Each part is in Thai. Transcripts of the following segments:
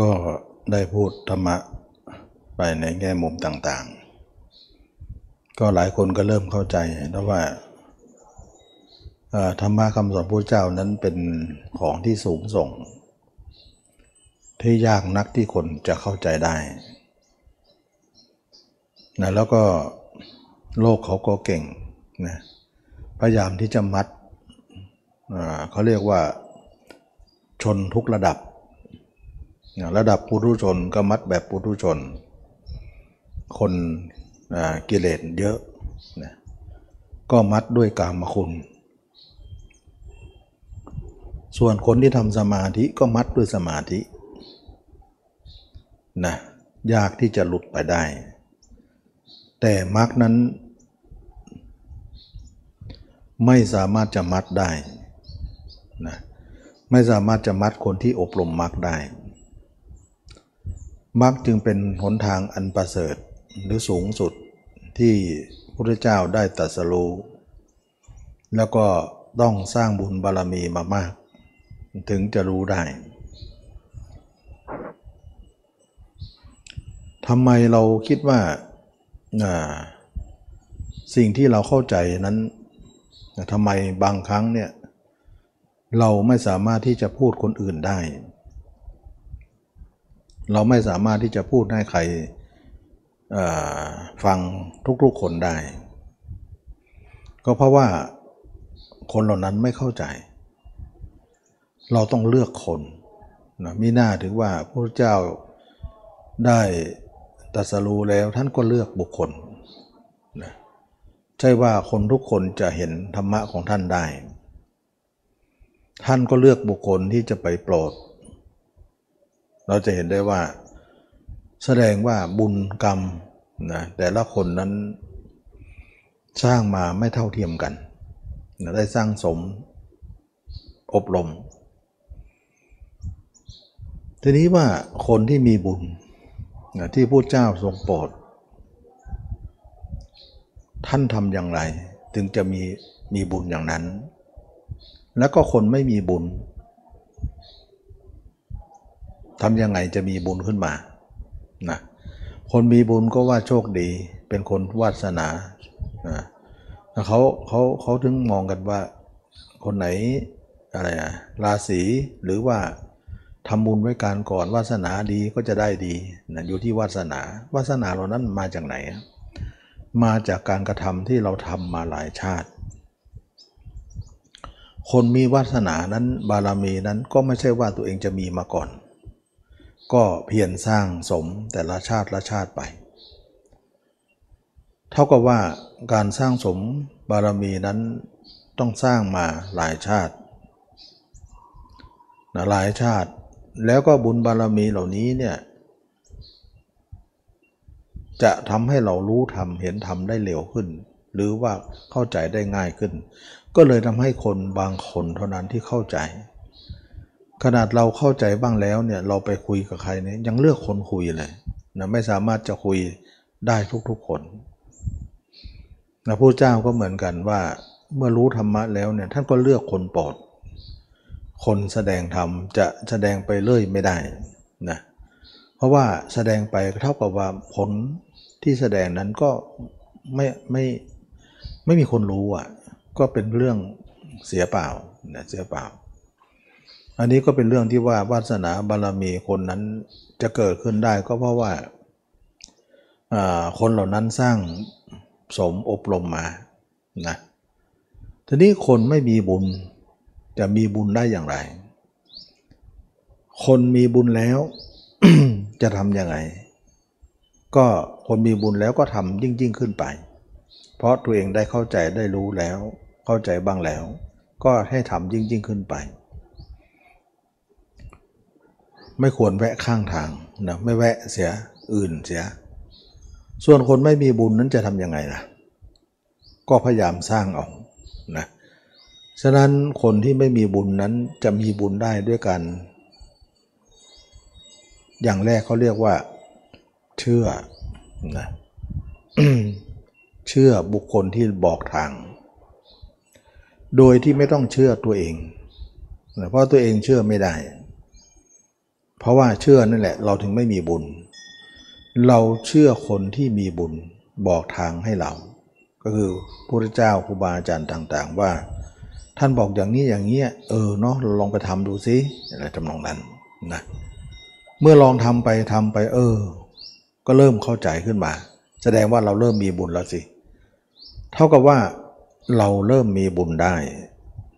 ก็ได้พูดธรรมะไปในแง่มุมต่างๆ ก็หลายคนก็เริ่มเข้าใจแล้วว่าธรรมะคำสอนพระเจ้านั้นเป็นของที่สูงส่ง ที่ยากนักที่คนจะเข้าใจได้นะแล้วก็โลกเขาก็เก่งนะพยายามที่จะมัดเขาเรียกว่าชนทุกระดับ ระดับปุถุชนก็มัดแบบปุถุชน คนกิเลสเยอะนะก็มัดด้วยกามคุณ ส่วนคนที่ทำสมาธิก็มัดด้วยสมาธินะยากที่จะหลุดไปได้ แต่มรรคนั้น ไม่สามารถจะมัดได้นะไม่สามารถจะมัดคนที่อบรมมรรคได้ มรรคจึงเป็นหนทางอันประเสริฐหรือสูงสุดที่พระพุทธเจ้าได้ตรัสรู้แล้วก็ต้องสร้างบุญบารมีมามาก ถึงจะรู้ได้ทำไมเราคิดว่าสิ่งที่เราเข้าใจนั้นทำไมบางครั้งเนี่ยเราไม่สามารถที่จะพูดคนอื่นได้ เราไม่สามารถที่จะพูดให้ใครฟังทุกๆคนได้ ก็เพราะว่าคนเหล่านั้นไม่เข้าใจ เราต้องเลือกคนนะมีหน้าถึงว่าพระเจ้าได้ตรัสรู้แล้วท่านก็เลือกบุคคลนะใช่ว่าคนทุกคนจะเห็นธรรมะของท่านได้ ท่านก็เลือกบุคคลที่จะไปโปรด เราจะเห็นได้ว่าแสดงว่าบุญกรรมนะแต่ละคนนั้นสร้างมาไม่เท่าเทียมกันนะได้สร้างสมอบรม ทีนี้ว่าคนที่มีบุญนะที่พระเจ้าทรงโปรดท่านทำอย่างไร ถึงจะมีมีบุญอย่างนั้น แล้วก็คนไม่มีบุญ ทำยังไงจะมีบุญขึ้นมานะคนมีบุญก็ว่าโชคดี เป็นคนวาสนานะเขาเขาเขาถึงมองกันว่า คนไหนอะไรอะราศีหรือว่าทำบุญไว้การก่อนวาสนาดีก็จะได้ดีนะอยู่ที่วาสนาวาสนาเรานั้นมาจากไหน มาจากการกระทำที่เราทำมาหลายชาติ คนมีวาสนานั้นบารมีนั้นก็ไม่ใช่ว่าตัวเองจะมีมาก่อน ก็เพียรสร้างสมแต่ละชาติละชาติไป เท่ากับว่าการสร้างสมบารมีนั้นต้องสร้างมาหลายชาตินะหลายชาติ แล้วก็บุญบารมีเหล่านี้เนี่ยจะทำให้เรารู้ทำเห็นทำได้เร็วขึ้น หรือว่าเข้าใจได้ง่ายขึ้น ก็เลยทำให้คนบางคนเท่านั้นที่เข้าใจ ขนาดเราเข้าใจบ้างแล้วเนี่ยเราไปคุยกับใครเนี่ยยังเลือกคนคุยเลยนะไม่สามารถจะคุยได้ทุกๆคนนะพระเจ้าก็เหมือนกันว่าเมื่อรู้ธรรมะแล้วเนี่ยท่านก็เลือกคนโปลอดคนแสดงธรรมจะแสดงไปเรื่อยไม่ได้นะเพราะว่าแสดงไปเท่ากับว่าผลที่แสดงนั้นก็ไม่ไม่ไม่มีคนรู้อะก็เป็นเรื่องเสียเปล่านะเสียเปล่า อันนี้ก็เป็นเรื่องที่ว่าวาสนาบารมีคนนั้นจะเกิดขึ้นได้ก็เพราะว่าคนเหล่านั้นสร้างสมอบรมมานะทีนี้คนไม่มีบุญจะมีบุญได้อย่างไร คนมีบุญแล้วจะทำยังไง ก็คนมีบุญแล้วก็ทำยิ่งยิ่งขึ้นไป เพราะตัวเองได้เข้าใจได้รู้แล้ว เข้าใจบ้างแล้ว ก็ให้ทำยิ่งยิ่งขึ้นไป ไม่ควรแวะข้างทางนะไม่แวะเสียอื่นเสีย ส่วนคนไม่มีบุญนั้นจะทำยังไงล่ะ ก็พยายามสร้างเอานะฉะนั้นคนที่ไม่มีบุญนั้นจะมีบุญได้ด้วยกัน อย่างแรกเขาเรียกว่า เชื่อนะเชื่อบุคคลที่บอกทาง โดยที่ไม่ต้องเชื่อตัวเองนะเพราะตัวเองเชื่อไม่ได้ เพราะว่าเชื่อนั่นแหละ เราถึงไม่มีบุญ เราเชื่อคนที่มีบุญบอกทางให้เรา ก็คือพระเจ้าครูบาอาจารย์ต่าง ๆ ว่า ท่านบอกอย่างนี้อย่างนี้เออเนาะเราลองไปทำดูซิอะไรจำนองนั้นนะเมื่อลองทำไปทำไปเออ ก็เริ่มเข้าใจขึ้นมา แสดงว่าเราเริ่มมีบุญแล้วสิ เท่ากับว่าเราเริ่มมีบุญได้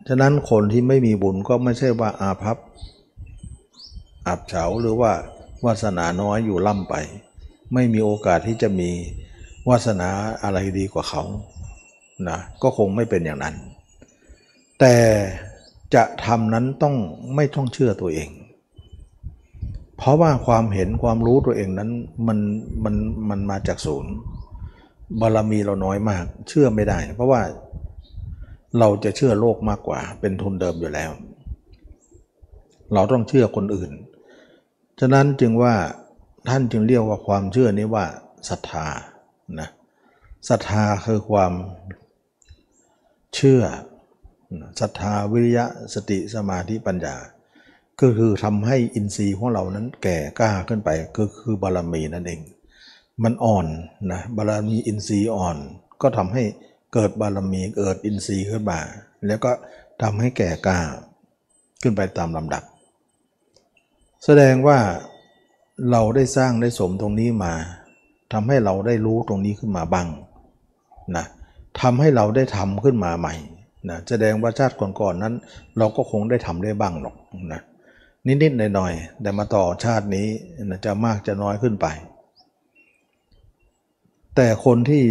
ฉะนั้นคนที่ไม่มีบุญก็ไม่ใช่ว่าอาภัพ อับเฉาหรือว่าวาสนาน้อยอยู่ล่ำไป ไม่มีโอกาสที่จะมีวาสนาอะไรดีกว่าเขานะก็คงไม่เป็นอย่างนั้น แต่จะทำนั้นต้องไม่ต้องเชื่อตัวเอง เพราะว่าความเห็นความรู้ตัวเองนั้นมันมันมันมาจากศูนย์บารมีเราน้อยมาก เชื่อไม่ได้ เพราะว่าเราจะเชื่อโลกมากกว่า เป็นทุนเดิมอยู่แล้ว เราต้องเชื่อคนอื่น ฉะนั้นจึงว่าท่านจึงเรียกว่าความเชื่อนี้ว่าศรัทธานะศรัทธาคือความเชื่อศรัทธาวิริยะสติสมาธิปัญญา ก็คือทำให้อินทรีย์ของเรานั้นแก่กล้าขึ้นไปก็คือบารมีนั่นเอง มันอ่อนนะบารมีอินทรีย์อ่อน ก็ทำให้เกิดบารมีเกิดอินทรีย์ขึ้นมาแล้วก็ทำให้แก่กล้าขึ้นไปตามลำดับ แสดงว่าเราได้สร้างได้สมตรงนี้มาทำให้เราได้รู้ตรงนี้ขึ้นมาบ้างนะทำให้เราได้ทำขึ้นมาใหม่นะแสดงว่าชาติก่อนๆนั้น เราก็คงได้ทำได้บ้างหรอกนะนิดๆหน่อยๆแต่มาต่อชาตินี้นะจะมากจะน้อยขึ้นไป แต่คนที่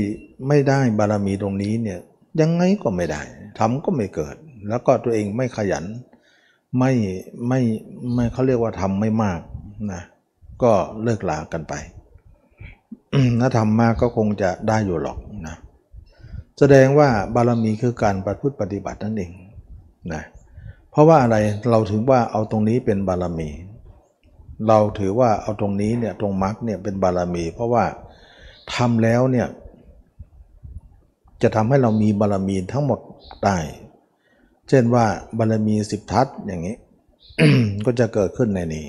ไม่ได้บารมีตรงนี้เนี่ยยังไงก็ไม่ได้ทำก็ไม่เกิด แล้วก็ตัวเองไม่ขยัน ไม่ไม่ไม่เขาเรียกว่าทำไม่มากนะก็เลิกลากันไปถ้าทำมากก็คงจะได้อยู่หรอกนะแสดงว่าบารมีคือการปฏิพฤติปฏิบัตินั่นเองนะเพราะว่าอะไรเราถึงว่าเอาตรงนี้เป็นบารมี เราถือว่าเอาตรงนี้เนี่ยตรงมรรคเนี่ยเป็นบารมี เพราะว่าทำแล้วเนี่ยจะทำให้เรามีบารมีทั้งหมดได้ เช่นว่าบารมีสิบทัศอย่างนี้ ก็จะเกิดขึ้นในนี้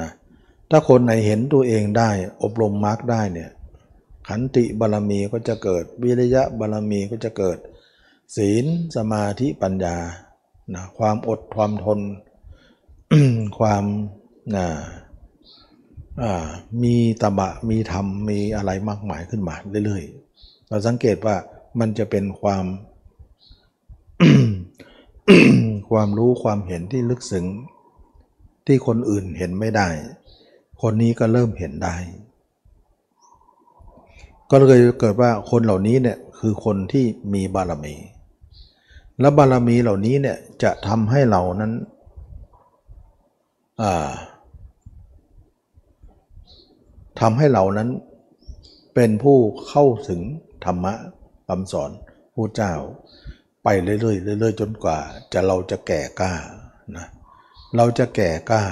นะถ้าคนไหนเห็นตัวเองได้อบรมมรรคได้เนี่ยขันติบารรมีก็จะเกิด วิริยะบารรมีก็จะเกิด ศีลสมาธิปัญญานะความอดความทน ความนะมีตบะมีธรรมมีอะไรมากมายขึ้นมาเรื่อยๆ เราสังเกตว่ามันจะเป็นความ ความรู้ความเห็นที่ลึกซึ้งที่คนอื่นเห็นไม่ได้ คนนี้ก็เริ่มเห็นได้ ก็เลยเกิดว่าคนเหล่านี้เนี่ยคือคนที่มีบารมี และบารมีเหล่านี้เนี่ยจะทำให้เรานั้นทำให้เรานั้นเป็นผู้เข้าถึงธรรมะคำสอนพระเจ้า ไปเรื่อยๆเรื่อยๆจนกว่า จะเราจะแก่กล้านะเราจะแก่กล้า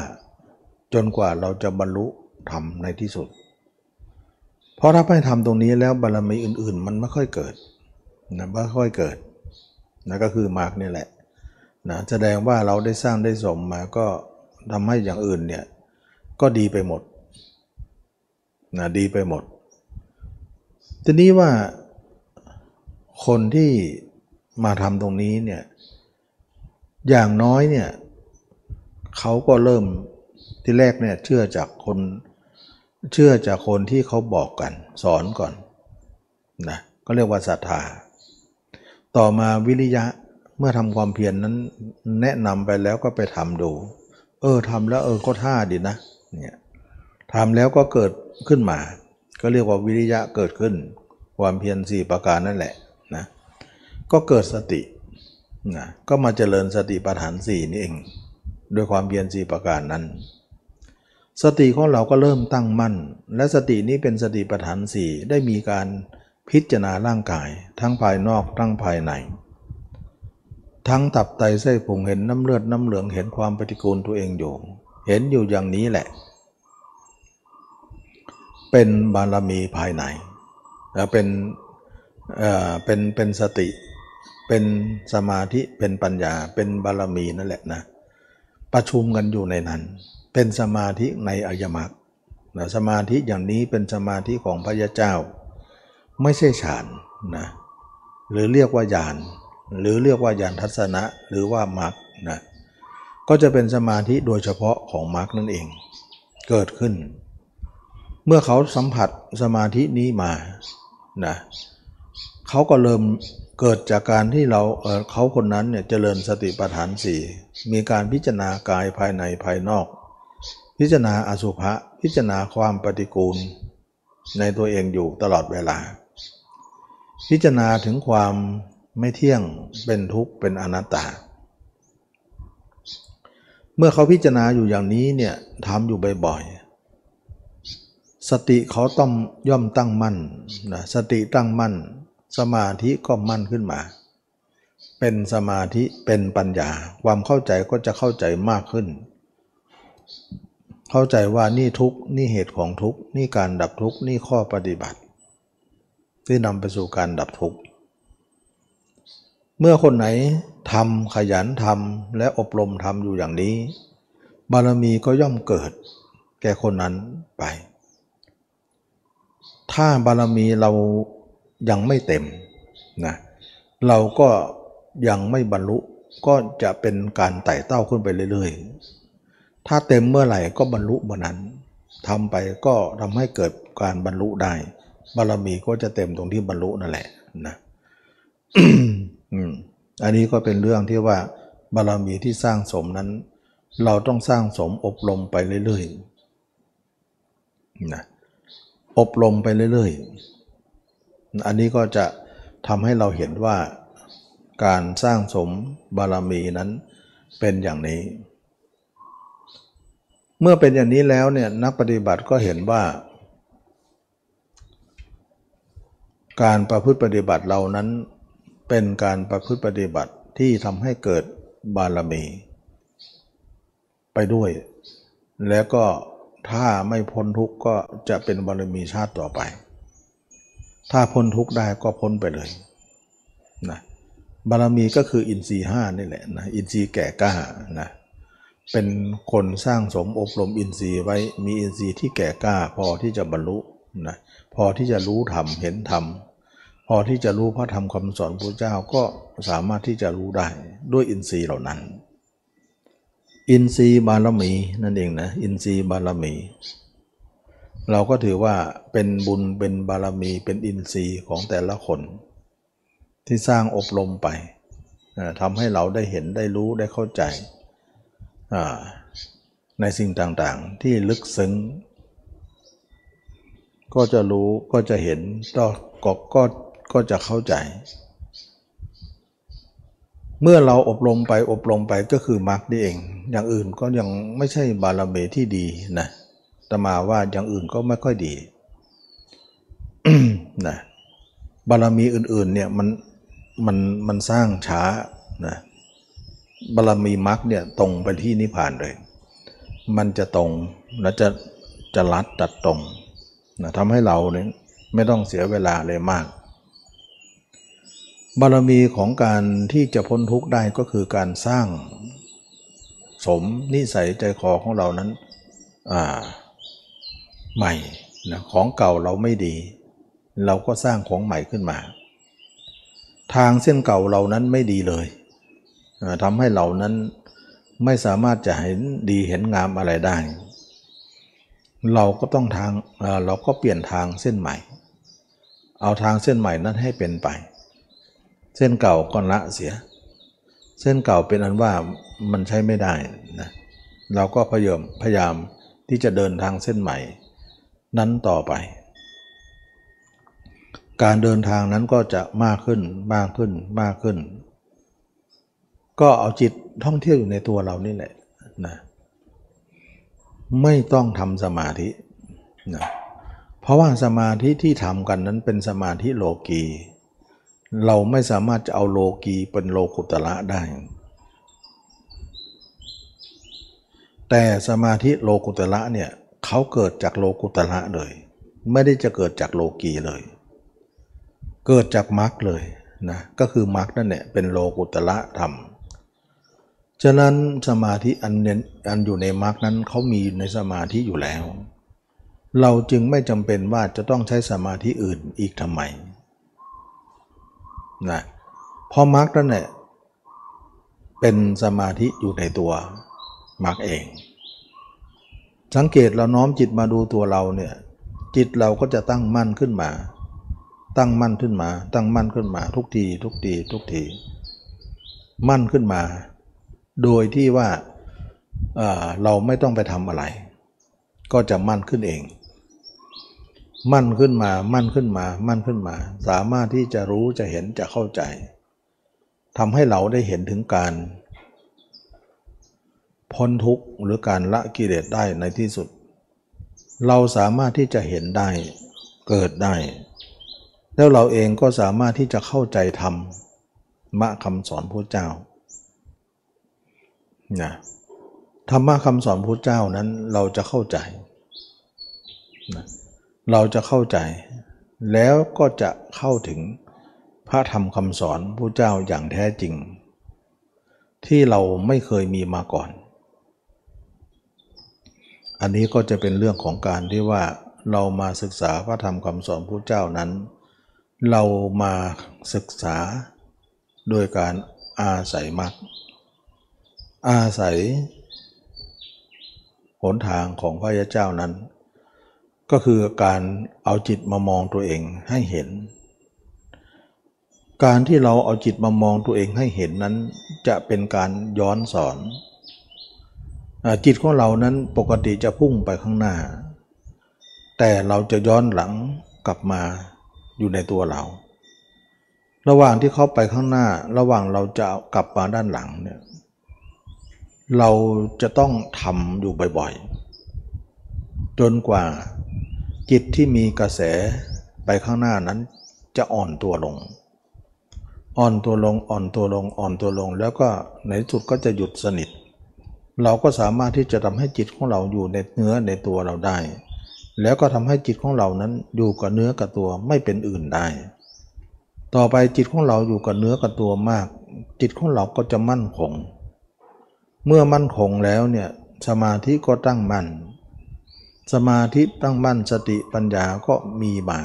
จนกว่าเราจะบรรลุธรรมในที่สุด เพราะถ้าไม่ทำตรงนี้แล้วบารมีอื่น ๆ มันไม่ค่อยเกิดนะไม่ค่อยเกิดนะก็คือมากนี่แหละนะแสดงว่าเราได้สร้างได้สมมาก็ทำให้อย่างอื่นเนี่ยก็ดีไปหมดนะดีไปหมด ทีนี้ว่าคนที่ มาทำตรงนี้เนี่ยอย่างน้อยเนี่ยเขาก็เริ่มที่แรกเนี่ยเชื่อจากคนเชื่อจากคนที่เขาบอกกัน สอนก่อนนะก็เรียกว่าศรัทธา ต่อมาวิริยะเมื่อทำความเพียรนนั้นแนะนำไปแล้วก็ไปทำดู เออทำแล้วเออก็ท่าดีนะเนี่ยทำแล้วก็เกิดขึ้นมา ก็เรียกว่าวิริยะเกิดขึ้น ความเพียรสี่ประการนั่นแหละนะ ก็เกิดสตินะก็มาเจริญสติปัฏฐานสี่นี่เอง ด้วยความเพียรสีประการนั้น สติของเราก็เริ่มตั้งมั่น และสตินี้เป็นสติปัฏฐานสี่ได้มีการพิจารณาร่างกาย ทั้งภายนอกทั้งภายใน ทั้งตับไตไส้พุงเห็นน้ำเลือดน้ำเหลืองเห็นความปฏิกูลตัวเองอยู่ เห็นอยู่อย่างนี้แหละ เป็นบารมีภายใน แล้วเป็นเอ่อเป็นเป็นสติ เป็นสมาธิเป็นปัญญา เป็นบารมีนั่นแหละนะประชุมกันอยู่ในนั้น เป็นสมาธิในอริยมรรคนะสมาธิอย่างนี้เป็นสมาธิของพระยาเจ้า ไม่ใช่ฌานนะหรือเรียกว่าญาณหรือเรียกว่าญาณทัศนะหรือว่ามรรคนะก็จะเป็นสมาธิโดยเฉพาะของมรรคนั่นเอง เกิดขึ้น เมื่อเขาสัมผัสสมาธินี้มานะเขาก็เริ่ม เกิดจากการที่เราเเขาคนนั้นเนี่ยเจริญสติปัฏฐานสี่มีการพิจารณากายภายในภายนอก พิจารณาอสุภะพิจารณาความปฏิกูล ในตัวเองอยู่ตลอดเวลา พิจารณาถึงความไม่เที่ยงเป็นทุกข์เป็นอนัตตา เมื่อเขาพิจารณาอยู่อย่างนี้เนี่ยทำอยู่บ่อยๆสติเขาต้องย่อมตั้งมั่นนะสติตั้งมั่น สมาธิก็มั่นขึ้นมา เป็นสมาธิเป็นปัญญา ความเข้าใจก็จะเข้าใจมากขึ้น เข้าใจว่านี่ทุกนี่เหตุของทุกนี่การดับทุกนี่ข้อปฏิบัติ ที่นำไปสู่การดับทุกข์เมื่อคนไหนทำขยันทำและอบรมทำอยู่อย่างนี้ บารมีก็ย่อมเกิด แก่คนนั้นไป ถ้าบารมีเรา ยังไม่เต็มนะเราก็ยังไม่บรรลุก็จะเป็นการไต่เต้าขึ้นไปเรื่อยๆ ถ้าเต็มเมื่อไหร่ก็บรรลุเมื่อนั้นทำไปก็ทำให้เกิดการบรรลุได้ บารมีก็จะเต็มตรงที่บรรลุนั่นแหละนะอันนี้ก็เป็นเรื่องที่ว่าบารมีที่สร้างสมนั้น เราต้องสร้างสมอบรมไปเรื่อยๆนะอบรมไปเรื่อยๆ อันนี้ก็จะทำให้เราเห็นว่าการสร้างสมบารมีนั้นเป็นอย่างนี้ เมื่อเป็นอย่างนี้แล้วเนี่ยนักปฏิบัติก็เห็นว่า การประพฤติปฏิบัติเรานั้นเป็นการประพฤติปฏิบัติที่ทำให้เกิดบารมี ไปด้วย แล้วก็ถ้าไม่พ้นทุกข์ก็จะเป็นบารมีชาติต่อไป ถ้าพ้นทุกข์ได้ก็พ้นไปเลยนะบารมีก็คืออินทรีห้านี่แหละนะอินทรีย์แก่กล้านะเป็นคนสร้างสมอบรมอินทรีย์ไว้มีอินทรีย์ที่แก่กล้าพอที่จะบรรลุนะพอที่จะรู้ธรรมเห็นธรรมพอที่จะรู้พระธรรมคำสอนพระเจ้าก็สามารถที่จะรู้ได้ด้วยอินทรีย์เหล่านั้น อินทรีย์บารมีนั่นเองนะอินทรีย์บารมี เราก็ถือว่าเป็นบุญเป็นบารมีเป็นอินทรีย์ของแต่ละคน ที่สร้างอบรมไปทำให้เราได้เห็นได้รู้ได้เข้าใจ ในสิ่งต่างๆ ที่ลึกซึ้ง ก็จะรู้ก็จะเห็นก็ก็ก็จะเข้าใจ เมื่อเราอบรมไปอบรมไปก็คือมรรคนี่เอง อย่างอื่นก็ยังไม่ใช่บารมีที่ดีนะ ตมาว่าอย่างอื่นก็ไม่ค่อยดีนะบารมีอื่นๆเนี่ยมันมันมันสร้างช้านะบารมีมรรคเนี่ยตรงไปที่นิพพานเลย มันจะตรงและจะจะลัดตัดตรงนะทำให้เราเนี่ยไม่ต้องเสียเวลาเลยมาก บารมีของการที่จะพ้นทุกข์ได้ก็คือการสร้างสมนิสัยใจคอของเรานั้น อ่า ใหม่นะของเก่าเราไม่ดี เราก็สร้างของใหม่ขึ้นมา ทางเส้นเก่าเรานั้นไม่ดีเลยทำให้เรานั้นไม่สามารถจะเห็นดีเห็นงามอะไรได้ เราก็ต้องทางเราก็เปลี่ยนทางเส้นใหม่ เอาทางเส้นใหม่นั้นให้เป็นไป เส้นเก่าก็ละเสีย เส้นเก่าเป็นอันว่ามันใช้ไม่ได้นะเราก็พยายามพยายามที่จะเดินทางเส้นใหม่ นั้นต่อไป การเดินทางนั้นก็จะมากขึ้นมากขึ้นมากขึ้น ก็เอาจิตท่องเที่ยวอยู่ในตัวเรานี่แหละนะไม่ต้องทำสมาธินะเพราะว่าสมาธิที่ทำกันนั้นเป็นสมาธิโลกีเราไม่สามารถจะเอาโลกีเป็นโลกุตละได้ แต่สมาธิโลกุตละเนี่ย เขาเกิดจากโลกุตละเลย ไม่ได้จะเกิดจากโลกีเลย เกิดจากมรรคเลยนะก็คือมรรคนั่นแหละเป็นโลกุตละธรรม ฉะนั้นสมาธิอันเน้นอันอยู่ในมรรคนั้นเขามีในสมาธิอยู่แล้ว เราจึงไม่จำเป็นว่าจะต้องใช้สมาธิอื่นอีกทำไมนะเพราะมรรคนั่นแหละเป็นสมาธิอยู่ในตัวมรรคเอง สังเกตเราน้อมจิตมาดูตัวเราเนี่ยจิตเราก็จะตั้งมั่นขึ้นมา ตั้งมั่นขึ้นมา ตั้งมั่นขึ้นมา ทุกที ทุกทีทุกที มั่นขึ้นมา โดยที่ว่าเราไม่ต้องไปทำอะไร ก็จะมั่นขึ้นเอง มั่นขึ้นมา มั่นขึ้นมา มั่นขึ้นมา สามารถที่จะรู้จะเห็นจะเข้าใจทำให้เราได้เห็นถึงการ พ้นทุกข์หรือการละกิเลสได้ในที่สุด เราสามารถที่จะเห็นได้เกิดได้ แล้วเราเองก็สามารถที่จะเข้าใจธรรมมะคำสอนพระเจ้านะธรรมะคำสอนพระเจ้านั้นเราจะเข้าใจนะเราจะเข้าใจ แล้วก็จะเข้าถึงพระธรรมคำสอนพระเจ้าอย่างแท้จริง ที่เราไม่เคยมีมาก่อน อันนี้ก็จะเป็นเรื่องของการที่ว่าเรามาศึกษาพระธรรมคำสอนพระเจ้านั้น เรามาศึกษาโดยการอาศัยมรรคอาศัยหนทางของพระยาเจ้านั้น ก็คือการเอาจิตมามองตัวเองให้เห็น การที่เราเอาจิตมามองตัวเองให้เห็นนั้น จะเป็นการย้อนสอน จิตของเรานั้นปกติจะพุ่งไปข้างหน้า แต่เราจะย้อนหลังกลับมาอยู่ในตัวเรา ระหว่างที่เขาไปข้างหน้า ระหว่างเราจะกลับมาด้านหลังเนี่ยเราจะต้องทำอยู่บ่อยๆ จนกว่าจิตที่มีกระแสไปข้างหน้านั้นจะอ่อนตัวลง อ่อนตัวลงอ่อนตัวลงอ่อนตัวลง แล้วก็ในสุดก็จะหยุดสนิท เราก็สามารถที่จะทำให้จิตของเราอยู่ในเนื้อในตัวเราได้ แล้วก็ทำให้จิตของเรานั้นอยู่กับเนื้อกับตัวไม่เป็นอื่นได้ ต่อไปจิตของเราอยู่กับเนื้อกับตัวมาก จิตของเราก็จะมั่นคง เมื่อมั่นคงแล้วเนี่ยสมาธิก็ตั้งมั่น สมาธิตั้งมั่นสติปัญญาก็มีมา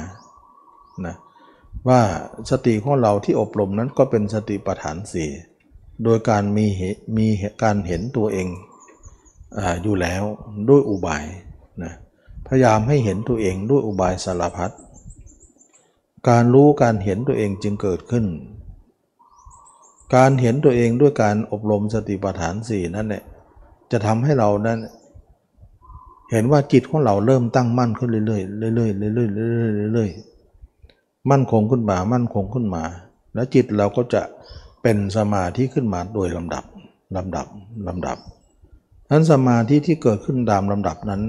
นะว่าสติของเราที่อบรมนั้นก็เป็นสติปัฏฐานสี่ โดยการมีมีการเห็นตัวเองออยู่แล้วด้วยอุบายนะพยายามให้เห็นตัวเองด้วยอุบายสารพัดการรู้การเห็นตัวเองจึงเกิดขึ้น การเห็นตัวเองด้วยการอบรมสติปัฏฐานสี่นั่นแหละจะทำให้เรานั้นเห็นว่าจิตของเราเริ่มตั้งมั่นขึ้นเรื่อยๆเรื่อยๆเรื่อยๆเรื่อยๆเรื่อยๆมั่นคงขึ้นมา มั่นคงขึ้นมา แล้วจิตเราก็จะ เป็นสมาธิขึ้นมาโดยลำดับลำดับลำดับนั้นสมาธิที่เกิดขึ้นตามลำดับนั้น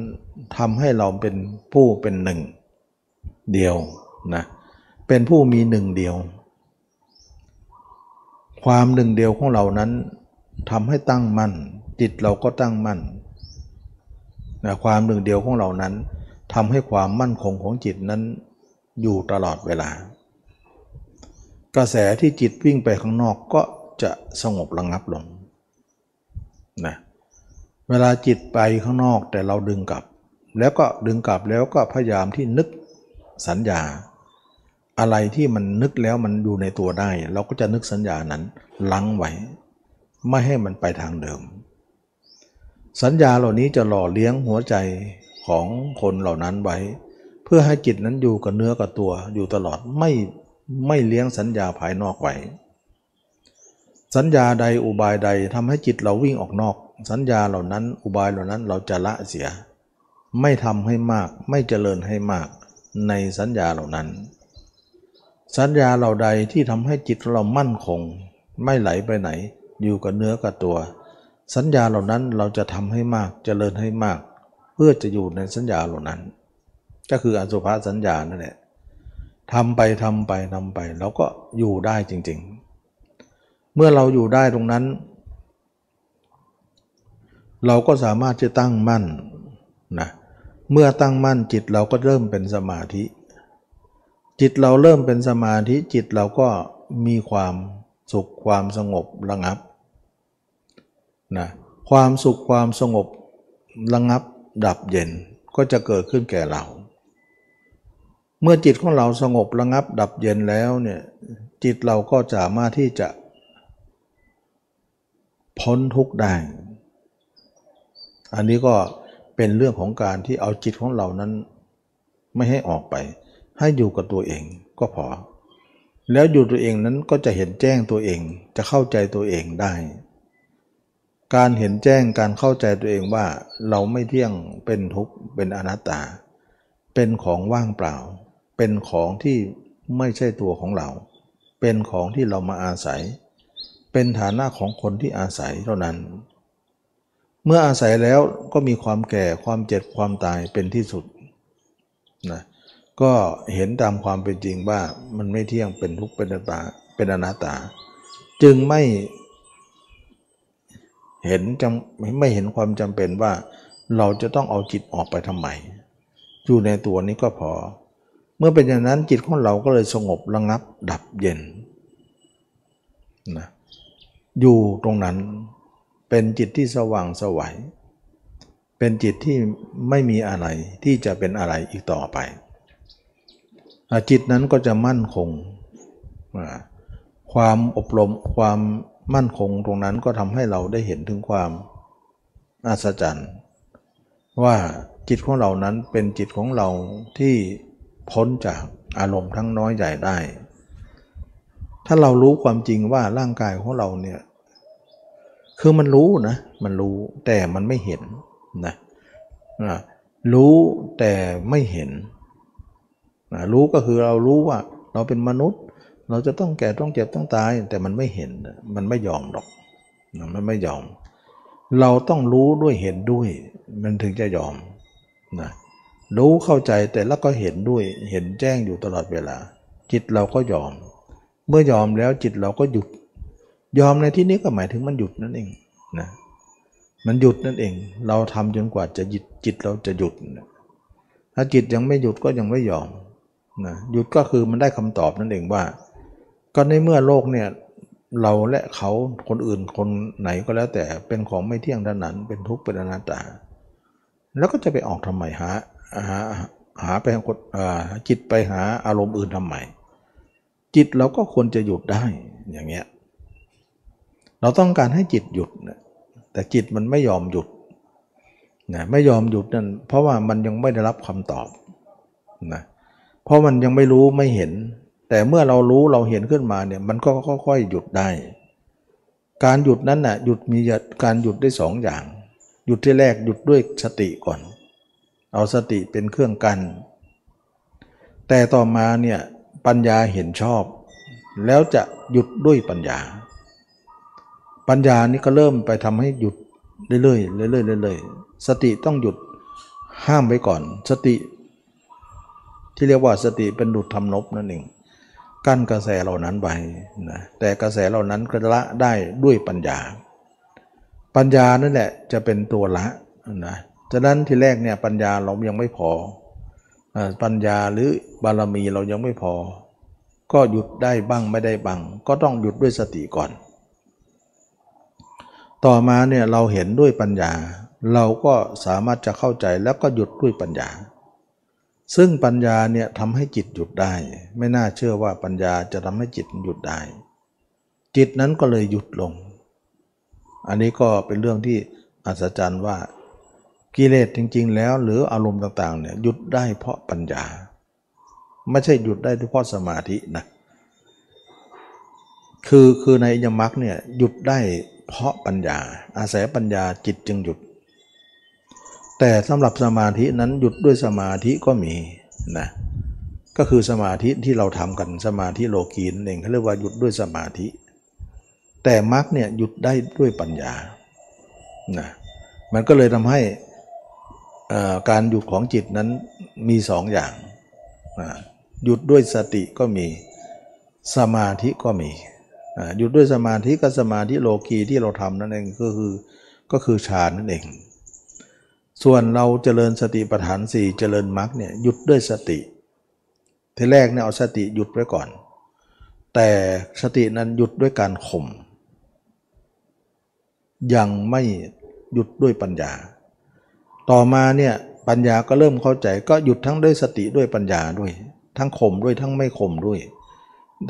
ทำให้เราเป็นผู้เป็นหนึ่งเดียวนะเป็นผู้มีหนึ่งเดียว ความหนึ่งเดียวของเรานั้นทำให้ตั้งมั่น จิตเราก็ตั้งมั่นนะความหนึ่งเดียวของเรานั้นทำให้ความมั่นคงของจิตนั้นอยู่ตลอดเวลา กระแสที่จิตวิ่งไปข้างนอกก็จะสงบระงับลงนะเวลาจิตไปข้างนอกแต่เราดึงกลับ แล้วก็ดึงกลับแล้วก็พยายามที่นึกสัญญา อะไรที่มันนึกแล้วมันอยู่ในตัวได้ เราก็จะนึกสัญญานั้นลังไว้ไม่ให้มันไปทางเดิม สัญญาเหล่านี้จะหล่อเลี้ยงหัวใจของคนเหล่านั้นไว้ เพื่อให้จิตนั้นอยู่กับเนื้อกับตัวอยู่ตลอดไม่ ไม่เลี้ยงสัญญาภายนอกไว้ สัญญาใดอุบายใดทำให้จิตเราวิ่งออกนอก สัญญาเหล่านั้นอุบายเหล่านั้นเราจะละเสีย ไม่ทำให้มากไม่เจริญให้มากในสัญญาเหล่านั้น สัญญาเหล่าใดที่ทำให้จิตเรามั่นคง ไม่ไหลไปไหน อยู่กับเนื้อกับตัว สัญญาเหล่านั้นเราจะทำให้มากเจริญให้มาก เพื่อจะอยู่ในสัญญาเหล่านั้น ก็คืออสุภาสัญญานั่นแหละ ทำไปทำไปทำไปแล้วก็อยู่ได้จริง ๆ เมื่อเราอยู่ได้ตรงนั้น เราก็สามารถจะตั้งมั่นนะเมื่อตั้งมั่นจิตเราก็เริ่มเป็นสมาธิ จิตเราเริ่มเป็นสมาธิจิตเราก็มีความสุขความสงบระงับนะความสุขความสงบระงับดับเย็นก็จะเกิดขึ้นแก่เรา เมื่อจิตของเราสงบระงับดับเย็นแล้วเนี่ยจิตเราก็สามารถที่จะ พ้นทุกข์ได้ อันนี้ก็เป็นเรื่องของการที่เอาจิตของเรานั้นไม่ให้ออกไป ให้อยู่กับตัวเองก็พอ แล้วอยู่ตัวเองนั้นก็จะเห็นแจ้งตัวเองจะเข้าใจตัวเองได้ การเห็นแจ้งการเข้าใจตัวเองว่าเราไม่เที่ยงเป็นทุกข์เป็นอนัตตา เป็นของว่างเปล่า เป็นของที่ไม่ใช่ตัวของเรา เป็นของที่เรามาอาศัย เป็นฐานะของคนที่อาศัยเท่านั้น เมื่ออาศัยแล้วก็มีความแก่ความเจ็บความตายเป็นที่สุดนะก็เห็นตามความเป็นจริงว่ามันไม่เที่ยงเป็นทุกข์เป็นอนัตตาเป็นอนัตตา จึงไม่เห็นจำไม่เห็นความจำเป็นว่าเราจะต้องเอาจิตออกไปทำไม อยู่ในตัวนี้ก็พอ เมื่อเป็นอย่างนั้นจิตของเราก็เลยสงบระงับ ดับเย็นนะอยู่ตรงนั้นเป็นจิตที่สว่างสวัยเป็นจิตที่ไม่มีอะไรที่จะเป็นอะไรอีกต่อไป จิตนั้นก็จะมั่นคง ความอบรมความมั่นคงตรงนั้นก็ทำให้เราได้เห็นถึงความอัศจรรย์ ว่าจิตของเรานั้นเป็นจิตของเราที่ พ้นจากอารมณ์ทั้งน้อยใหญ่ได้ ถ้าเรารู้ความจริงว่าร่างกายของเราเนี่ยคือมันรู้นะ มันรู้แต่มันไม่เห็นนะรู้แต่ไม่เห็นนะรู้ก็คือเรารู้ว่าเราเป็นมนุษย์ เราจะต้องแก่ต้องเจ็บต้องตาย แต่มันไม่เห็นมันไม่ยอมหรอกมันไม่ยอม เราต้องรู้ด้วยเห็นด้วย มันถึงจะยอมนะ รู้เข้าใจแต่แล้วก็เห็นด้วยเห็นแจ้งอยู่ตลอดเวลา จิตเราก็ยอม เมื่อยอมแล้วจิตเราก็หยุด ยอมในที่นี้ก็หมายถึงมันหยุดนั่นเองนะมันหยุดนั่นเอง เราทำจนกว่าจะหยุดจิตเราจะหยุด ถ้าจิตยังไม่หยุดก็ยังไม่ยอมนะหยุดก็คือมันได้คำตอบนั่นเองว่า ก็ในเมื่อโลกเนี่ยเราและเขาคนอื่นคนไหนก็แล้วแต่เป็นของไม่เที่ยงด้านนั้น เป็นทุกข์เป็นอนัตตา แล้วก็จะไปออกทำไมหา หาหาไปกดจิตไปหาอารมณ์อื่นทำไมจิตเราก็ควรจะหยุดได้อย่างเงี้ยเราต้องการให้จิตหยุดแต่จิตมันไม่ยอมหยุดนะไม่ยอมหยุดนั่นเพราะว่ามันยังไม่ได้รับคำตอบนะเพราะมันยังไม่รู้ไม่เห็น แต่เมื่อเรารู้เราเห็นขึ้นมาเนี่ยมันก็ค่อยๆหยุดได้ การหยุดนั้นนะ่ะหยุดมีการหยุดได้สองอย่าง หยุดที่แรกหยุดด้วยสติก่อน เอาสติเป็นเครื่องกัน แต่ต่อมาเนี่ยปัญญาเห็นชอบ แล้วจะหยุดด้วยปัญญา ปัญญานี่ก็เริ่มไปทำให้หยุดเรื่อยๆเรื่อยๆเรื่อยๆสติต้องหยุดห้ามไว้ก่อน สติ ที่เรียกว่าสติเป็นดุจทำนบนั่นเองกั้นกระแสเหล่านั้นไปนะแต่กระแสเหล่านั้นก็ละได้ด้วยปัญญา ปัญญานั่นแหละจะเป็นตัวละนะ ฉะนั้นที่แรกเนี่ยปัญญาเรายังไม่พอปัญญาหรือบารมีเรายังไม่พอ ก็หยุดได้บ้างไม่ได้บ้างก็ต้องหยุดด้วยสติก่อน ต่อมาเนี่ยเราเห็นด้วยปัญญา เราก็สามารถจะเข้าใจแล้วก็หยุดด้วยปัญญา ซึ่งปัญญาเนี่ยทำให้จิตหยุดได้ ไม่น่าเชื่อว่าปัญญาจะทำให้จิตหยุดได้ จิตนั้นก็เลยหยุดลง อันนี้ก็เป็นเรื่องที่อัศจรรย์ว่า กิเลสจริง ๆ แล้ว หรืออารมณ์ต่างๆเนี่ยหยุดได้เพราะปัญญา ไม่ใช่หยุดได้เพราะสมาธินะคือคือในยมรรคเนี่ยหยุดได้เพราะปัญญา อาศัยปัญญาจิตจึงหยุด แต่สำหรับสมาธินั้นหยุดด้วยสมาธิก็มีนะก็คือสมาธิที่เราทำกันสมาธิโลกีนเองเขาเรียกว่าหยุดด้วยสมาธิ แต่มรรคเนี่ยหยุดได้ด้วยปัญญานะมันก็เลยทำให้ การหยุดของจิตนั้นมีสองอย่าง หยุดด้วยสติก็มีสมาธิก็มี หยุดด้วยสมาธิก็สมาธิโลกีที่เราทำนั่นเองก็คือก็คือฌานนั่นเอง ส่วนเราเจริญสติปัฏฐานสี่เจริญมรรคเนี่ยหยุดด้วยสติ ทีแรกเนี่ยเอาสติหยุดไว้ก่อน แต่สตินั้นหยุดด้วยการข่มยังไม่หยุดด้วยปัญญา ต่อมาเนี่ยปัญญาก็เริ่มเข้าใจก็หยุดทั้งด้วยสติด้วยปัญญาด้วย ทั้งข่มด้วยทั้งไม่ข่มด้วย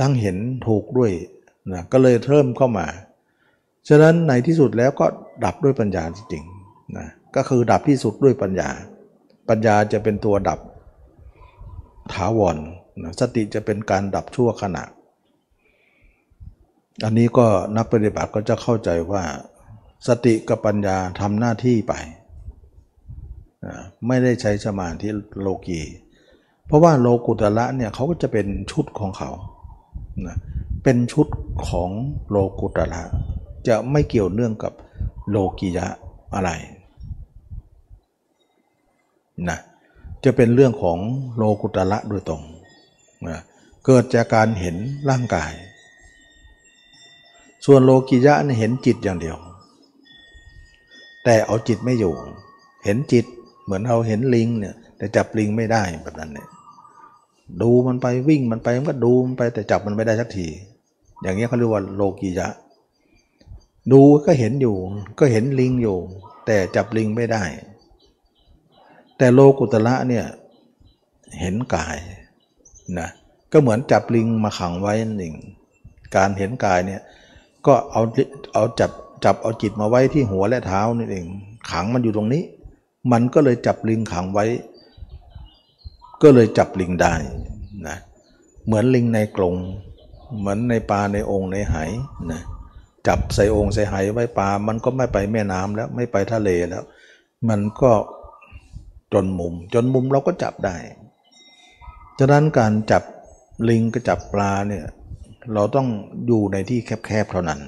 ทั้งเห็นถูกด้วยนะก็เลยเริ่มเข้ามา ฉะนั้นในที่สุดแล้วก็ดับด้วยปัญญาจริงๆนะก็คือดับที่สุดด้วยปัญญา ปัญญาจะเป็นตัวดับถาวรนะสติจะเป็นการดับชั่วขณะ อันนี้ก็นักปฏิบัติก็จะเข้าใจว่า สติกับปัญญาทำหน้าที่ไป ไม่ได้ใช้สมาธิโลกีเพราะว่าโลกุตละเนี่ยเขาก็จะเป็นชุดของเขานะเป็นชุดของโลกุตละจะไม่เกี่ยวเนื่องกับโลกียะอะไรนะจะเป็นเรื่องของโลกุตละโดยตรงนะเกิดจากการเห็นร่างกาย ส่วนโลกิยะเห็นจิตอย่างเดียว แต่เอาจิตไม่อยู่ เห็นจิต เหมือนเราเห็นลิงเนี่ยแต่จับลิงไม่ได้แบบนั้นเนี่ยดูมันไปวิ่งมันไปมันก็ดูมันไปแต่จับมันไม่ได้สักที อย่างเงี้ยเขาเรียกว่าโลกิยะ ดูก็เห็นอยู่ ก็เห็นลิงอยู่ แต่จับลิงไม่ได้ แต่โลกุตละเนี่ยเห็นกายนะก็เหมือนจับลิงมาขังไว้หนั่งการเห็นกายเนี่ยก็เอาเอาจับจับเอาจิตมาไว้ที่หัวและเท้านี่เองขังมันอยู่ตรงนี้ มันก็เลยจับลิงขังไว้ ก็เลยจับลิงได้นะเหมือนลิงในกรงเหมือนในปลาในองค์ในไหนะจับใส่องค์ใส่ไหไว้ปลา มันก็ไม่ไปแม่น้ำแล้วไม่ไปทะเลแล้ว มันก็จนมุม จนมุมเราก็จับได้ฉะนั้นการจับลิงกับจับปลาเนี่ยเราต้องอยู่ในที่แคบๆเท่านั้น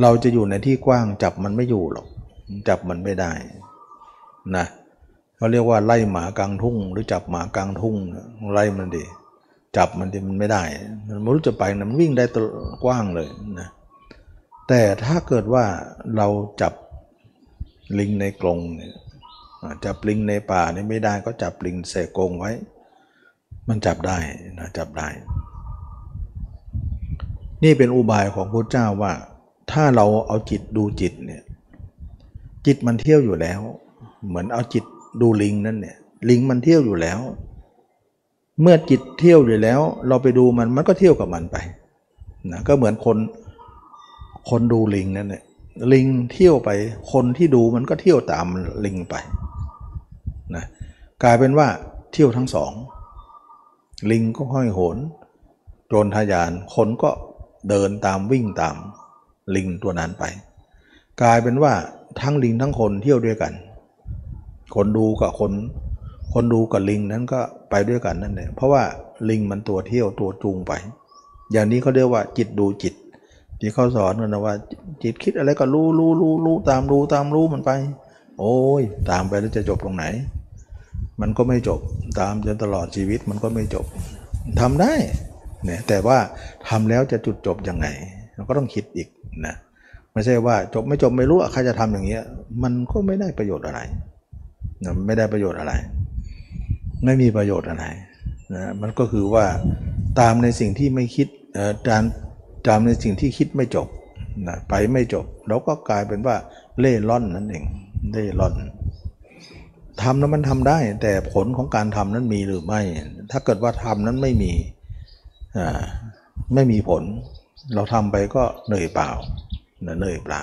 เราจะอยู่ในที่กว้างจับมันไม่อยู่หรอก จับมันไม่ได้นะเขาเรียกว่าไล่หมากลางทุ่ง หรือจับหมากลางทุ่งไล่มันดีจับมันดีมันไม่ได้ มันไม่รู้จะไปนะมันวิ่งได้ตัวกว้างเลยนะแต่ถ้าเกิดว่าเราจับลิงในกรงเนี่ยจับลิงในป่านี่ไม่ได้ก็จับลิงใส่กรงไว้ มันจับได้นะจับได้ นี่เป็นอุบายของพระเจ้าว่า ถ้าเราเอาจิตดูจิตเนี่ย จิตมันเที่ยวอยู่แล้ว เหมือนเอาจิตดูลิงนั่นเนี่ยลิงมันเที่ยวอยู่แล้ว เมื่อจิตเที่ยวอยู่แล้ว เราไปดูมันมันก็เที่ยวกับมันไปนะก็เหมือนคนคนดูลิงนั่นเนี่ยลิงเที่ยวไป คนที่ดูมันก็เที่ยวตามลิงไปนะกลายเป็นว่าเที่ยวทั้งสอง ลิงก็ห้อยโหนโจรทยานคนก็เดินตามวิ่งตามลิงตัวนั้นไป กลายเป็นว่า ทั้งลิงทั้งคนเที่ยวด้วยกัน คนดูกับคน คนดูกับลิงนั้นก็ไปด้วยกันนั่นเองเพราะว่าลิงมันตัวเที่ยวตัวจูงไป อย่างนี้เขาเรียกว่าจิตดูจิต ที่เขาสอนกันะว่า จิตคิดอะไรก็รู้รู้รู้รู้ตามรู้ตามรู้มันไป โอ้ยตามไปแล้วจะจบตรงไหน มันก็ไม่จบตามจนตลอดชีวิตมันก็ไม่จบทำได้เนี่ยแต่ว่าทำแล้วจะจุดจบยังไงเราก็ต้องคิดอีกนะ ไม่ใช่ว่าจบไม่จบไม่รู้ใครจะทำอย่างเงี้ย มันก็ไม่ได้ประโยชน์อะไรนะไม่ได้ประโยชน์อะไร ไม่มีประโยชน์อะไรนะมันก็คือว่าตามในสิ่งที่ไม่คิดตามตามในสิ่งที่คิดไม่จบนะไปไม่จบเราก็กลายเป็นว่าเล่ร่อนนั่นเองเล่ร่อนทำนั้นมันทำได้ แต่ผลของการทำนั้นมีหรือไม่ ถ้าเกิดว่าทำนั้นไม่มีไม่มีผล เราทำไปก็เหนื่อยเปล่า เหนื่อยเปล่า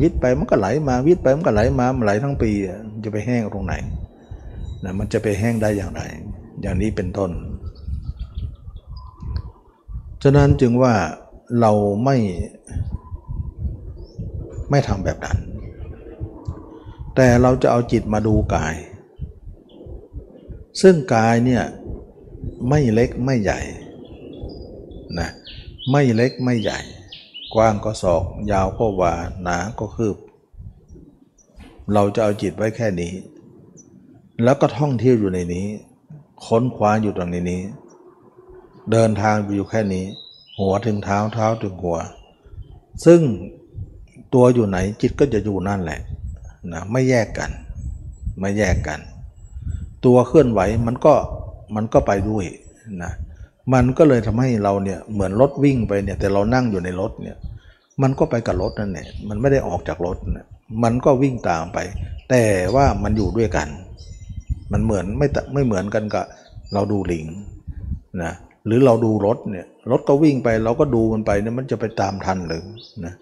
วิทย์ไปมันก็ไหลมาวิทย์ไปมันก็ไหลมาไหลทั้งปีจะไปแห้งตรงไหนนะมันจะไปแห้งได้อย่างไร อย่างนี้เป็นต้น ฉะนั้นจึงว่าเราไม่ไม่ทำแบบนั้น แต่เราจะเอาจิตมาดูกาย ซึ่งกายเนี่ยไม่เล็กไม่ใหญ่นะ ไม่เล็กไม่ใหญ่ กว้างก็ศอก ยาวก็วาหนาก็คืบ เราจะเอาจิตไว้แค่นี้ แล้วก็ท่องเที่ยวอยู่ในนี้ ค้นคว้าอยู่ตรงนี้ เดินทางอยู่แค่นี้ หัวถึงเท้าเท้าถึงหัว ซึ่งตัวอยู่ไหนจิตก็จะอยู่นั่นแหละนะไม่แยกกัน ไม่แยกกัน ตัวเคลื่อนไหวมันก็มันก็ไปด้วยนะ มันก็เลยทำให้เราเนี่ยเหมือนรถวิ่งไปเนี่ยแต่เรานั่งอยู่ในรถเนี่ยมันก็ไปกับรถนั่นแหละมันไม่ได้ออกจากรถนะมันก็วิ่งตามไป แต่ว่ามันอยู่ด้วยกัน มันเหมือนไม่ไม่เหมือนกันกับเราดูลิงนะหรือเราดูรถเนี่ยรถก็วิ่งไปเราก็ดูมันไปเนี่ยมันจะไปตามทันเลยนะ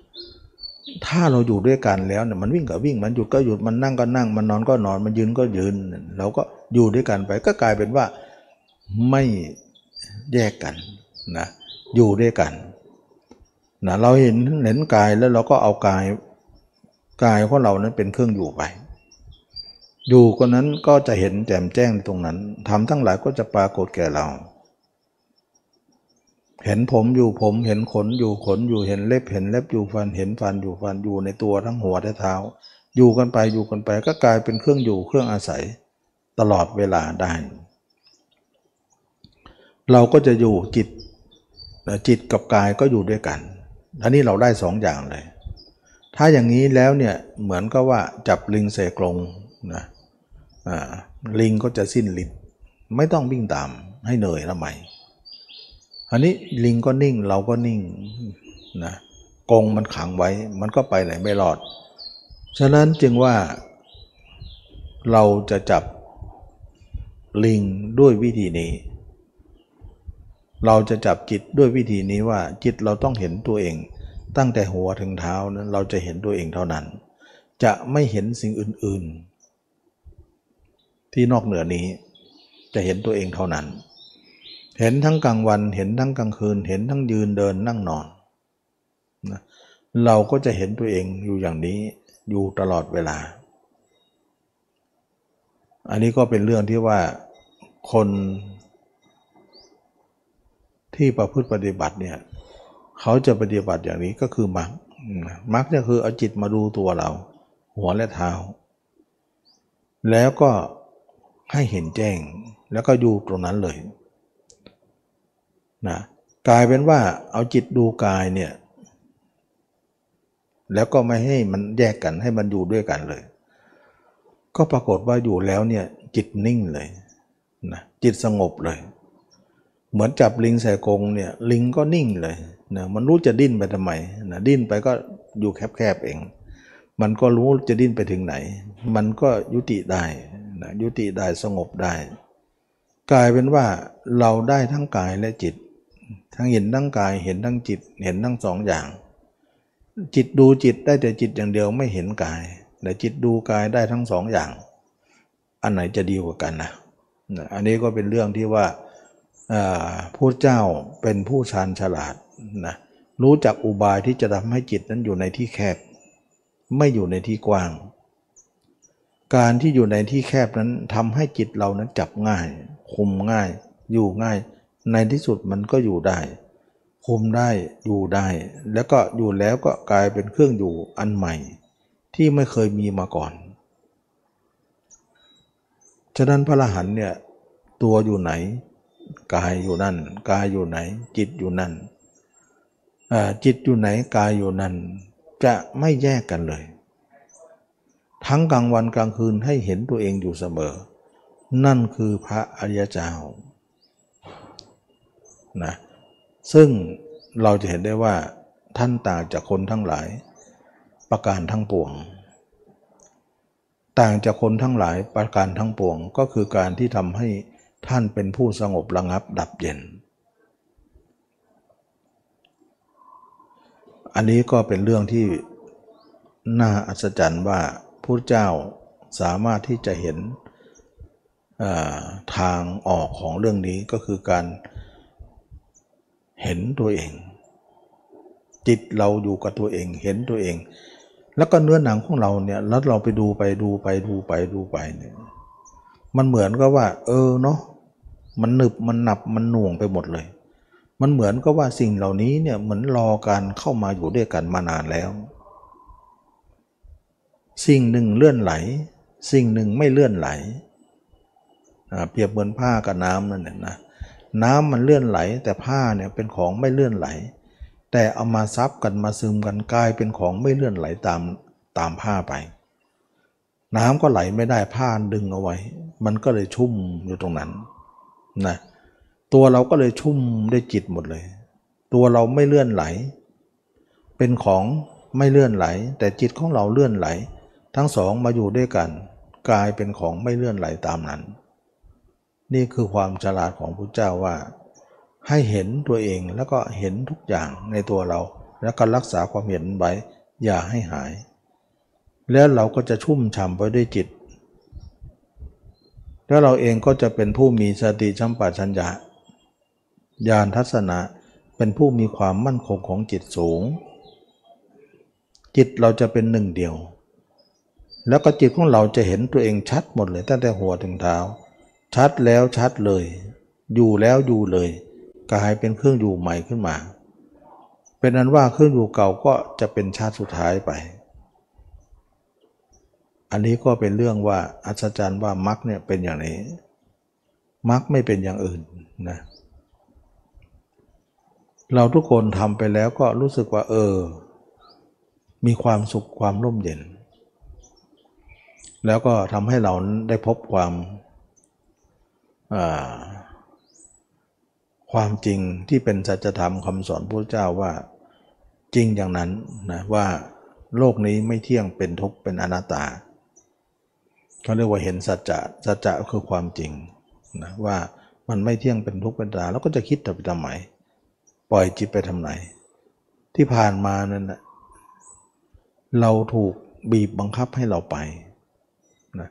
ถ้าเราอยู่ด้วยกันแล้วเนี่ยมันวิ่งก็วิ่งมันหยุดก็หยุดมันนั่งก็นั่ง มันนอนก็นอนมันยืนก็ยืน เราก็อยู่ด้วยกันไปก็กลายเป็นว่าไม่ แยกกันนะอยู่ด้วยกันนะเราเห็นเห็นกายแล้วเราก็เอากายกายของเรานั้นเป็นเครื่องอยู่ไป อยู่คนนั้นก็จะเห็นแจ่มแจ้งตรงนั้นทำทั้งหลายก็จะปรากฏแก่เรา เห็นผมอยู่ผมเห็นขนอยู่ขนอยู่เห็นเล็บเห็นเล็บอยู่ฟันเห็นฟันอยู่ฟันอยู่ในตัวทั้งหัวและเท้า อยู่กันไปอยู่กันไปก็กลายเป็นเครื่องอยู่เครื่องอาศัยตลอดเวลาได้ เราก็จะอยู่จิตจิตกับกายก็อยู่ด้วยกันอันนี้เราได้สองอย่างเลย ถ้าอย่างนี้แล้วเนี่ยเหมือนก็ว่าจับลิงเสกลงนะลิงก็จะสิ้นลิ้นไม่ต้องวิ่งตามให้เหนื่อยละไหมอันนี้ลิงก็นิ่งเราก็นิ่งนะกงมันขังไว้ มันก็ไปไหนไม่รอด ฉะนั้นจึงว่าเราจะจับลิงด้วยวิธีนี้ เราจะจับจิตด้วยวิธีนี้ว่าจิตเราต้องเห็นตัวเอง ตั้งแต่หัวถึงเท้านั้นเราจะเห็นตัวเองเท่านั้น จะไม่เห็นสิ่งอื่น ๆ ที่นอกเหนือนี้จะเห็นตัวเองเท่านั้น เห็นทั้งกลางวันเห็นทั้งกลางคืน เห็นทั้งยืนเดินนั่งนอนนะเราก็จะเห็นตัวเองอยู่อย่างนี้อยู่ตลอดเวลา อันนี้ก็เป็นเรื่องที่ว่าคน ที่ประพฤติปฏิบัติเนี่ยเขาจะปฏิบัติอย่างนี้ก็คือมักมักจะคือเอาจิตมาดูตัวเรา หัวและเท้า แล้วก็ให้เห็นแจ้ง แล้วก็อยู่ตรงนั้นเลยนะกลายเป็นว่าเอาจิตดูกายเนี่ยแล้วก็ไม่ให้มันแยกกันให้มันอยู่ด้วยกันเลย ก็ปรากฏว่าอยู่แล้วเนี่ยจิตนิ่งเลยนะจิตสงบเลย เหมือนจับลิงใส่กรงเนี่ยลิงก็นิ่งเลยนะมันรู้จะดิ้นไปทำไมนะดิ้นไปก็อยู่แคบๆเอง มันก็รู้จะดิ้นไปถึงไหน มันก็ยุติได้นะยุติได้สงบได้ กลายเป็นว่าเราได้ทั้งกายและจิต ทั้งเห็นทั้งกายเห็นทั้งจิตเห็นทั้งสองอย่าง จิตดูจิตได้แต่จิตอย่างเดียวไม่เห็นกายแต่จิตดูกายได้ทั้งสองอย่าง อันไหนจะดีกว่ากันนะอันนี้ก็เป็นเรื่องที่ว่า ผู้เจ้าเป็นผู้ชาญฉลาดนะรู้จักอุบายที่จะทำให้จิตนั้นอยู่ในที่แคบ ไม่อยู่ในที่กว้าง การที่อยู่ในที่แคบนั้นทำให้จิตเรานั้นจับง่าย คุมง่าย อยู่ง่าย ในที่สุดมันก็อยู่ได้ คุมได้อยู่ได้ แล้วก็อยู่แล้วก็กลายเป็นเครื่องอยู่อันใหม่ ที่ไม่เคยมีมาก่อนฉะนั้นพระอรหันต์เนี่ยตัวอยู่ไหน กายอยู่นั่น กายอยู่ไหน จิตอยู่นั่นจิตอยู่ไหนกายอยู่นั่น จะไม่แยกกันเลย ทั้งกลางวันกลางคืนให้เห็นตัวเองอยู่เสมอ นั่นคือพระอริยเจ้านะซึ่งเราจะเห็นได้ว่าท่านต่างจากคนทั้งหลาย ประการทั้งปวง ต่างจากคนทั้งหลายประการทั้งปวงก็คือการที่ทำให้ ท่านเป็นผู้สงบระงับดับเย็น อันนี้ก็เป็นเรื่องที่น่าอัศจรรย์ว่าพระเจ้าสามารถที่จะเห็นทางออกของเรื่องนี้ก็คือการเห็นตัวเอง จิตเราอยู่กับตัวเองเห็นตัวเอง แล้วก็เนื้อหนังของเราเนี่ยแล้วเราไปดูไปดูไปดูไปดูไปเนี่ยมันเหมือนกับว่า เออเนาะ มันหนึบมันหนับมันหน่วงไปหมดเลย มันเหมือนกับว่าสิ่งเหล่านี้เนี่ยเหมือนรอการเข้ามาอยู่ด้วยกันมานานแล้ว สิ่งหนึ่งเลื่อนไหล สิ่งหนึ่งไม่เลื่อนไหลเปรียบเหมือนผ้ากับน้ำนั่นแหละนะน้ำมันเลื่อนไหล แต่ผ้าเนี่ยเป็นของไม่เลื่อนไหล แต่เอามาซับกันมาซึมกันกลายเป็นของไม่เลื่อนไหลตามตามผ้าไป น้ำก็ไหลไม่ได้ผ้าดึงเอาไว้ มันก็เลยชุ่มอยู่ตรงนั้น นะตัวเราก็เลยชุ่มด้วยจิตหมดเลย ตัวเราไม่เลื่อนไหล เป็นของไม่เลื่อนไหล แต่จิตของเราเลื่อนไหล ทั้งสองมาอยู่ด้วยกันกลายเป็นของไม่เลื่อนไหลตามนั้น นี่คือความฉลาดของพระเจ้าว่า ให้เห็นตัวเองแล้วก็เห็นทุกอย่างในตัวเรา แล้วก็รักษาความเห็นไว้อย่าให้หาย แล้วเราก็จะชุ่มฉ่ำไปด้วยจิต แล้วเราเองก็จะเป็นผู้มีสติชัมปชัญญะญาณทัศนะเป็นผู้มีความมั่นคงของจิตสูง จิตเราจะเป็นหนึ่งเดียว แล้วก็จิตของเราจะเห็นตัวเองชัดหมดเลยตั้งแต่หัวถึงเท้า ชัดแล้วชัดเลย อยู่แล้วอยู่เลยกลายเป็นเครื่องอยู่ใหม่ขึ้นมา เป็นนั้นว่าเครื่องอยู่เก่าก็จะเป็นชาติสุดท้ายไป อันนี้ก็เป็นเรื่องว่าอัศจรรย์ว่ามรรคเนี่ยเป็นอย่างนี้มรรคไม่เป็นอย่างอื่นนะเราทุกคนทำไปแล้วก็รู้สึกว่า เออ มีความสุขความร่มเย็น แล้วก็ทำให้เราได้พบความความจริงที่เป็นสัจธรรมคำสอนพระเจ้าว่าจริงอย่างนั้นนะว่าโลกนี้ไม่เที่ยงเป็นทุกข์เป็นอนัตตา เขาเรียกว่าเห็นสัจจะสัจจะคือความจริงนะว่ามันไม่เที่ยงเป็นทุกข์เป็นตาแล้วก็จะคิดแต่ไปทำไมปล่อยจิตไปทำไหน ที่ผ่านมานั้นนะเราถูกบีบบังคับให้เราไปนะ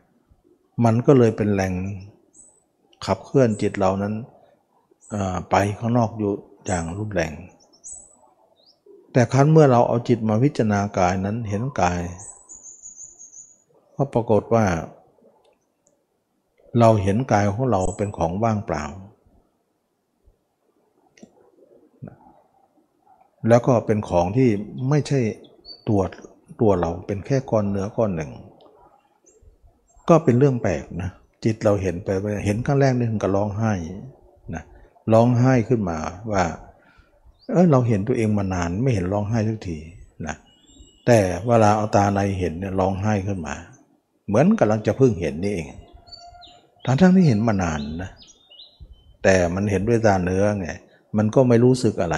มันก็เลยเป็นแรงขับเคลื่อนจิตเรานั้นไปข้างนอกอยู่อย่างรุนแรง แต่ครั้นเมื่อเราเอาจิตมาพิจารณากายนั้นเห็นกายก็ปรากฏว่า เราเห็นกายของเราเป็นของว่างเปล่า แล้วก็เป็นของที่ไม่ใช่ตัวตัวเราเป็นแค่ก้อนเนื้อก้อนหนึ่ง ก็เป็นเรื่องแปลกนะจิตเราเห็นไปเห็นครั้งแรกนี่ถึงกับร้องไห้นะร้องไห้ขึ้นมาว่าเออเราเห็นตัวเองมานานไม่เห็นร้องไห้ทุกทีนะแต่เวลาเอาตาในเห็นเนี่ยร้องไห้ขึ้นมา เหมือนกำลังจะเพิ่งเห็นนี่เอง ทั้งทั้งที่เห็นมานานนะ แต่มันเห็นด้วยตาเนื้อไง มันก็ไม่รู้สึกอะไร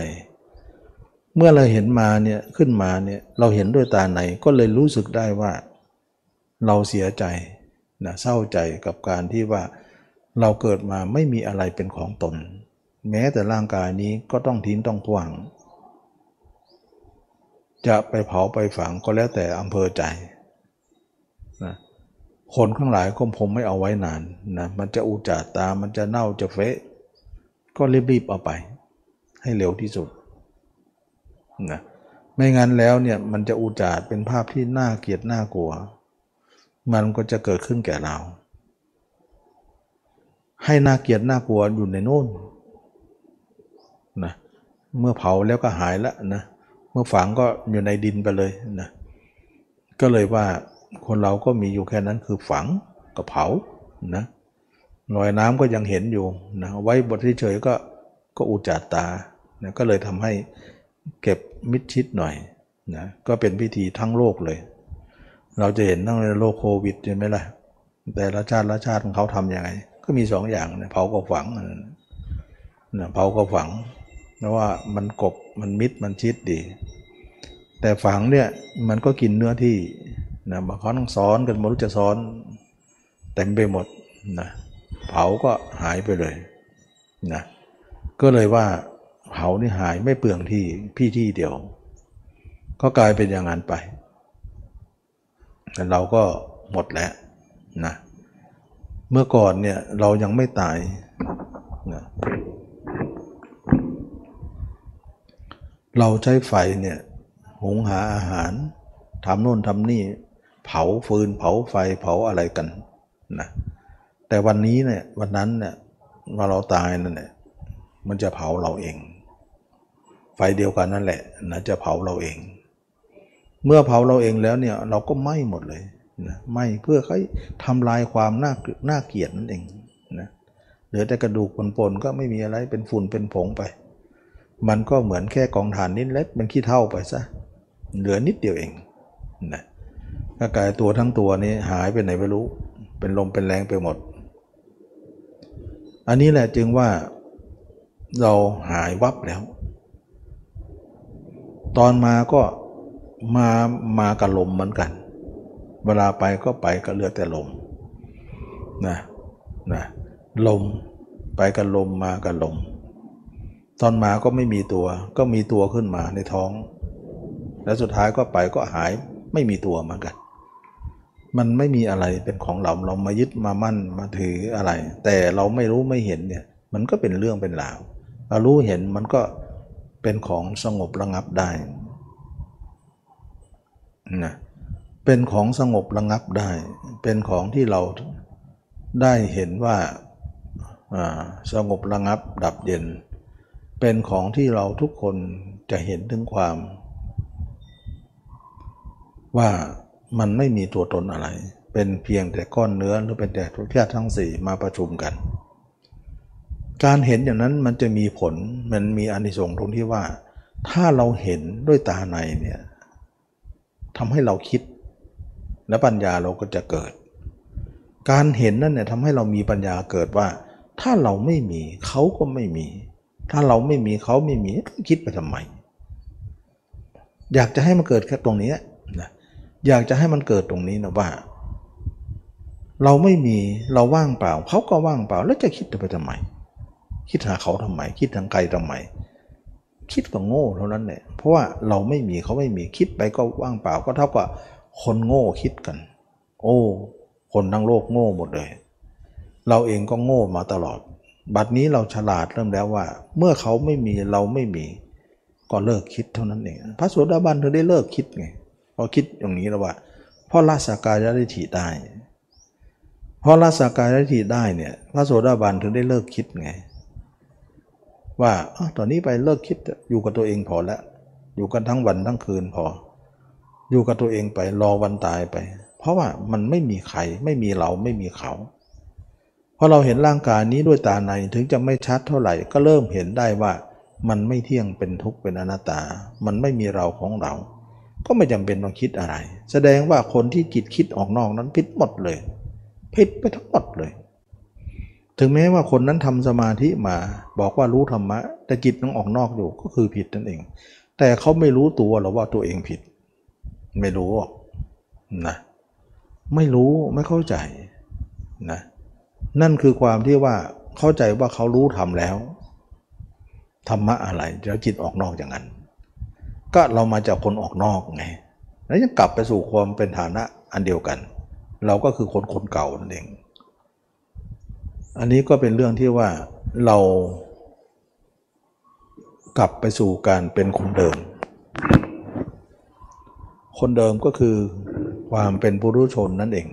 เมื่อเราเห็นมาเนี่ยขึ้นมาเนี่ยเราเห็นด้วยตาไหนก็เลยรู้สึกได้ว่า เราเสียใจนะเศร้าใจกับการที่ว่าเราเกิดมาไม่มีอะไรเป็นของตน แม้แต่ร่างกายนี้ก็ต้องทิ้งต้องทวงจะไปเผาไปฝังก็แล้วแต่อำเภอใจนะ คนข้างหลายก็ผมไม่เอาไว้นานนะมันจะอุจจาตา มันจะเน่าจะเฟะ ก็รีบๆเอาไป ให้เร็วที่สุดนะไม่งั้นแล้วเนี่ยมันจะอุจาดเป็นภาพที่น่าเกลียดน่ากลัว มันก็จะเกิดขึ้นแก่เรา ให้น่าเกลียดน่ากลัวอยู่ในโน่นนะเมื่อเผาแล้วก็หายล้วนะเมื่อฝังก็อยู่ในดินไปเลยนะก็เลยว่า คนเราก็มีอยู่แค่นั้นคือฝังกับเผานะรอยน้ำก็ยังเห็นอยู่นะไว้บทที่เฉยก็ก็อุจจาตานะก็เลยทำให้เก็บมิดชิดหน่อยนะก็เป็นพิธีทั้งโลกเลย เราจะเห็นทั้งในโลกโควิดใช่ไหมล่ะแต่ละชาติละชาติของเขาทำยังไง ก็มีสองอย่างนะเผากับฝังนะเผากับฝังเพราะว่ามันกบมันมิดมันชิดดี แต่ฝังเนี่ยมันก็กินเนื้อที่ นะบางคนต้งซ้อนกันไม่รู้จะซ้อนเต็มไปหมดนะเผาก็หายไปเลยนะก็เลยว่าเผานี่หายไม่เปลืองที่พี่ที่เดียว ก็กลายเป็นอย่างนั้นไปแต่เราก็หมดแล้วนะเมื่อก่อนเนี่ยเรายังไม่ตายนะเราใช้ไฟเนี่ยหุงหาอาหารทำโน่นทำนี่ เผาฟืนเผาไฟเผาอะไรกันนะแต่วันนี้เนี่ยวันนั้นเนี่ยว่าเราตายนั่นแหละมันจะเผาเราเอง ไฟเดียวกันนั่นแหละนะจะเผาเราเอง เมื่อเผาเราเองแล้วเนี่ยเราก็ไหม้หมดเลยนะไหม้เพื่อให้ทำลายความน่าน่าเกลียดนั่นเองนะเหลือแต่กระดูกปนๆก็ไม่มีอะไรเป็นฝุ่นเป็นผงไป มันก็เหมือนแค่กองถ่านนิดเล็กเป็นขี้เท่าไปซะเหลือนิดเดียวเองนะ ร่างกายตัวทั้งตัวนี้หายไปไหนไม่รู้ เป็นลมเป็นแรงไปหมด อันนี้แหละจึงว่าเราหายวับแล้ว ตอนมาก็มามากับลมเหมือนกัน เวลาไปก็ไปก็เหลือแต่ลมนะนะลมไปกับลมมากับลม ตอนมาก็ไม่มีตัวก็มีตัวขึ้นมาในท้อง แล้วสุดท้ายก็ไปก็หาย ไม่มีตัวเหมือนกัน มันไม่มีอะไรเป็นของเราเรามายึดมามั่นมาถืออะไร แต่เราไม่รู้ไม่เห็นเนี่ย มันก็เป็นเรื่องเป็นราวเรารู้เห็นมันก็เป็นของสงบระงับได้นะเป็นของสงบระงับได้ เป็นของที่เราได้เห็นว่าสงบระงับดับเย็น เป็นของที่เราทุกคนจะเห็นถึงความ ว่ามันไม่มีตัวตนอะไร เป็นเพียงแต่ก้อนเนื้อหรือเป็นแต่ทุกแค่ทั้งสี่มาประชุมกัน การเห็นอย่างนั้นมันจะมีผลมันมีอานิสงส์ตรงที่ว่า ถ้าเราเห็นด้วยตาในเนี่ยทำให้เราคิด และปัญญาเราก็จะเกิด การเห็นนั่นเนี่ยทำให้เรามีปัญญาเกิดว่า ถ้าเราไม่มีเขาก็ไม่มี ถ้าเราไม่มีเขาไม่มีคิดไปทำไม อยากจะให้มันเกิดแค่ตรงนี้นะ อยากจะให้มันเกิดตรงนี้นะว่า เราไม่มีเราว่างเปล่าเขาก็ว่างเปล่า แล้วจะคิดไปทำไม คิดหาเขาทำไม คิดทางไกลทำไม คิดก็โง่เท่านั้นแหละเพราะว่าเราไม่มีเขาไม่มีคิดไปก็ว่างเปล่าก็เท่ากับคนโง่คิดกัน โอ้ คนทั้งโลกโง่หมดเลย เราเองก็โง่มาตลอด บัดนี้เราฉลาดเริ่มแล้วว่า เมื่อเขาไม่มีเราไม่มี ก็เลิกคิดเท่านั้นเองพระโสดาบันเธอได้เลิกคิดไง พอคิดอย่างนี้แล้วว่าพราะละสากายทิฏฐิได้เพราะละสากายทิฏฐิได้เนี่ยพระโสดาบันถึงได้เลิกคิดไง ว่าตอนนี้ไปเลิกคิดอยู่กับตัวเองพอแล้วอยู่กันทั้งวันทั้งคืนพอ อยู่กับตัวเองไปรอวันตายไป เพราะว่ามันไม่มีใครไม่มีเราไม่มีเขาพอเราเห็นร่างกายนี้ด้วยตาในถึงจะไม่ชัดเท่าไหร่ ก็เริ่มเห็นได้ว่ามันไม่เที่ยงเป็นทุกข์เป็นอนัตตา มันไม่มีเราของเรา ก็ไม่จำเป็นต้องคิดอะไร แสดงว่าคนที่จิตคิดออกนอกนั้นผิดหมดเลยผิดไปทั้งหมดเลย ถึงแม้ว่าคนนั้นทำสมาธิมา บอกว่ารู้ธรรมะ แต่จิตต้องออกนอกอยู่ก็คือผิดนั่นเอง แต่เขาไม่รู้ตัวหรอว่าตัวเองผิด ไม่รู้นะไม่รู้ไม่เข้าใจนะนั่นคือความที่ว่าเข้าใจว่าเขารู้ทำแล้วธรรมะอะไรแล้วจิตออกนอกอย่างนั้น ก็เรามาจากคนออกนอกไงแล้วยังกลับไปสู่ความเป็นฐานะอันเดียวกัน เราก็คือคนคนเก่านั่นเอง อันนี้ก็เป็นเรื่องที่ว่าเรากลับไปสู่การเป็นคนเดิม คนเดิมก็คือความเป็นบุรุชนนั่นเอง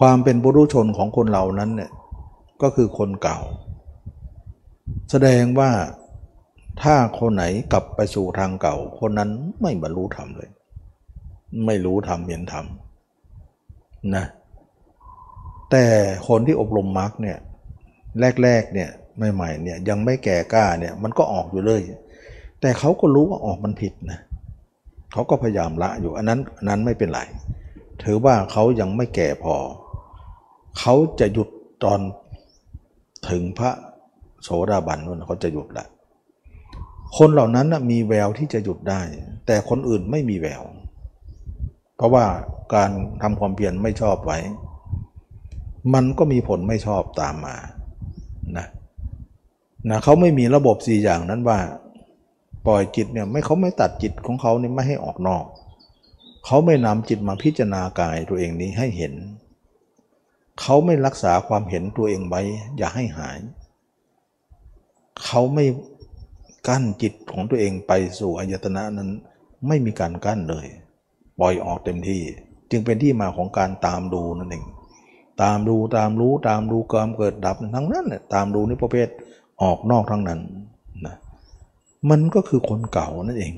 ความเป็นบุรุชนของคนเรานั้นเนี่ยก็คือคนเก่า แสดงว่า ถ้าคนไหนกลับไปสู่ทางเก่า คนนั้นไม่บรรลุธรรมเลย ไม่รู้ธรรมเห็นธรรมนะแต่คนที่อบรมมรรคเนี่ยแรกๆเนี่ยใหม่ๆเนี่ยยังไม่แก่กล้าเนี่ยมันก็ออกอยู่เลย แต่เขาก็รู้ว่าออกมันผิดนะเขาก็พยายามละอยู่อันนั้นอันนั้นไม่เป็นไรถือว่าเขายังไม่แก่พอ เขาจะหยุดตอนถึงพระโสดาบันนู่นเขาจะหยุดละ คนเหล่านั้นมีแววที่จะหยุดได้ แต่คนอื่นไม่มีแวว เพราะว่าการทำความเพียรไม่ชอบไว้ มันก็มีผลไม่ชอบตามมานะนะเขาไม่มีระบบสี่อย่างนั้นว่า ปล่อยจิตเนี่ยไม่เขาไม่ตัดจิตของเขาเนี่ยไม่ให้ออกนอก เขาไม่นำจิตมาพิจารณากายตัวเองนี้ให้เห็น เขาไม่รักษาความเห็นตัวเองไว้ อย่าให้หาย เขาไม่ กั้นจิตของตัวเองไปสู่อายตนะนั้น ไม่มีการกั้นเลย ปล่อยออกเต็มที่ จึงเป็นที่มาของการตามดูนั่นเองตามดูตามรู้ตามดูความเกิดดับทั้งนั้นเนี่ยตามดูนี่ประเภทออกนอกทั้งนั้นนะมันก็คือคนเก่านั่นเอง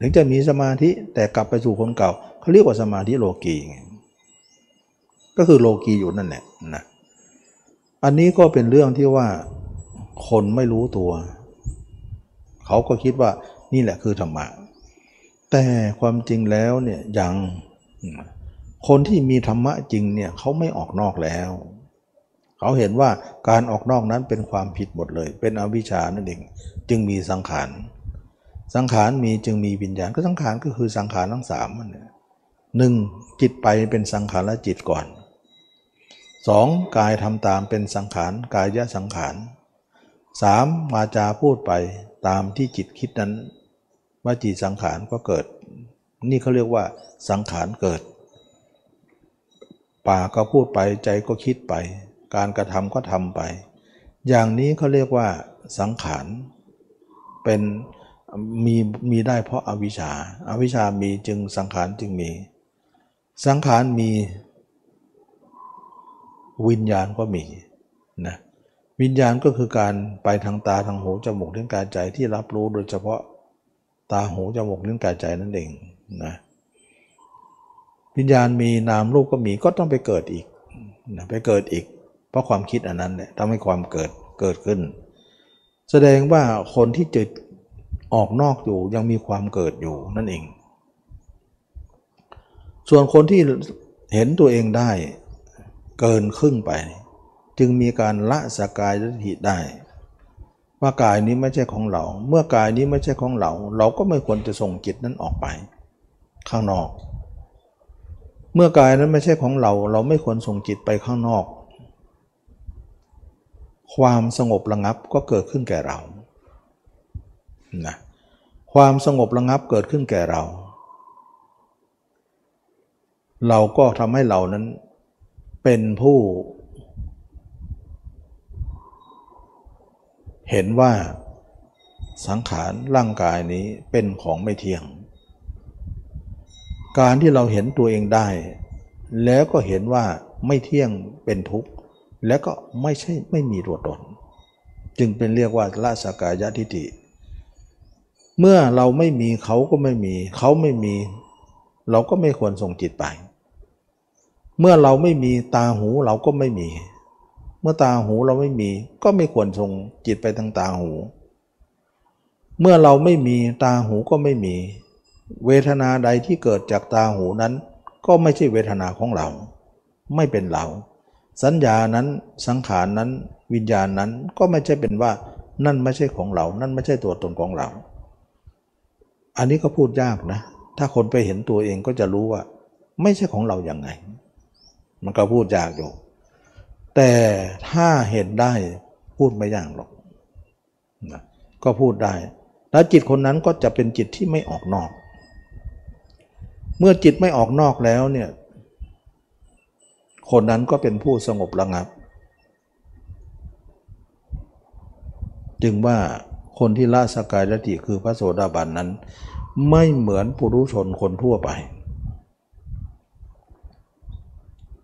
ถึงจะมีสมาธิแต่กลับไปสู่คนเก่าเขาเรียกว่าสมาธิโลกีไงก็คือโลกีอยู่นั่นแหละนะอันนี้ก็เป็นเรื่องที่ว่าคนไม่รู้ตัว เขาก็คิดว่านี่แหละคือธรรมะ แต่ความจริงแล้วเนี่ยยังคนที่มีธรรมะจริงเนี่ยเขาไม่ออกนอกแล้ว เขาเห็นว่าการออกนอกนั้นเป็นความผิดหมดเลย เป็นอวิชชานั่นเองจึงมีสังขารสังขารมีจึงมีวิญญาณก็สังขารก็คือสังขารทั้งสามมันเหนึ่งจิตไปเป็นสังขารและจิตก่อนสองกายทำตามเป็นสังขารกายะสังขารสามวาจาพูดไป ตามที่จิตคิดนั้นว่าจิตสังขารก็เกิด นี่เขาเรียกว่าสังขารเกิด ปากก็พูดไปใจก็คิดไป การกระทำก็ทำไป อย่างนี้เขาเรียกว่าสังขารเป็นมีมีได้เพราะอาวิชชาอาวิชชามีจึงสังขารจึงมี สังขารมีวิญญาณก็มีนะ วิญญาณก็คือการไปทางตาทางหูจมูกลิ้นกายใจที่รับรู้โดยเฉพาะตาหูจมูกลิ้นกายใจนั่นเองนะวิญญาณมีนามรูปก็มีก็ต้องไปเกิดอีกนะไปเกิดอีก เพราะความคิดอันนั้นเนี่ยทำให้ความเกิดเกิดขึ้น แสดงว่าคนที่จิตออกนอกอยู่ยังมีความเกิดอยู่นั่นเอง ส่วนคนที่เห็นตัวเองได้เกินครึ่งไป จึงมีการละสกายทิฏฐิได้ ว่ากายนี้ไม่ใช่ของเรา เมื่อกายนี้ไม่ใช่ของเรา เราก็ไม่ควรจะส่งจิตนั้นออกไป ข้างนอก เมื่อกายนั้นไม่ใช่ของเรา เราไม่ควรส่งจิตไปข้างนอก ความสงบระงับก็เกิดขึ้นแก่เรานะความสงบระงับเกิดขึ้นแก่เรา เราก็ทำให้เรานั้นเป็นผู้ เห็นว่าสังขารร่างกายนี้เป็นของไม่เที่ยง การที่เราเห็นตัวเองได้ แล้วก็เห็นว่าไม่เที่ยงเป็นทุกข์ แล้วก็ไม่ใช่ไม่มีตัวตน จึงเป็นเรียกว่าละสกายะทิฏฐิเมื่อเราไม่มีเขาก็ไม่มี เขาไม่มี เราก็ไม่ควรส่งจิตไป เมื่อเราไม่มีตาหูเราก็ไม่มี เมื่อตาหูเราไม่มี ก็ไม่ควรส่งจิตไปทางตาหู เมื่อเราไม่มีตาหูก็ไม่มี เวทนาใดที่เกิดจากตาหูนั้น ก็ไม่ใช่เวทนาของเรา ไม่เป็นเรา สัญญานั้นสังขารนั้น วิญญาณนั้นก็ไม่ใช่เป็นว่า นั่นไม่ใช่ของเรา นั่นไม่ใช่ตัวตนของเรา อันนี้ก็พูดยากนะ ถ้าคนไปเห็นตัวเองก็จะรู้ว่า ไม่ใช่ของเราอย่างไง มันก็พูดยากอยู่ แต่ถ้าเห็นได้พูดไม่ยากหรอกนะก็พูดได้ แล้วจิตคนนั้นก็จะเป็นจิตที่ไม่ออกนอก เมื่อจิตไม่ออกนอกแล้วเนี่ยคนนั้นก็เป็นผู้สงบระงับ จึงว่าคนที่ละสกายละติคือพระโสดาบันนั้น ไม่เหมือนปุรุชนคนทั่วไป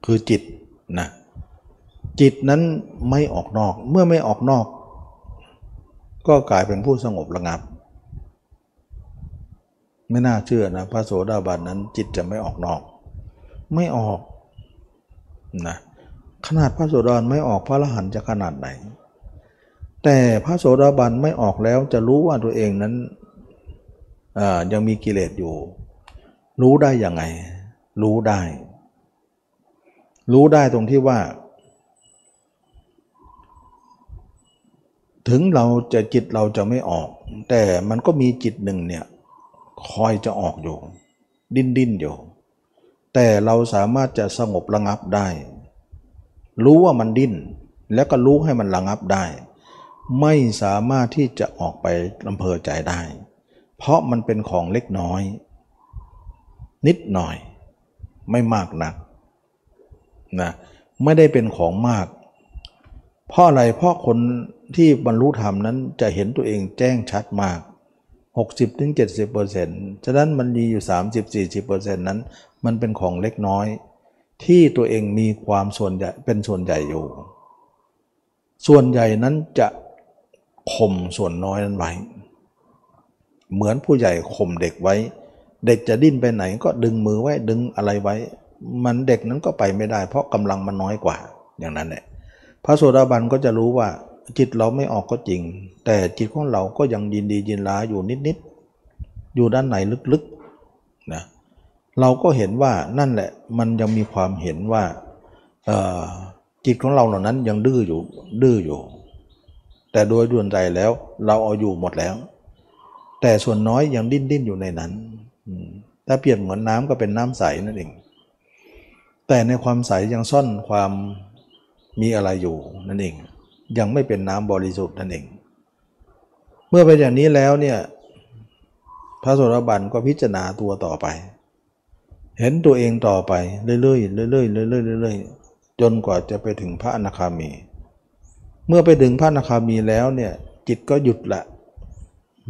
คือจิตนะ จิตนั้นไม่ออกนอก เมื่อไม่ออกนอก ก็กลายเป็นผู้สงบระงับ ไม่น่าเชื่อนะพระโสดาบันนั้น จิตจะไม่ออกนอก ไม่ออกนะขนาดพระโสดาบันไม่ออกพระอรหันต์จะขนาดไหน แต่พระโสดาบันไม่ออกแล้วจะรู้ว่าตัวเองนั้นยังมีกิเลสอยู่ รู้ได้ยังไง รู้ได้ รู้ได้ตรงที่ว่า ถึงเราจะจิตเราจะไม่ออก แต่มันก็มีจิตหนึ่งเนี่ยคอยจะออกอยู่ ดิ้นดิ้นอยู่ แต่เราสามารถจะสงบระงับได้ รู้ว่ามันดิ้น แล้วก็รู้ให้มันระงับได้ ไม่สามารถที่จะออกไปอำเภอใจได้ เพราะมันเป็นของเล็กน้อย นิดหน่อย ไม่มากนักนะไม่ได้เป็นของมาก เพราะอะไรเพราะคน ที่บรรลุธรรมนั้นจะเห็นตัวเองแจ้งชัดมาก 60-70%ฉะนั้นมันมีอยู่ 30-40%นั้น มันเป็นของเล็กน้อย ที่ตัวเองมีความส่วนใหญ่เป็นส่วนใหญ่อยู่ ส่วนใหญ่นั้นจะข่มส่วนน้อยนั้นไว้เหมือนผู้ใหญ่ข่มเด็กไว้ เด็กจะดิ้นไปไหนก็ดึงมือไว้ดึงอะไรไว้ มันเด็กนั้นก็ไปไม่ได้ เพราะกำลังมันน้อยกว่าอย่างนั้นแหละพระโสดาบันก็จะรู้ว่า จิตเราไม่ออกก็จริง แต่จิตของเราก็ยังยินดียินร้ายอยู่นิดๆอยู่ด้านไหนลึกๆนะเราก็เห็นว่านั่นแหละมันยังมีความเห็นว่าจิตของเราเหล่านั้นยังดื้ออยู่ดื้ออยู่ แต่โดยดวนใจแล้วเราเอาอยู่หมดแล้ว แต่ส่วนน้อยยังดิ้นดิ้นอยู่ในนั้นถ้าเปลี่ยนเหมือนน้ำก็เป็นน้ำใสนั่นเองแต่ในความใสยังซ่อนความมีอะไรอยู่นั่นเอง ยังไม่เป็นน้ำบริสุทธิ์นั่นเอง เมื่อเป็นอย่างนี้แล้วเนี่ยพระโสดาบันก็พิจารณาตัวต่อไป เห็นตัวเองต่อไปเรื่อยๆเรื่อยๆเรื่อยๆเรื่อยๆจนกว่าจะไปถึงพระอนาคามี เมื่อไปถึงพระอนาคามีแล้วเนี่ยจิตก็หยุดละ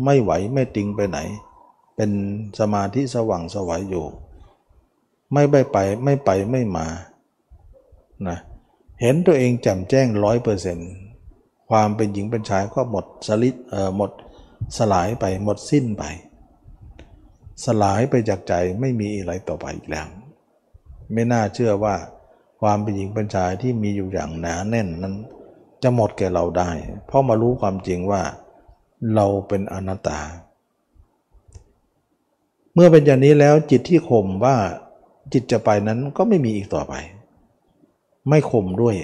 ไม่ไหวไม่ติงไปไหน เป็นสมาธิสว่างสวัยอยู่ ไม่ไปไปไม่ไปไม่มานะเห็นตัวเองแจ่มแจ้งร้อยเปอร์เซ็นต์ ความเป็นหญิงเป็นชายก็หมดสลิดเอ่อหมดสลายไปหมดสิ้นไป สลายไปจากใจไม่มีอะไรต่อไปอีกแล้ว ไม่น่าเชื่อว่าความเป็นหญิงเป็นชายที่มีอยู่อย่างหนาแน่นนั้น จะหมดแก่เราได้ เพราะมารู้ความจริงว่าเราเป็นอนัตตา เมื่อเป็นอย่างนี้แล้วจิตที่ข่มว่าจิตจะไปนั้นก็ไม่มีอีกต่อไป ไม่ข่มด้วย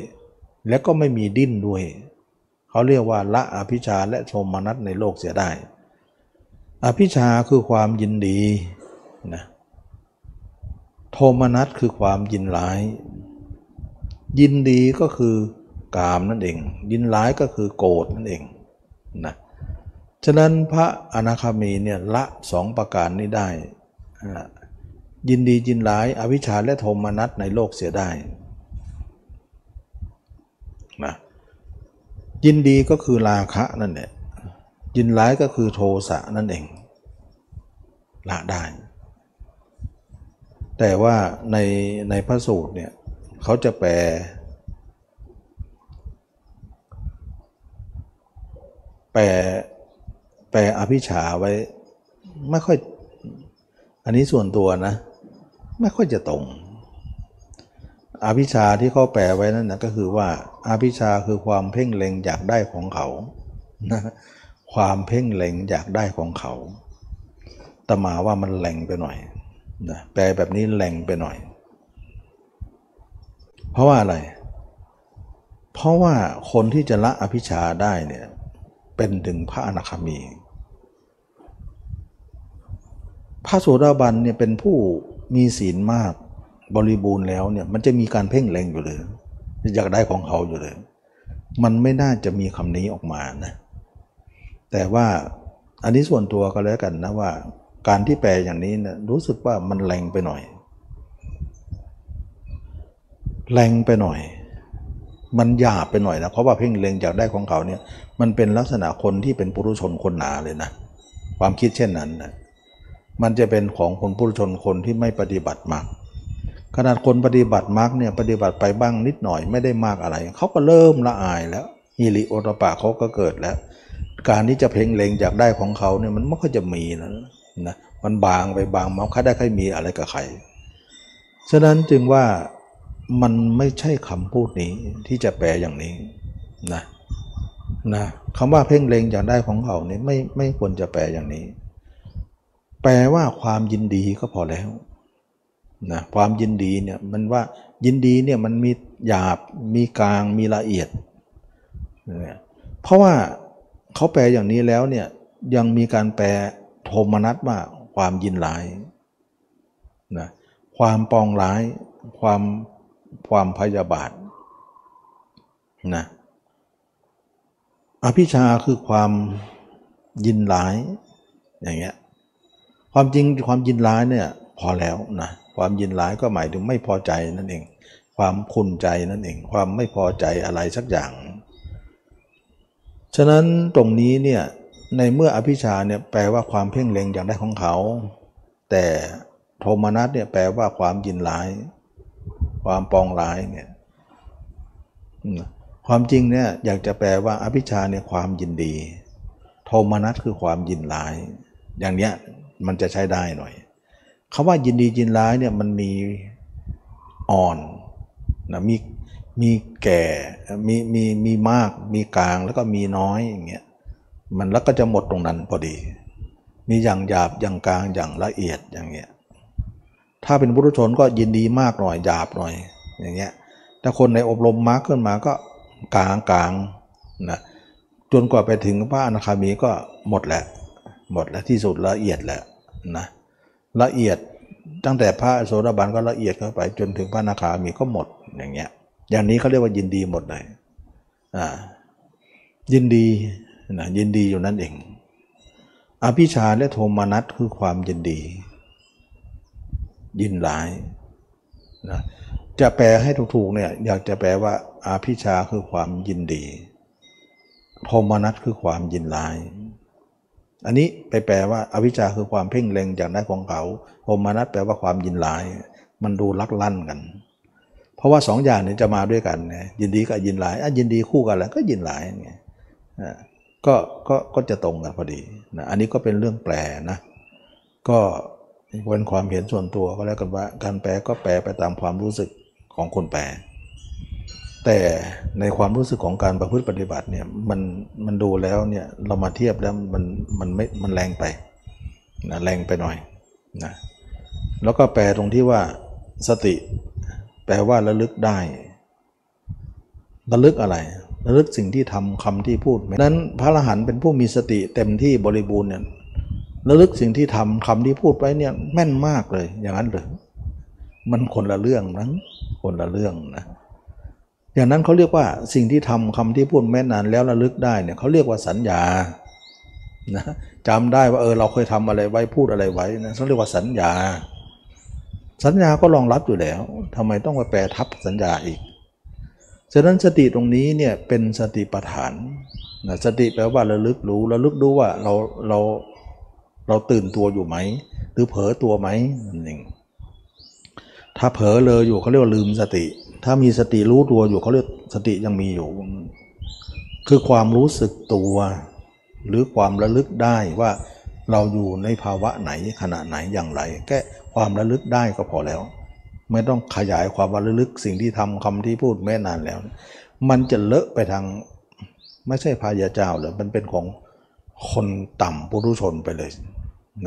และก็ไม่มีดิ้นด้วย เขาเรียกว่าละอภิชาและโทมนัสในโลกเสียได้ อภิชาคือความยินดีนะโทมนัสคือความยินร้าย ยินดีก็คือกามนั่นเอง ยินร้ายก็คือโกรธนั่นเองนะฉะนั้นพระอนาคามีเนี่ยละสองประการนี้ได้ ยินดียินร้ายอวิชชาและโทมนัสในโลกเสียได้นะ ยินดีก็คือราคะนั่นแหละยินร้ายก็คือโทสะนั่นเองละได้ แต่ว่าในในพระสูตรเนี่ยเขาจะแปล แปลแปลอภิชาไว้ไม่ค่อย อันนี้ส่วนตัวนะ ไม่ค่อยจะตรง อภิชาที่เขาแปลไว้นั่นนะก็คือว่าอภิชาคือความเพ่งเล็งอยากได้ของเขานะความเพ่งเล็งอยากได้ของเขาตมาว่ามันแหลงไปหน่อยนะแปลแบบนี้แหลงไปหน่อย เพราะว่าอะไร เพราะว่าคนที่จะละอภิชาได้เนี่ยเป็นถึงพระอนาคามี พระโสดาบันเนี่ยเป็นผู้มีศีลมาก บริบูรณ์แล้วเนี่ยมันจะมีการเพ่งเล็งอยู่เลยอยากได้ของเขาอยู่เลย มันไม่น่าจะมีคำนี้ออกมานะแต่ว่าอันนี้ส่วนตัวก็แล้วกันนะว่า การที่แปลอย่างนี้นะรู้สึกว่ามันแรงไปหน่อย แรงไปหน่อย มันหยาบไปหน่อยนะเพราะว่าเพ่งเล็งอยากได้ของเขาเนี่ยมันเป็นลักษณะคนที่เป็นปุถุชนคนหนาเลยนะความคิดเช่นนั้นนะมันจะเป็นของคนปุถุชนคนที่ไม่ปฏิบัติมาก ขนาดคนปฏิบัติมรรคเนี่ยปฏิบัติไปบ้างนิดหน่อยไม่ได้มากอะไร เขาก็เริ่มละอายแล้วฮิริโอตปะเขาก็เกิดแล้ว การที่จะเพ่งเลงอยากได้ของเขาเนี่ยมันไม่ค่อยจะมีนะนะมันบางไปบางมาค่ได้ค่อยมีอะไรกับใครฉะนั้นจึงว่ามันไม่ใช่คำพูดนี้ที่จะแปลอย่างนี้นะนะคำว่าเพ่งเลงอยากได้ของเขาเนี่ยไม่ไม่ควรจะแปลอย่างนี้ แปลว่าความยินดีก็พอแล้ว นะความยินดีเนี่ยมันว่ายินดีเนี่ยมันมีหยาบมีกลางมีละเอียดนะเพราะว่าเขาแปลอย่างนี้แล้วเนี่ยยังมีการแปลโทมนัสว่าความยินร้ายนะความปองร้าย ความความพยาบาทนะอภิชาคือความยินร้ายอย่างเงี้ยความจริงความยินร้ายเนี่ยพอแล้วนะ ความยินร้ายก็หมายถึงไม่พอใจนั่นเอง ความขุนใจนั่นเอง ความไม่พอใจอะไรสักอย่าง ฉะนั้นตรงนี้เนี่ยในเมื่ออภิชาเนี่ยแปลว่าความเพ่งเล็งอย่างได้ของเขา แต่โทมนัสเนี่ยแปลว่าความยินร้าย ความปองร้ายเนี่ยความจริงเนี่ยอยากจะแปลว่าอภิชาเนี่ยความยินดี โทมนัสคือความยินร้าย อย่างเนี้ยมันจะใช้ได้หน่อย คำว่ายินดียินร้ายเนี่ยมันมีอ่อนนะมีมีแก่มีมีมีมาก มีกลางแล้วก็มีน้อยอย่างเงี้ยมันแล้วก็จะหมดตรงนั้นพอดี มีอย่างหยาบอย่างกลางอย่างละเอียดอย่างเงี้ยถ้าเป็นบุรุชนก็ยินดีมากหน่อยหยาบหน่อยอย่างเงี้ยแถ้าคนในอบรมมากขึ้นมาก็กลางกลางนะจนกว่าไปถึงพระอนาคามีก็หมดแหละหมดแล้วที่สุดละเอียดแหละนะ ละเอียดตั้งแต่พระโสดาบันก็ละเอียดเข้าไป จนถึงพระนาคามีก็หมดอย่างเงี้ย อย่างนี้เขาเรียกว่ายินดีหมดเลยอ่ายินดีนะยินดีอยู่นั่นเอง อภิชาและโทมนัสคือความยินดี ยินหลายนะจะแปลให้ถูกๆเนี่ยอยากจะแปลว่าอาภิชาคือความยินดี โทมนัสคือความยินร้าย อันนี้ไปแปลว่าอวิชชาคือความเพ่งเล็งจากได้ของเขาโทมนัสแปลว่าความยินร้าย มันดูลักลั่นกัน เพราะว่าสองอย่างนี้จะมาด้วยกันไงยินดีกับยินร้ายอะยินดีคู่กันแล้วก็ยินร้ายไงก็ก็ก็จะตรงกันพอดีนะอันนี้ก็เป็นเรื่องแปลนะ ก็เป็นความเห็นส่วนตัวก็แล้วกันว่า การแปลก็แปลไปตามความรู้สึกของคนแปล แต่ในความรู้สึกของการประพฤติปฏิบัติเนี่ยมันมันดูแล้วเนี่ยเรามาเทียบแล้วมันมันไม่มันแรงไปนะแรงไปหน่อยนะแล้วก็แปลตรงที่ว่าสติ แปลว่าระลึกได้ ระลึกอะไร ระลึกสิ่งที่ทำคำที่พูดนั้นพระอรหันต์เป็นผู้มีสติเต็มที่บริบูรณ์เนี่ยระลึกสิ่งที่ทำคำที่พูดไปเนี่ยแม่นมากเลย อย่างนั้นเลยมันคนละเรื่องนั้นคนละเรื่องนะ อย่างนั้นเขาเรียกว่าสิ่งที่ทำคำที่พูดแม่นนานแล้วระลึกได้เนี่ยเขาเรียกว่าสัญญานะจำได้ว่าเออเราเคยทำอะไรไว้พูดอะไรไว้นะเขาเรียกว่าสัญญา สัญญาก็รองรับอยู่แล้วทำไมต้องไปแปลทับสัญญาอีกฉะนั้นสติตรงนี้เนี่ยเป็นสติปัฏฐานนะสติแปลว่าระลึกรู้ระลึกรู้ว่าเราเราเราตื่นตัวอยู่ไหม หรือเผลอตัวไหมนั่นเองถ้าเผลอเลยอยู่เขาเรียกว่าลืมสติ ถ้ามีสติรู้ตัวอยู่เขาเรียกสติยังมีอยู่ คือความรู้สึกตัว หรือความระลึกได้ว่าเราอยู่ในภาวะไหนขณะไหนอย่างไร แค่ความระลึกได้ก็พอแล้ว ไม่ต้องขยายความระลึกสิ่งที่ทำคำที่พูดแม่นานแล้ว มันจะเลอะไปทางไม่ใช่พายาเจ้าเลยมันเป็นของคนต่ำปุถุชนไปเลย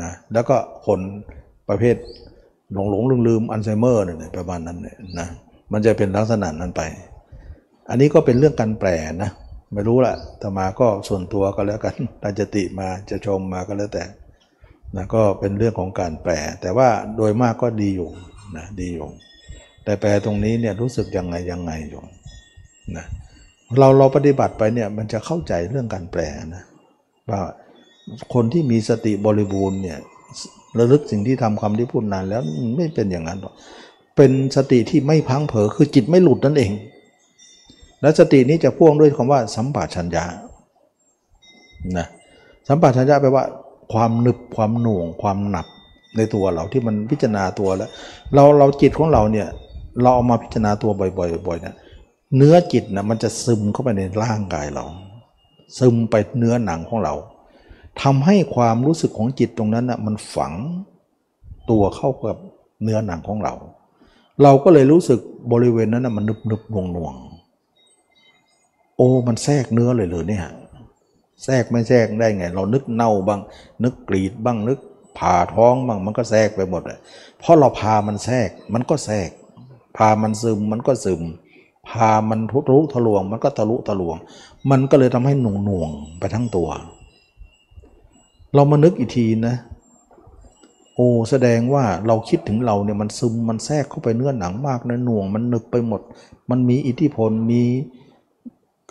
นะแล้วก็คนประเภทหลงหลงลืมลืมอัลไซเมอร์เนี่ยประมาณนั้นเนี่ยนะ มันจะเป็นลักษณะนั้นไป อันนี้ก็เป็นเรื่องการแปลนะไม่รู้ละแต่มาก็ส่วนตัวก็แล้วกันตาจติมาจะชมมาก็แล้วแต่นะก็เป็นเรื่องของการแปล แต่ว่าโดยมากก็ดีอยู่นะดีอยู่ แต่แปลตรงนี้เนี่ยรู้สึกยังไงยังไงอยู่นะเราเราปฏิบัติไปเนี่ยมันจะเข้าใจเรื่องการแปลนะว่าคนที่มีสติบริบูรณ์เนี่ยระลึกสิ่งที่ทำคำที่พูดนานแล้วไม่เป็นอย่างนั้นหรอก เป็นสติที่ไม่พังเผลอคือจิตไม่หลุดนั่นเอง และสตินี้จะพ่วงด้วยคำว่าสัมปชัญญะนะสัมปชัญญะแปลว่า ความหนึบความหน่วง ความหนับในตัวเราที่มันพิจารณาตัวแล้ว เราเราจิตของเราเนี่ยเราเอามาพิจารณาตัวบ่อยๆบ่อยๆเนี่ยเนื้อจิตนะมันจะซึมเข้าไปในร่างกายเรา ซึมไปเนื้อหนังของเราทำให้ความรู้สึกของจิตตรงนั้นนะมันฝังตัวเข้ากับเนื้อหนังของเรา เราก็เลยรู้สึกบริเวณนั้นนะมันนึบนึบหน่วงหน่วงโอ้มันแทรกเนื้อเลยเลยเนี่ยแทรกไม่แทรกได้ไง เรานึกเน่าบ้าง นึกกรีดบ้างนึกผ่าท้องบ้างมันก็แทรกไปหมดเลยเพราะเราพามันแทรกมันก็แทรก พามันซึมมันก็ซึม พามันทุรุทะลวง มันก็ทะลุทะลวง มันก็เลยทำให้หน่วงหน่วงไปทั้งตัว เรามานึกอีกทีนะ อ้แสดงว่าเราคิดถึงเราเนี่ยมันซึมมันแทรกเข้าไปเนื้อหนังมากนะหน่วงมันหนึกไปหมด มันมีอิทธิพลมี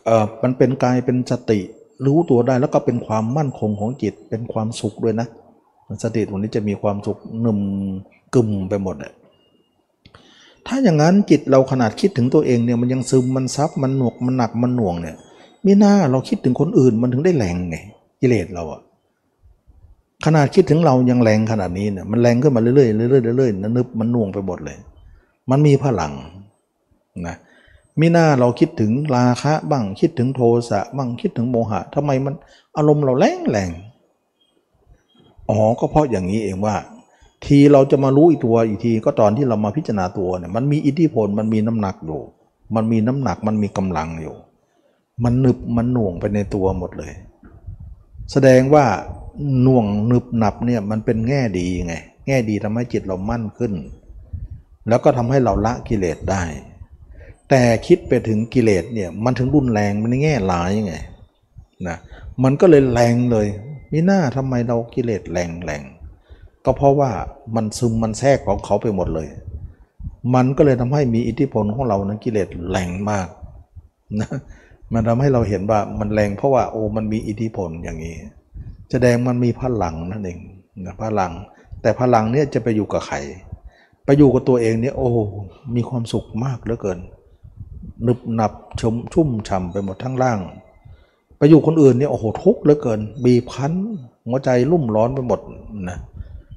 เอ่อมันเป็นกายเป็นสติ รู้ตัวได้แล้วก็เป็นความมั่นคงของจิตเป็นความสุขด้วยนะสติตรงนี้จะมีความสุขหนึ่มกึมไปหมดเลยถ้าอย่างนั้นจิตเราขนาดคิดถึงตัวเองเนี่ยมันยังซึมมันซับมันหนวกมันหนักมันหน่วงเนี่ยมีหน้าเราคิดถึงคนอื่นมันถึงได้แรงไงกิเลสเราอะ ขนาดคิดถึงเรายังแรงขนาดนี้เนี่ยมันแรงขึ้นมาเรื่อยๆเรื่อยๆเรื่อยๆนึบมันน่วงไปหมดเลย มันมีพลังนะมีหน้าเราคิดถึงราคะบ้างคิดถึงโทสะบ้างคิดถึงโมหะทำไมมันอารมณ์เราแรงแรงอ๋อก็เพราะอย่างนี้เองว่า ทีเราจะมารู้อีกตัวอีกทีก็ตอนที่เรามาพิจารณาตัวเนี่ยมันมีอิทธิพลมันมีน้ำหนักอยู่มันมีน้ำหนักมันมีกำลังอยู่ มันนึบมันหน่วงไปในตัวหมดเลย แสดงว่า น่วงหนึบหนับเนี่ยมันเป็นแง่ดีไง แง่ดีทำให้จิตเรามั่นขึ้น แล้วก็ทำให้เราละกิเลสได้ แต่คิดไปถึงกิเลสเนี่ยมันถึงรุนแรงมันในแง่หลายไงนะมันก็เลยแรงเลยมีหน้าทำไมเรากิเลสแรงแรงก็เพราะว่ามันซึมมันแทรกของเขาไปหมดเลย มันก็เลยทำให้มีอิทธิพลของเรานั้นกิเลสแรงมากนะมันทำให้เราเห็นว่ามันแรงเพราะว่าโอ้มันมีอิทธิพลอย่างนี้ แสดงมันมีพลังนั่นเองนะพลัง แต่พลังเนี่ยจะไปอยู่กับใครไปอยู่กับตัวเองเนี่ยโอ้มีความสุขมากเหลือเกินนึบหนับชมชุ่มฉ่าไปหมดทั้งร่าง ไปอยู่คนอื่นเนี่ยโอ้โหทุกข์เหลือเกิน บีบคั้นหัวใจรุ่มร้อนไปหมดนะ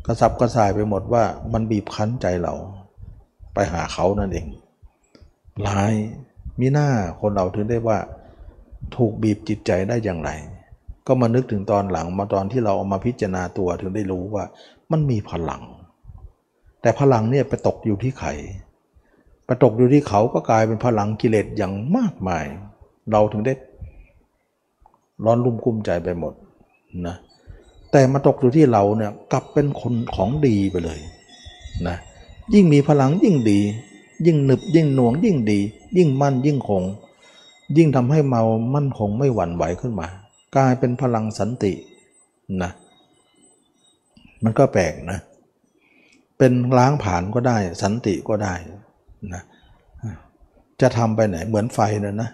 กระสับกระส่ายไปหมดว่ามันบีบคั้นใจเรา ไปหาเขานั่นเองหลายมีหน้าคนเราถึงได้ว่า ถูกบีบจิตใจได้อย่างไร ก็มานึกถึงตอนหลังมาตอนที่เราเอามาพิจารณาตัวถึงได้รู้ว่ามันมีพลัง แต่พลังเนี่ยไปตกอยู่ที่ไข่ไปตกอยู่ที่เขาก็กลายเป็นพลังกิเลสอย่างมากมาย เราถึงได้ร้อนรุ่มกุ้มใจไปหมดนะแต่มาตกอยู่ที่เราเนี่ยกลับเป็นคนของดีไปเลยนะยิ่งมีพลังยิ่งดี ยิ่งหนึบยิ่งหน่วงยิ่งดี ยิ่งมั่นยิ่งคง ยิ่งทำให้เมามั่นคงไม่หวั่นไหวขึ้นมา กลายเป็นพลังสันตินะมันก็แปลกนะ เป็นล้างผ่านก็ได้ สันติก็ได้นะจะทำไปไหนเหมือนไฟนะนะ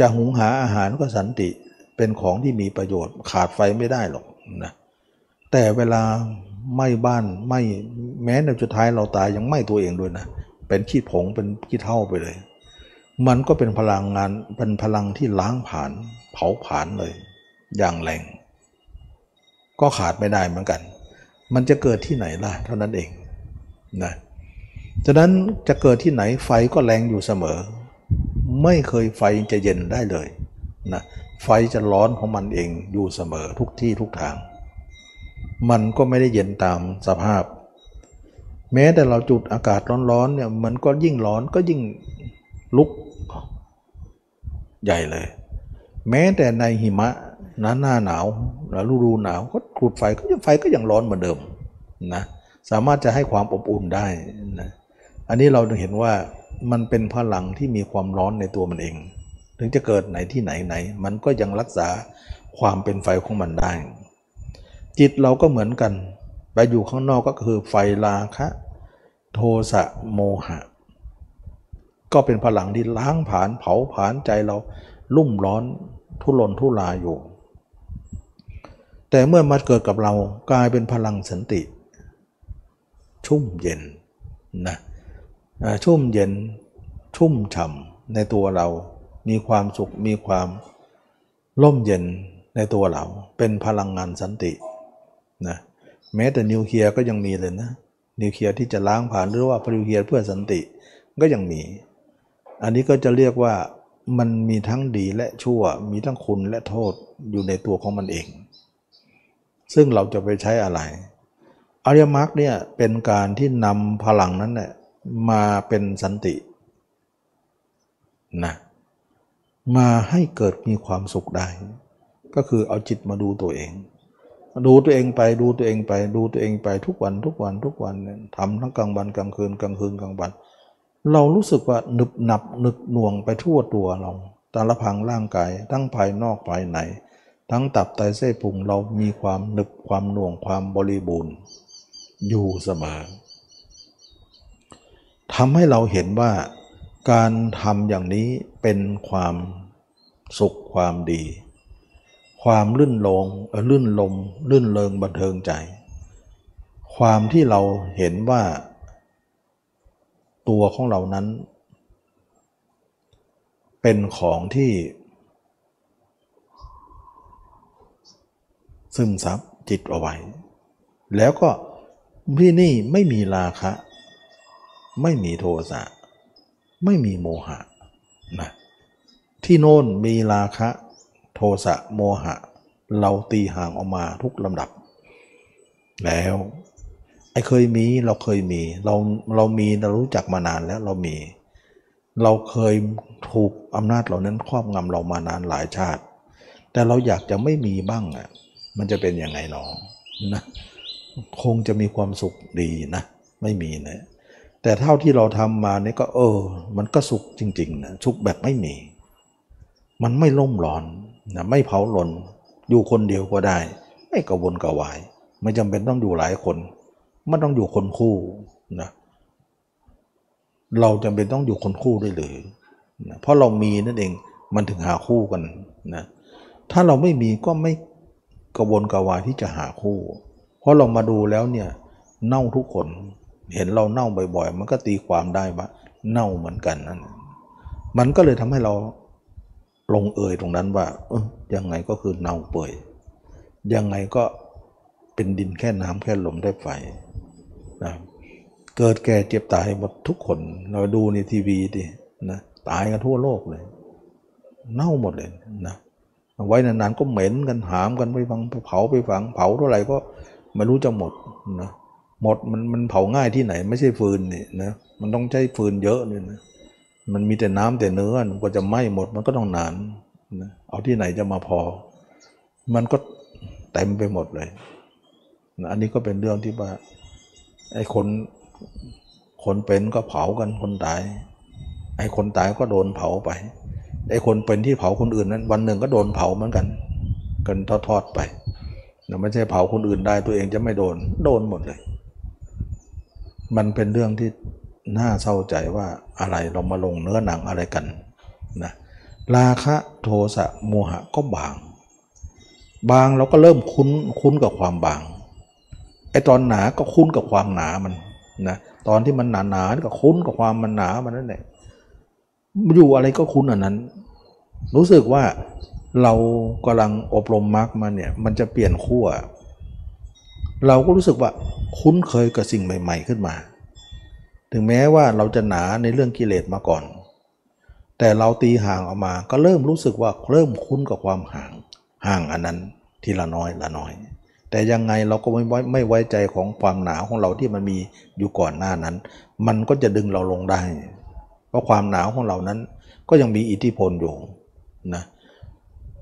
จะหุงหาอาหารก็สันติเป็นของที่มีประโยชน์ขาดไฟไม่ได้หรอกนะแต่เวลาไหม้บ้านไหม้แม้ในสุดท้ายเราตายยังไหม้ตัวเองด้วยนะ เป็นขี้ผงเป็นขี้เท่าไปเลย มันก็เป็นพลังงานเป็นพลังที่ล้างผ่าน เผาผลาญเลย อย่างแรง ก็ขาดไม่ได้เหมือนกัน มันจะเกิดที่ไหนล่ะ เท่านั้นเองนะฉะนั้นจะเกิดที่ไหนไฟก็แรงอยู่เสมอ ไม่เคยไฟจะเย็นได้เลยนะไฟจะร้อนของมันเองอยู่เสมอทุกที่ทุกทาง มันก็ไม่ได้เย็นตามสภาพ แม้แต่เราจุดอากาศร้อนๆเนี่ยมันก็ยิ่งร้อนก็ยิ่งลุกใหญ่เลย แม้แต่ในหิมะ น้าหน้าหนาวหรือฤดูหนาวก็จุดไฟก็ยังไฟก็ยังร้อนเหมือนเดิมนะสามารถจะให้ความอบอุ่นได้นะอันนี้เราเห็นว่ามันเป็นพลังที่มีความร้อนในตัวมันเอง ถึงจะเกิดไหนที่ไหนไหน มันก็ยังรักษาความเป็นไฟของมันได้ จิตเราก็เหมือนกัน ไปอยู่ข้างนอกก็คือไฟราคะ โทสะโมหะ ก็เป็นพลังที่ล้างผานเผาผลาญใจเราลุ่มร้อนทุรนทุรายอยู่ แต่เมื่อมาเกิดกับเรากลายเป็นพลังสันติ ชุ่มเย็นนะชุ่มเย็นชุ่มฉ่ำในตัวเรา มีความสุขมีความร่มเย็นในตัวเรา เป็นพลังงานสันตินะแม้แต่นิวเคลียร์ก็ยังมีเลยนะนิวเคลียร์ที่จะล้างผ่านหรือว่านิวเคลียร์เพื่อสันติก็ยังมี อันนี้ก็จะเรียกว่ามันมีทั้งดีและชั่ว มีทั้งคุณและโทษอยู่ในตัวของมันเอง ซึ่งเราจะไปใช้อะไร อริยมรรคเนี่ยเป็นการที่นำพลังนั้นเนี่ยมาเป็นสันตินะมาให้เกิดมีความสุขได้ ก็คือเอาจิตมาดูตัวเอง ดูตัวเองไปดูตัวเองไป ดูตัวเองไปทุกวันทุกวันทุกวันทำทั้งกลางวันกลางคืนกลางคืนกลางวัน เรารู้สึกว่าหนึบหนับหนึกหน่วงไปทั่วตัวเราแต่ละพังร่างกายทั้งภายนอกภายใน ทั้งตับไตเส้พุงเรามีความหนึบความหน่วงความบริบูรณ์ อยู่เสมอทำให้เราเห็นว่าการทำอย่างนี้เป็นความสุขความดี ความลื่นลงลื่นลมลื่นเริงบันเทิงใจ ความที่เราเห็นว่า ตัวของเรานั้น เป็นของที่ ซึมซับจิตเอาไว้ แล้วก็ที่นี่ไม่มีราคะ ไม่มีโทสะไม่มีโมหะนะที่โน่นมีราคะ โทสะโมหะ เราตีห่างออกมาทุกลำดับ แล้วไอ้เคยมีเราเคยมีเราเรามีเรารู้จักมานานแล้วเรามี เราเคยถูกอำนาจเหล่านั้นครอบงำเรามานานหลายชาติ แต่เราอยากจะไม่มีบ้างอะ มันจะเป็นยังไงหนอนะคงจะมีความสุขดีนะ ไม่มีนะแต่เท่าที่เราทำมานี่ก็เออ มันก็สุขจริงๆนะสุขแบบไม่มี มันไม่ล่มร้อนนะไม่เผาหลนอยู่คนเดียวก็ได้ ไม่กระวนกระวาย ไม่จำเป็นต้องอยู่หลายคนไม่ต้องอยู่คนคู่นะเราจำเป็นต้องอยู่คนคู่ด้วยหรือนะเพราะเรามีนั่นเองมันถึงหาคู่กันนะถ้าเราไม่มีก็ไม่ กระวนกระวายที่จะหาคู่ เพราะเรามาดูแล้วเนี่ยเน่าทุกคน เห็นเราเน่าบ่อยๆ มันก็ตีความได้ว่าเน่าเหมือนกันนั่นมันก็เลยทำให้เราลงเอยตรงนั้นว่าเออยังไงก็คือเน่าเปื่อยยังไงก็เป็นดินแค่น้ำแค่ลมได้ไฟนะเกิดแก่เจ็บตายหมดทุกคน เราดูในทีวีดินะตายกันทั่วโลกเลย เน่าหมดเลยนะ ไว้นานๆก็เหม็นกันหามกันไปฟังไปเผาไปฝังเผาเท่าไหร่ก็ไม่รู้จะหมดนะหมดมันมันเผาง่ายที่ไหน ไม่ใช่ฟืนนี่นะมันต้องใช้ฟืนเยอะเลยนะมันมีแต่น้ำแต่เนื้อก็จะไหม้หมดมันก็ต้องนานนะเอาที่ไหนจะมาพอ มันก็เต็มไปหมดเลยนะอันนี้ก็เป็นเรื่องที่ว่าไอ้คนคนเป็นก็เผากันคนตายไอ้คนตายก็โดนเผาไป ไอ้คนเป็นที่เผาคนอื่นนั้น วันหนึ่งก็โดนเผาเหมือนกัน กันทอดๆไปนะไม่ใช่เผาคนอื่นได้ตัวเองจะไม่โดน โดนหมดเลย มันเป็นเรื่องที่น่าเศร้าใจว่าอะไรเรามาลงเนื้อหนังอะไรกันนะราคะโทสะโมหะก็บาง บางเราก็เริ่มคุ้นคุ้นกับความบางไอตอนหนาก็คุ้นกับความหนามันนะตอนที่มันหนาหนาก็คุ้นกับความมันหนามันนั่นแหละ อยู่อะไรก็คุ้นอันนั้น รู้สึกว่าเรากำลังอบรมมารรคมาเนี่ยมันจะเปลี่ยนขั้วเราก็รู้สึกว่าคุ้นเคยกับสิ่งใหม่ ๆ ขึ้นมา ถึงแม้ว่าเราจะหนาในเรื่องกิเลสมาก่อน แต่เราตีห่างออกมาก็เริ่มรู้สึกว่าเริ่มคุ้นกับความห่างห่างอันนั้นทีละน้อยละน้อย แต่ยังไงเราก็ไม่ไว้ไม่ไว้ใจของความหนาของเราที่มันมีอยู่ก่อนหน้านั้น มันก็จะดึงเราลงได้ ราะความหนาวของเรานั้นก็ยังมีอิทธิพลอยู่นะ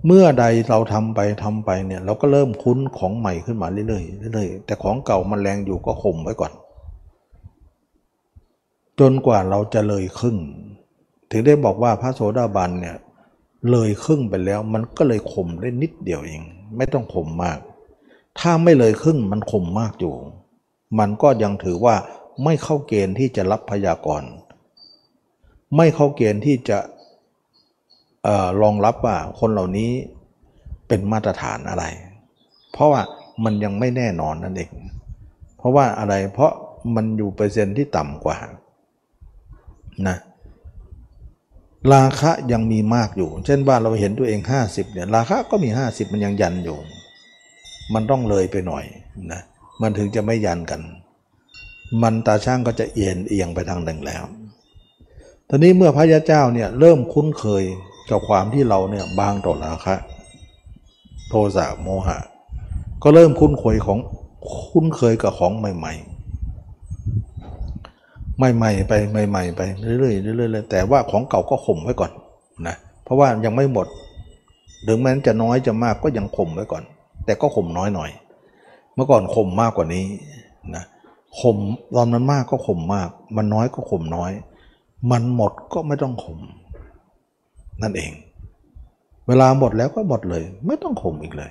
เมื่อใดเราทำไปทำไปเนี่ยเราก็เริ่มคุ้นของใหม่ขึ้นมาเรื่อยๆเรื่อยๆแต่ของเก่ามันแรงอยู่ก็ข่มไว้ก่อน จนกว่าเราจะเลยครึ่ง ถึงได้บอกว่าพระโสดาบันเนี่ยเลยครึ่งไปแล้วมันก็เลยข่มได้นิดเดียวเอง ไม่ต้องข่มมาก ถ้าไม่เลยครึ่งมันข่มมากอยู่ มันก็ยังถือว่าไม่เข้าเกณฑ์ที่จะรับพยากรณ์ ไม่เข้าเกณฑ์ที่จะออรองรับว่าคนเหล่านี้เป็นมาตรฐานอะไร เพราะว่ามันยังไม่แน่นอนนั่นเอง เพราะว่าอะไรเพราะมันอยู่เปอร์เซ็นต์ที่ต่ำกว่านะราคะยังมีมากอยู่ เช่นว่าเราเห็นตัวเอง 50เนี่ยราคะก็มี 50 มันยังยันอยู่ มันต้องเลยไปหน่อยนะมันถึงจะไม่ยันกัน มันตาช่างก็จะเอียนเอียงไปทางหนึ่งแล้ว ตอนนี้เมื่อพระยาเจ้าเนี่ยเริ่มคุ้นเคยกับความที่เราเนี่ยบางต่อราคะ โทสะโมหะ ก็เริ่มคุ้นเคยของคุ้นเคยกับของใหม่ ๆ ใหม่ๆไปใหม่ ๆ ไปเรื่อยๆเรื่อยๆแต่ว่าของเก่าก็ข่มไว้ก่อนนะเพราะว่ายังไม่หมดถึงแม้จะน้อยจะมากก็ยังข่มไว้ก่อน แต่ก็ข่มน้อยหน่อย เมื่อก่อนข่มมากกว่านี้นะข่มตอนมันมากก็ข่มมาก มันน้อยก็ข่มน้อย มันหมดก็ไม่ต้องข่มนั่นเอง เวลาหมดแล้วก็หมดเลย ไม่ต้องข่มอีกเลย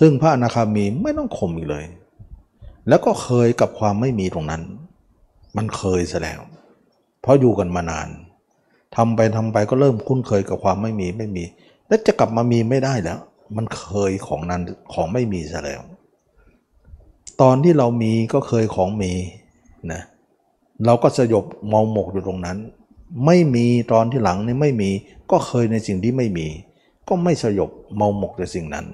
ซึ่งพระอนาคามีไม่ต้องข่มอีกเลย แล้วก็เคยกับความไม่มีตรงนั้น มันเคยซะแล้ว เพราะอยู่กันมานานทำไปทำไปก็เริ่มคุ้นเคยกับความไม่มีไม่มี แล้วจะกลับมามีไม่ได้แล้ว มันเคยของนั้นของไม่มีซะแล้ว ตอนที่เรามีก็เคยของมีนะเเราก็สยบเมาหมกอยู่ตรงนั้น ไม่มีตอนที่หลังนี่ไม่มี ก็เคยในสิ่งที่ไม่มี ก็ไม่สยบเมาหมกในสิ่งนั้น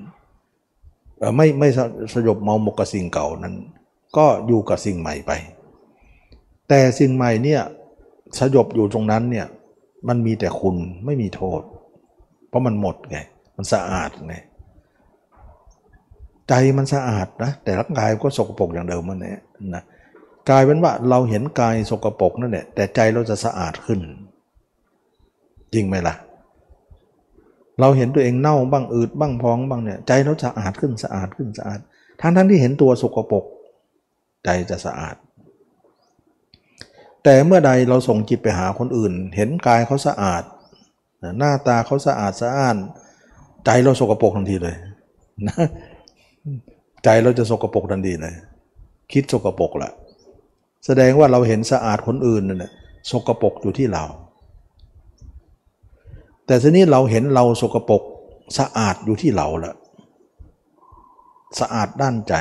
ไม่ไม่สยบเมาหมกกับสิ่งเก่านั้น ก็อยู่กับสิ่งใหม่ไป แต่สิ่งใหม่เนี่ยสยบอยู่ตรงนั้นเนี่ยมันมีแต่คุณไม่มีโทษ เพราะมันหมดไง มันสะอาดไงใจมันสะอาดนะแต่ร่างกายก็สกปรกอย่างเดิมมันเนี่ยนะ กลายเป็นว่าเราเห็นกายสกปรกนั่นแหละแต่ใจเราจะสะอาดขึ้นจริงไหมล่ะ เราเห็นตัวเองเน่าบ้างอืดบ้างพองบ้างเนี่ยใจเราจะสะอาดขึ้นสะอาดขึ้นสะอาด ทั้งทั้งที่เห็นตัวสกปรกใจจะสะอาด แต่เมื่อใดเราส่งจิตไปหาคนอื่น เห็นกายเขาสะอาด หน้าตาเขาสะอาดสะอ้าน ใจเราสกปรกทันทีเลยนะใจเราจะสกปรกทันทีเลยคิดสกปรกละ แสดงว่าเราเห็นสะอาดคนอื่นนั่นแหละสกปรกอยู่ที่เรา แต่ทีนี้เราเห็นเราสกปรกสะอาดอยู่ที่เราละสะอาดด้านใจ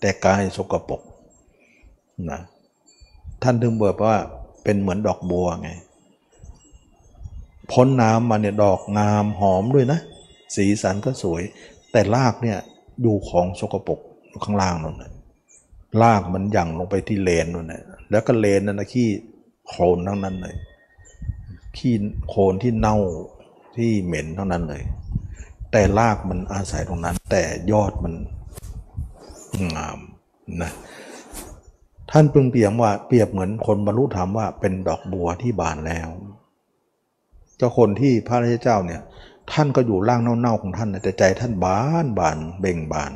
แต่กายสกปรกนะท่านถึงบอกว่าเป็นเหมือนดอกบัวไงพ้นน้ำมาเนี่ยดอกงามหอมด้วยนะ สีสันก็สวย แต่รากเนี่ยอยู่ของสกปรกข้างล่างนั่น รากมันยั่งลงไปที่เลนนั่นนะแล้วก็เลนนั่นนะขี้โคลนทั้งนั้นเลยขี้โคลนที่เน่าที่เหม็นเท่านั้นเลย แต่รากมันอาศัยตรงนั้น แต่ยอดมันงามนะท่านเปงเปรียบว่าเปรียบเหมือนคนบรรลุธรรมว่าเป็นดอกบัวที่บานแล้ว เจ้าคนที่พระราชเจ้าเนี่ย ท่านก็อยู่ร่างเน่าๆของท่านแต่ใจท่านบานบานเบ่งบาน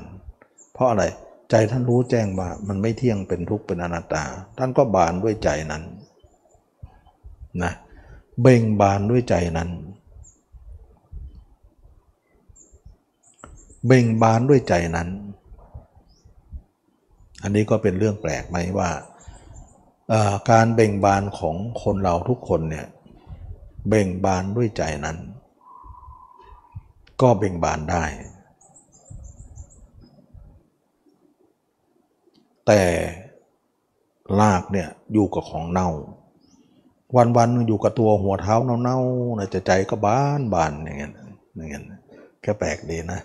เพราะอะไร ใจท่านรู้แจ้งว่ามันไม่เที่ยงเป็นทุกข์เป็นอนัตตา ท่านก็บานด้วยใจนั้นนะเบ่งบานด้วยใจนั้น เบ่งบานด้วยใจนั้น อันนี้ก็เป็นเรื่องแปลกไหมว่าการเบ่งบานของคนเราทุกคนเนี่ยเบ่งบานด้วยใจนั้น ก็เบ่งบานได้ แต่ลากเนี่ยอยู่กับของเน่า วันวันอยู่กับตัวหัวเท้าเน่าๆนะใจก็บานบานอย่างเงี้ยอย่างเงี้ยแค่แปลกดีนะ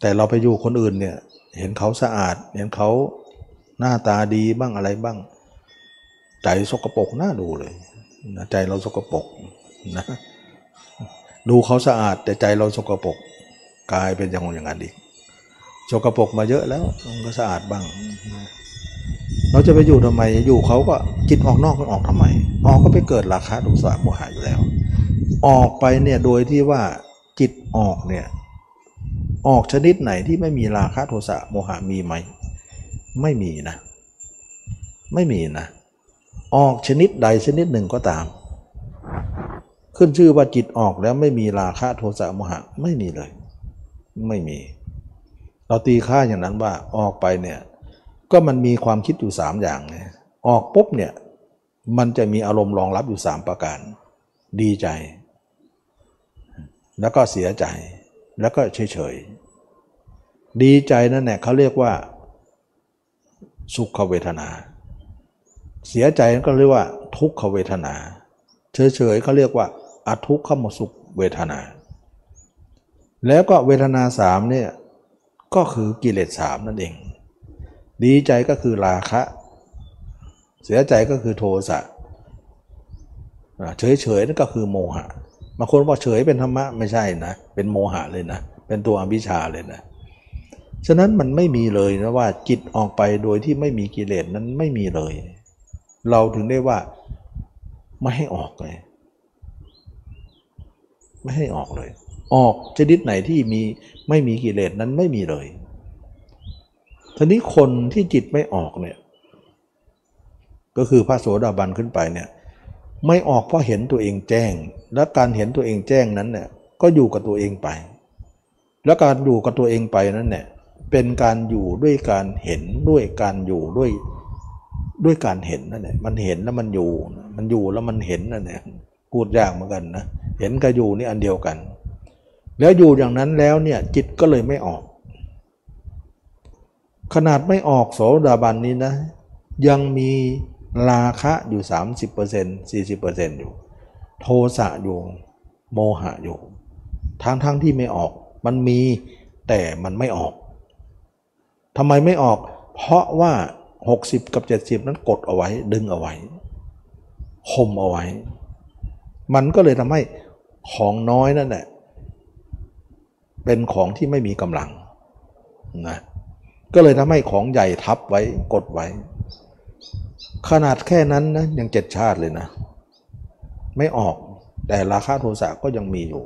แต่เราไปอยู่คนอื่นเนี่ย เห็นเขาสะอาด เห็นเขาหน้าตาดีบ้างอะไรบ้าง ใจสกปรกน่าดูเลยนะใจเราสกปรกนะดูเขาสะอาดแต่ใจเราสกปรกกลายเป็นอย่างอย่างนั้นอีก สกปกมาเยอะแล้วมันก็สะอาดบ้าง เราจะไปอยู่ทำไมอยู่เขาก็จิตออกนอกก็ออกทำไม ออกก็ไปเกิดราคาดุสาโมหะอยู่แล้ว ออกไปเนี่ยโดยที่ว่าจิตออกเนี่ยออกชนิดไหนที่ไม่มีราคะโทสะโมหะมีไหม ไม่มีนะ ไม่มีนะ ออกชนิดใดชนิดหนึ่งก็ตาม ขึ้นชื่อว่าจิตออกแล้วไม่มีราคะโทสะโมหะไม่มีเลย ไม่มี เราตีค่าอย่างนั้นว่าออกไปเนี่ยก็มันมีความคิดอยู่สามอย่างไงออกปุ๊บเนี่ยมันจะมีอารมณ์รองรับอยู่สามประการ ดีใจ แล้วก็เสียใจแล้วก็เฉยๆดีใจนั่นแหละเขาเรียกว่า สุขเวทนา เสียใจก็เรียกว่า ทุกขเวทนา เฉยๆเขาเรียกว่าอทุกขมสุขเวทนา แล้วก็เวทนาสามเนี่ย ก็คือกิเลสสามนั่นเอง ดีใจก็คือราคะ เสียใจก็คือโทสะเฉยๆนั่นก็คือโมหะบางคนว่าเฉยเป็นธรรมะไม่ใช่นะ เป็นโมหะเลยนะ เป็นตัวอวิชชาเลยนะ ฉะนั้นมันไม่มีเลยนะว่าจิตออกไปโดยที่ไม่มีกิเลสนั้นไม่มีเลย เราถึงได้ว่าไม่ให้ออกเลย ไม่ให้ออกเลย ออกชนิดไหนที่มี ไม่มีกิเลสนั้นไม่มีเลยทีนี้คนที่จิตไม่ออกเนี่ย ก็คือพระโสดาบันขึ้นไปเนี่ยไม่ออกเพราะเห็นตัวเองแจ้ง และการเห็นตัวเองแจ้งนั้นเนี่ยก็อยู่กับตัวเองไป แล้วการอยู่กับตัวเองไปนั้นเนี่ยเป็นการอยู่ด้วยการเห็นด้วยการอยู่ด้วยด้วยการเห็นนั่นแหละมันเห็นแล้วมันอยู่ มันอยู่แล้วมันเห็นนั่นแหละพูดยากเหมือนกันนะเห็นกับอยู่นี่อันเดียวกัน แล้วอยู่อย่างนั้นแล้วเนี่ยจิตก็เลยไม่ออก ขนาดไม่ออกโสดาบันนี้นะ ยังมีราคะอยู่ 30% 40%อยู่ โทสะอยู่โมหะอยู่ทั้งทั้งที่ไม่ออกมันมีแต่มันไม่ออกทำไมไม่ออก เพราะว่า 60 กับ 70 นั้นกดเอาไว้ ดึงเอาไว้คมเอาไว้ มันก็เลยทำให้ของน้อยนั่นแหละ เป็นของที่ไม่มีกำลังนะก็เลยทำให้ของใหญ่ทับไว้กดไว้ ขนาดแค่นั้นนะยังเจ็ดชาติเลยนะ ไม่ออกแต่ราคาโทสะก็ยังมีอยู่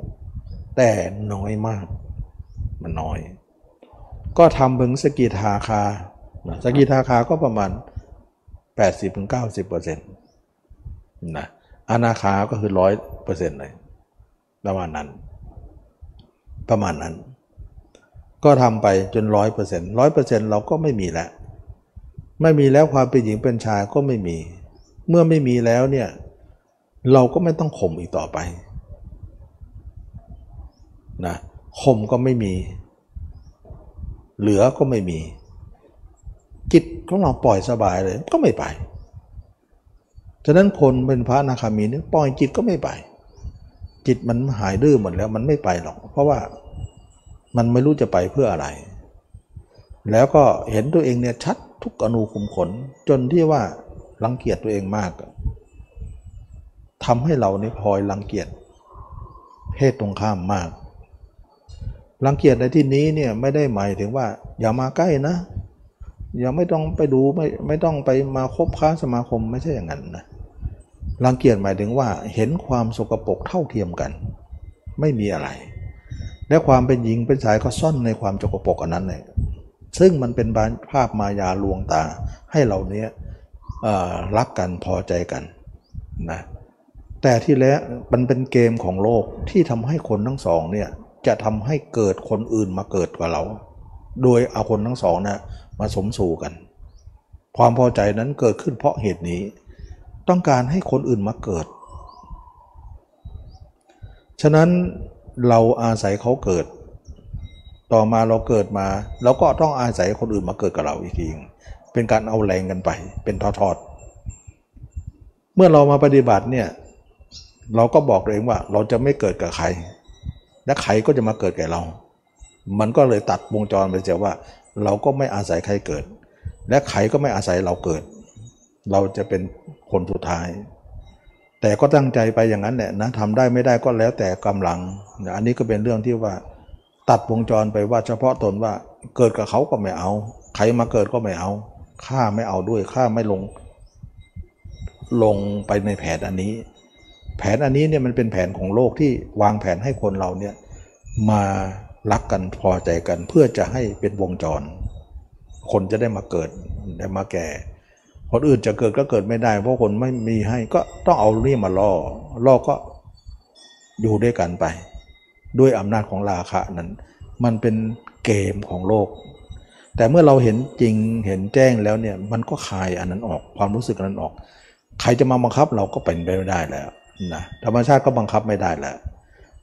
แต่น้อยมาก มันน้อย ก็ทำพึงสกิทาคาสกิทาคาก็ประมาณ 80-90%เนะอนาคาก็คือร้อยเปอร์เซ็นต์เลยประมาณนั้น ประมาณนั้น ก็ทำไปจนร้อยเปอร์เซ็นต์ร้อยเปอร์เซ็นต์เราก็ไม่มีแล้ว ไม่มีแล้วความเป็นหญิงเป็นชายก็ไม่มี เมื่อไม่มีแล้วเนี่ยเราก็ไม่ต้องข่มอีกต่อไปนะข่มก็ไม่มี เหลือก็ไม่มี จิตของเราปล่อยสบายเลยก็ไม่ไป ฉะนั้นคนเป็นพระนาคามีเนี่ยปล่อยจิตก็ไม่ไป จิตมันหายดื้อหมดแล้วมันไม่ไปหรอก เพราะว่ามันไม่รู้จะไปเพื่ออะไร แล้วก็เห็นตัวเองเนี่ยชัดทุกอนูขุมขน จนที่ว่ารังเกียจตัวเองมากทำให้เราเนี่ยพลอยรังเกียจเพศตรงข้ามมากรังเกียจในที่นี้เนี่ยไม่ได้หมายถึงว่า อย่ามาใกล้นะ อย่าไม่ต้องไปดูไม่ไม่ต้องไปมาคบค้าสมาคมไม่ใช่อย่างนั้นนะ รังเกียจหมายถึงว่าเห็นความสกปรกเท่าเทียมกัน ไม่มีอะไร และความเป็นหญิงเป็นชายก็ซ่อนในความสกปรกอันนั้นเลยซึ่งมันเป็นภาพมายาลวงตาให้เราเนี้ยรักกันพอใจกันนะแต่ที่แล้วมันเป็นเกมของโลกที่ทำให้คนทั้งสองเนี่ยจะทำให้เกิดคนอื่นมาเกิดกว่าเรา โดยเอาคนทั้งสองนะมาสมสู่กัน ความพอใจนั้นเกิดขึ้นเพราะเหตุนี้ ต้องการให้คนอื่นมาเกิด ฉะนั้นเราอาศัยเขาเกิด ต่อมาเราเกิดมาเราก็ต้องอาศัยคนอื่นมาเกิดกับเราอีกทีเป็นการเอาแรงกันไป เป็นทอดๆเมื่อเรามาปฏิบัติเนี่ยเราก็บอกตัวเองว่าเราจะไม่เกิดกับใคร และใครก็จะมาเกิดแก่เรา มันก็เลยตัดวงจรไปเสียว่า เราก็ไม่อาศัยใครเกิด และใครก็ไม่อาศัยเราเกิด เราจะเป็นคนสุดท้าย แต่ก็ตั้งใจไปอย่างนั้นแหละนะทำได้ไม่ได้ก็แล้วแต่กำลัง อันนี้ก็เป็นเรื่องที่ว่า ตัดวงจรไปว่าเฉพาะตนว่าเกิดกับเขาก็ไม่เอา ใครมาเกิดก็ไม่เอาข้าไม่เอาด้วยข้าไม่ลง ลงไปในแผนอันนี้ แผนอันนี้เนี่ยมันเป็นแผนของโลกที่วางแผนให้คนเราเนี่ยมารักกันพอใจกันเพื่อจะให้เป็นวงจร คนจะได้มาเกิดได้มาแก่ คนอื่นจะเกิดก็เกิดไม่ได้ เพราะคนไม่มีให้ก็ต้องเอาเรี่มาล่อล่อก็อยู่ด้วยกันไป ด้วยอำนาจของราคะนั้น มันเป็นเกมของโลก แต่เมื่อเราเห็นจริงเห็นแจ้งแล้วเนี่ยมันก็คลายอันนั้นออกความรู้สึกนั้นออก ใครจะมาบังคับเราก็เป็นไปไม่ได้แล้วนะธรรมชาติก็บังคับไม่ได้แล้ว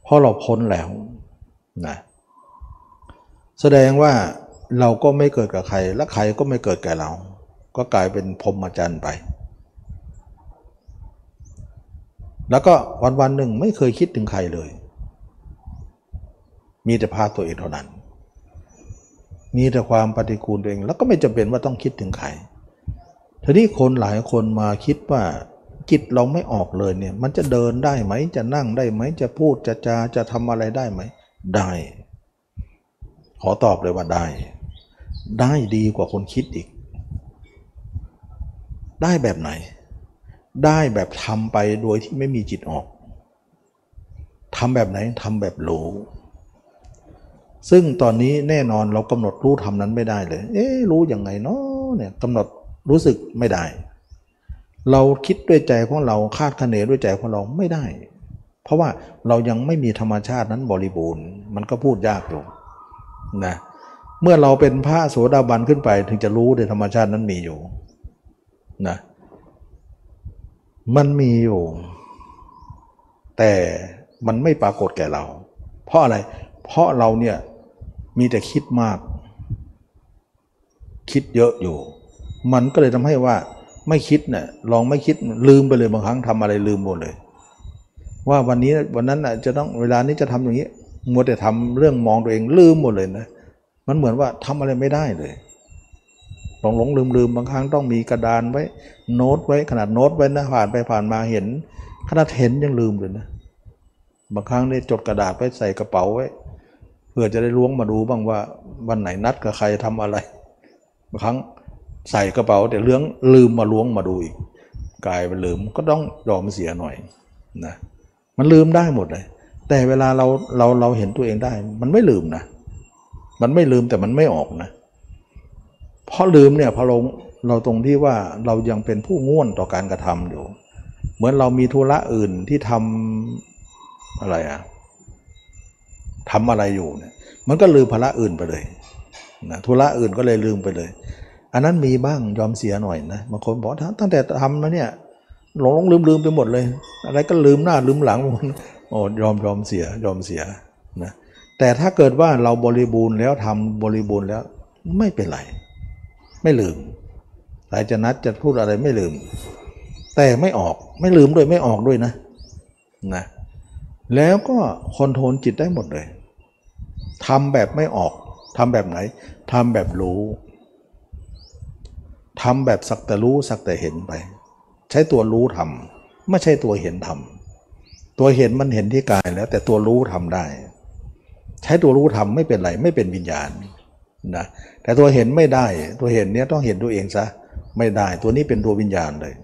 เพราะเราพ้นแล้วนะแสดงว่าเราก็ไม่เกิดกับใครและใครก็ไม่เกิดแก่เรา ก็กลายเป็นพรหมจรรย์ไป แล้วก็วันวันหนึ่งไม่เคยคิดถึงใครเลย มีแต่พาตัวเองเท่านั้น มีแต่ความปฏิกูลตัวเอง แล้วก็ไม่จำเป็นว่าต้องคิดถึงใครทีนี้คนหลายคนมาคิดว่าจิตเราไม่ออกเลยเนี่ย มันจะเดินได้ไหม จะนั่งได้ไหม จะพูดจะจาจะทำอะไรได้ไหม ได้ ขอตอบเลยว่าได้ ได้ดีกว่าคนคิดอีก ได้แบบไหน ได้แบบทำไปโดยที่ไม่มีจิตออกทำแบบไหนทำแบบรู้ซึ่งตอนนี้แน่นอนเรากำหนดรู้ทำนั้นไม่ได้เลย เอ๊รู้ยังไงเนาะเนี่ยกำหนดรู้สึกไม่ได้ เราคิดด้วยใจของเราคาดคะเนด้วยใจของเราไม่ได้ เพราะว่าเรายังไม่มีธรรมชาตินั้นบริบูรณ์ มันก็พูดยากอยู่นะเมื่อเราเป็นพระโสดาบันขึ้นไปถึงจะรู้ในธรรมชาตินั้นมีอยู่ นะมันมีอยู่ แต่มันไม่ปรากฏแก่เรา เพราะอะไร เพราะเราเนี่ยมีแต่คิดมาก คิดเยอะอยู่ มันก็เลยทำให้ว่า ไม่คิดเนะี่ยลองไม่คิดลืมไปเลยบางครั้งทำอะไรลืมหมดเลย ว่าวันนี้วันนั้นจะต้องเวลานี้จะทำอย่างนี้มัวแต่ทำเรื่องมองตัวเองลืมหมดเลยนะ มันเหมือนว่าทำอะไรไม่ได้เลย หลงหลงลืมลืมบางครั้งต้องมีกระดานไว้โน้ตไว้ขนาดโน้ตไว้นะผ่านไปผ่านมาเห็นขนาดเห็นยังลืมเลยนะบางครั้งเนี่ยจดกระดาษไว้ใส่กระเป๋าไว้เพื่อจะได้ล้วงมาดูบ้างว่าวันไหนนัดกับใครทำอะไร บางครั้งใส่กระเป๋าแต่เรื่องลืมมาล้วงมาดูอีกกลายเป็นลืมก็ต้องยอมเสียหน่อยนะมันลืมได้หมดเลย แต่เวลาเราเราเราเห็นตัวเองได้ มันไม่ลืมนะ มันไม่ลืมแต่มันไม่ออกนะเพราะลืมเนี่ยพอเราเราตรงที่ว่าเรายังเป็นผู้ง่วนต่อการกระทำอยู่ เหมือนเรามีธุระอื่นที่ทำอะไรอะทำอะไรอยู่เนี่ยมันก็ลืมภาระอื่นไปเลยนะธุระอื่นก็เลยลืมไปเลย อันนั้นมีบ้างยอมเสียหน่อยนะบางคนบอกตั้งแต่ทำมาเนี่ยหลงลืมลืมไปหมดเลย อะไรก็ลืมหน้าลืมหลังโอ้ยอมยอมเสียยอมเสียนะแต่ถ้าเกิดว่าเราบริบูรณ์แล้วทำบริบูรณ์แล้วไม่เป็นไร ไม่ลืม หลายจะนัดจะพูดอะไรไม่ลืม แต่ไม่ออกไม่ลืมด้วยไม่ออกด้วยนะนะแล้วก็คอนโทรลจิตได้หมดเลยทำแบบไม่ออกทำแบบไหนทำแบบรู้ทำแบบสักแต่รู้สักแต่เห็นไป ใช้ตัวรู้ทำไม่ใช่ตัวเห็นทำตัวเห็นมันเห็นที่กายแล้ว แต่ตัวรู้ทำได้ ใช้ตัวรู้ทำไม่เป็นไร ไม่เป็นวิญญาณนะ แต่ตัวเห็นไม่ได้ ตัวเห็นเนี้ยต้องเห็นตัวเองซะไม่ได้ ตัวนี้เป็นตัววิญญาณเลย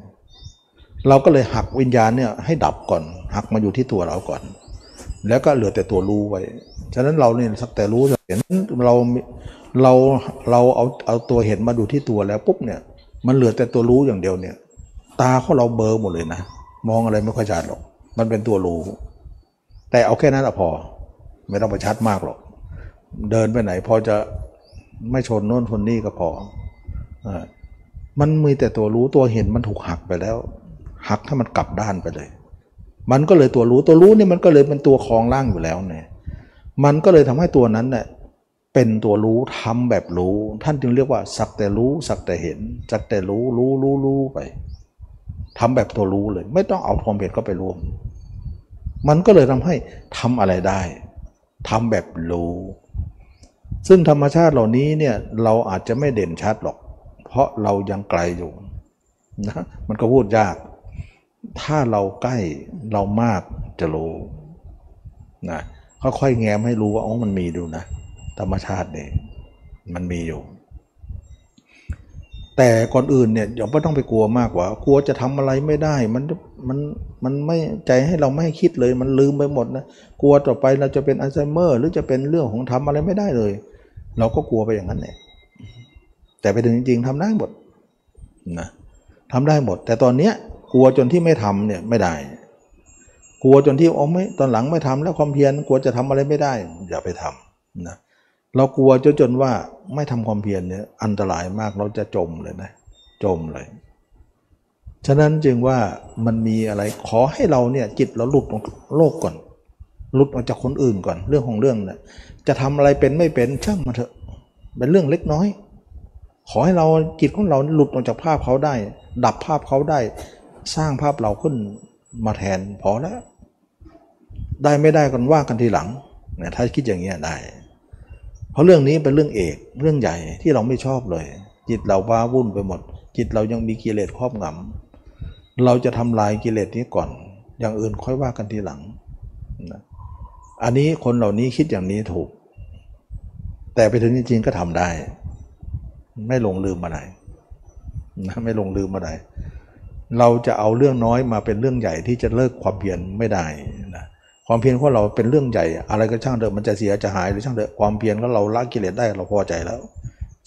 เราก็เลยหักวิญญาณเนี่ยให้ดับก่อน หักมาอยู่ที่ตัวเราก่อน แล้วก็เหลือแต่ตัวรู้ไว้ ฉะนั้นเราเนี่ยสักแต่รู้เห็นเราเราเราเอาเอาตัวเห็นมาดูที่ตัวแล้วปุ๊บเนี่ย มันเหลือแต่ตัวรู้อย่างเดียวเนี่ย ตาของเราเบอร์หมดเลยนะมองอะไรไม่ค่อยชัดหรอก มันเป็นตัวรู้ แต่เอาแค่นั้นพอ ไม่ต้องไปชัดมากหรอก เดินไปไหนพอจะ ไม่ชนโน่นชนนี่ก็พออมันมีแต่ตัวรู้ตัวเห็นมันถูกหักไปแล้ว หักถ้ามันกลับด้านไปเลย มันก็เลยตัวรู้ตัวรู้นี่มันก็เลยเป็นตัวคลองล่างอยู่แล้วเนี่ยมันก็เลยทำให้ตัวนั้นเนี่ยเป็นตัวรู้ทำแบบรู้ ท่านจึงเรียกว่า สักแต่รู้ สักแต่เห็น สักแต่รู้รู้รู้รู้ไปทำแบบตัวรู้เลย ไม่ต้องเอาความเห็นก็ไปรวม มันก็เลยทำให้ทำอะไรได้ทำแบบรู้ ซึ่งธรรมชาติเหล่านี้เนี่ยเราอาจจะไม่เด่นชัดหรอก เพราะเรายังไกลอยู่นะมันก็พูดยาก ถ้าเราใกล้เรามากจะรู้นะค่อยๆแง้มให้รู้ว่าอ๋อมันมีดูนะ ธรรมชาติเนี่ยมันมีอยู่ แต่ก่อนอื่นเนี่ยอย่าไม่ต้องไปกลัวมากกว่า กลัวจะทำอะไรไม่ได้ มันมันมันไม่ใจให้เราไม่คิดเลย มันลืมไปหมดนะกลัวต่อไปเราจะเป็นอัลไซเมอร์ หรือจะเป็นเรื่องของทำอะไรไม่ได้เลย เราก็กลัวไปอย่างนั้นแหละแต่ไปถึงจริง ๆทำได้หมดนะทำได้หมด แต่ตอนเนี้ยกลัวจนที่ไม่ทำเนี่ยไม่ได้ กลัวจนที่อ๋อไม่ตอนหลังไม่ทำแล้วความเพียรกลัวจะทำอะไรไม่ได้ อย่าไปทำนะ เรากลัวจนจนว่าไม่ทำความเพียรเนี่ยอันตรายมากเราจะจมเลยนะ จมเลย ฉะนั้นจึงว่ามันมีอะไรขอให้เราเนี่ยจิตเราหลุดออกโลกก่อนหลุดออกจากคนอื่นก่อนเรื่องของเรื่องเนี่ยจะทำอะไรเป็นไม่เป็นช่างมาเถอะเป็นเรื่องเล็กน้อย ขอให้เราจิตของเราหลุดออกจากภาพเขาได้ ดับภาพเขาได้ สร้างภาพเราขึ้นมาแทนพอแล้ว ได้ไม่ได้กันว่ากันทีหลังเนี่ยถ้าคิดอย่างเงี้ยได้ เพราะเรื่องนี้เป็นเรื่องเอกเรื่องใหญ่ที่เราไม่ชอบเลย จิตเราว้าวุ่นไปหมด จิตเรายังมีกิเลสครอบงำเราจะทำลายกิเลสนี้ก่อน อย่างอื่นค่อยว่ากันทีหลังนะอันนี้คนเหล่านี้คิดอย่างนี้ถูก แต่ไปถึงจริงๆก็ทำได้ ไม่ลงลืมมาไหนะไม่ลงลืมมาไหนเราจะเอาเรื่องน้อยมาเป็นเรื่องใหญ่ที่จะเลิกความเพียรไม่ได้นะ ความเพียรของเราเป็นเรื่องใหญ่ อะไรก็ช่างเถอะมันจะเสียจะหายหรือช่างเถอะความเพียรก็เราละกิเลสได้เราพอใจแล้ว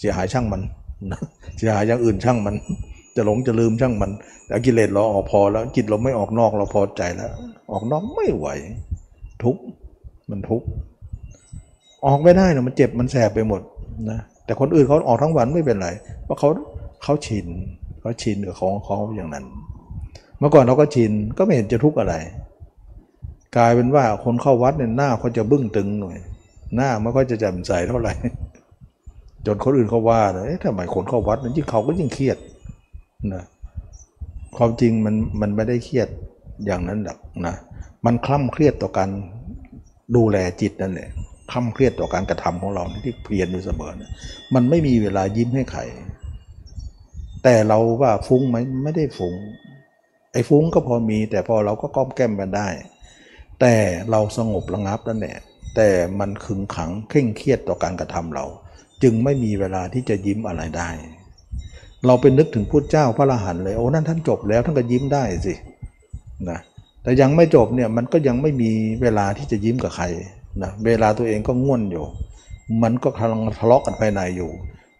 เสียหายช่างมันเสียหายอย่างอื่นช่างมัน จะหลงจะลืมช่างมันแต่กิเลสเราออกพอแล้วจิตเราไม่ออกนอกเราพอใจแล้ว ออกนอกไม่ไหว ทุกมันทุกออกไม่ได้นะมันเจ็บมันแสบไปหมดนะแต่คนอื่นเขาออกทั้งวันไม่เป็นไรเพราะเขาเขาชินเขาชินกับของเขาอย่างนั้น เมื่อก่อนเราก็ชินก็ไม่เห็นจะทุกข์อะไร กลายเป็นว่าคนเข้าวัดเนี่ยหน้าเขาจะบึ้งตึงหน่อย หน้าไม่ค่อยจะแจ่มใสเท่าไหร่จนคนอื่นเขาว่าเลยทำไมคนเข้าวัดนั้นยิ่งเขาก็ยิ่งเครียดนะความจริงมันมันไม่ได้เครียดอย่างนั้นหรอกนะมันคล่ำเครียดต่อการดูแลจิตนั่นแหละคล่ำเครียดต่อการกระทำของเราที่เพียรอยู่เสมอนะมันไม่มีเวลายิ้มให้ใครแต่เราว่าฟุ้งไหมไม่ได้ฟุ้งไอ้ฟุ้งก็พอมี แต่พอเราก็ก้อมแก้มกันได้ แต่เราสงบระงับนั่นแหละแต่มันขึงขังเคร่งเครียดต่อการกระทำเรา จึงไม่มีเวลาที่จะยิ้มอะไรได้ เราเป็นนึกถึงพุทธเจ้าพระอรหันต์เลยโอ้นั่นท่านจบแล้วท่านก็ยิ้มได้สินะแต่ยังไม่จบเนี่ยมันก็ยังไม่มีเวลาที่จะยิ้มกับใครนะเวลาตัวเองก็ง่วนอยู่ มันก็กำลังทะเลาะกันภายในอยู่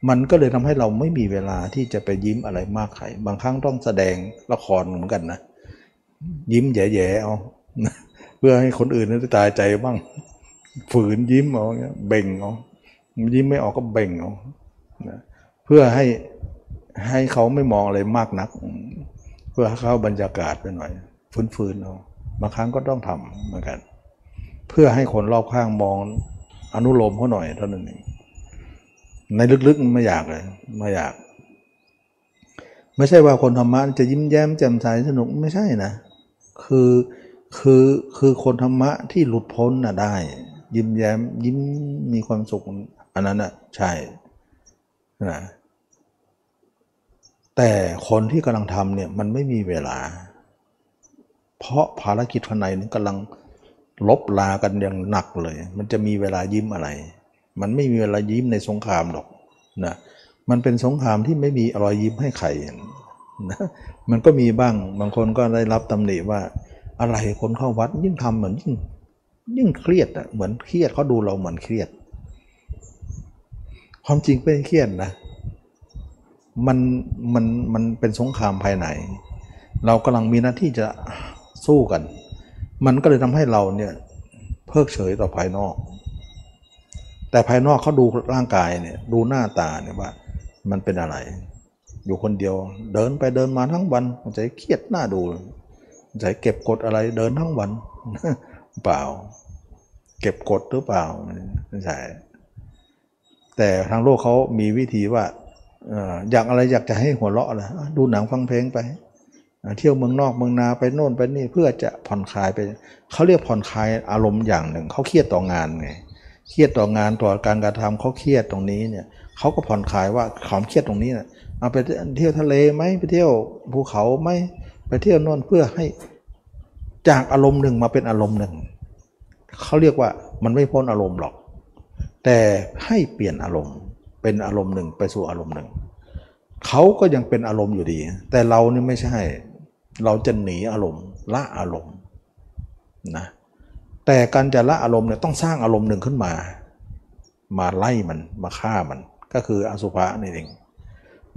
มันก็เลยทำให้เราไม่มีเวลาที่จะไปยิ้มอะไรมากใครบางครั้งต้องแสดงละครเหมือนกันนะยิ้มแย่ๆเอา เพื่อให้คนอื่นนั้นตายใจบ้าง ฝืนยิ้มเอาเงี้ยเบ่งเอายิ้มไม่ออกก็เบ่งเอานะเพื่อให้ให้เขาไม่มองอะไรมากนัก เพื่อให้เข้าบรรยากาศไปหน่อยฟื้นๆเอาบางครั้งก็ต้องทำเหมือนกัน เพื่อให้คนรอบข้างมองอนุโลมเขาหน่อยเท่านั้นเองในลึกๆไม่อยากเลยไม่อยาก ไม่ใช่ว่าคนธรรมะจะยิ้มแย้มแจ่มใสสนุกไม่ใช่นะ คือ คือคือคนธรรมะที่หลุดพ้นน่ะได้ ยิ้มแย้มยิ้มมีความสุขอันนั้นน่ะใช่นะแต่คนที่กำลังทำเนี่ยมันไม่มีเวลา เพราะภารกิจภายในนั้นกำลังลบลากันอย่างหนักเลย มันจะมีเวลายิ้มอะไร มันไม่มีเวลายิ้มในสงครามหรอกนะมันเป็นสงครามที่ไม่มีรอยยิ้มให้ใครนะมันก็มีบ้างบางคนก็ได้รับตำหนิว่า อะไรคนเข้าวัดยิ่งทำเหมือนยิ่งยิ่งเครียดอะเหมือนเครียดเขาดูเราเหมือนเครียด ความจริงเป็นเครียดนะมันมันมันเป็นสงครามภายใน เรากำลังมีหน้าที่จะสู้กัน มันก็เลยทำให้เราเนี่ยเพิกเฉยต่อภายนอก แต่ภายนอกเขาดูร่างกายเนี่ยดูหน้าตาเนี่ยว่ามันเป็นอะไร อยู่คนเดียวเดินไปเดินมาทั้งวันใจเครียดหน้าดู ใจเก็บกดอะไรเดินทั้งวันเปล่า เก็บกดหรือเปล่าไม่ใช่แต่ทางโลกเขามีวิธีว่าอยากอะไรอยากจะให้หัวเราะอะไรอะดูหนังฟังเพลงไป เที่ยวเมืองนอกเมืองนาไปโน่นไปนี่เพื่อจะผ่อนคลายไปเขาเรียกผ่อนคลายอารมณ์อย่างหนึ่งเขาเครียดต่องานไงเครียดต่องานต่อการกระทำเขาเครียดตรงนี้เนี่ยเขาก็ผ่อนคลายว่าความเครียดตรงนี้เนะเอาไปเที่ยวทะเลไหมไปเที่ยวภูเขาไหม ไปเที่ยวโน่นเพื่อให้จากอารมณ์หนึ่งมาเป็นอารมณ์หนึ่ง เขาเรียกว่ามันไม่พ้นอารมณ์หรอก แต่ให้เปลี่ยนอารมณ์เป็นอารมณ์หนึ่งไปสู่อารมณ์หนึ่ง เขาก็ยังเป็นอารมณ์อยู่ดี แต่เรานี่ไม่ใช่ เราจะหนีอารมณ์ละอารมณ์นะแต่การจะละอารมณ์เนี่ยต้องสร้างอารมณ์หนึ่งขึ้นมา มาไล่มันมาฆ่ามัน ก็คืออสุภะนี่เอง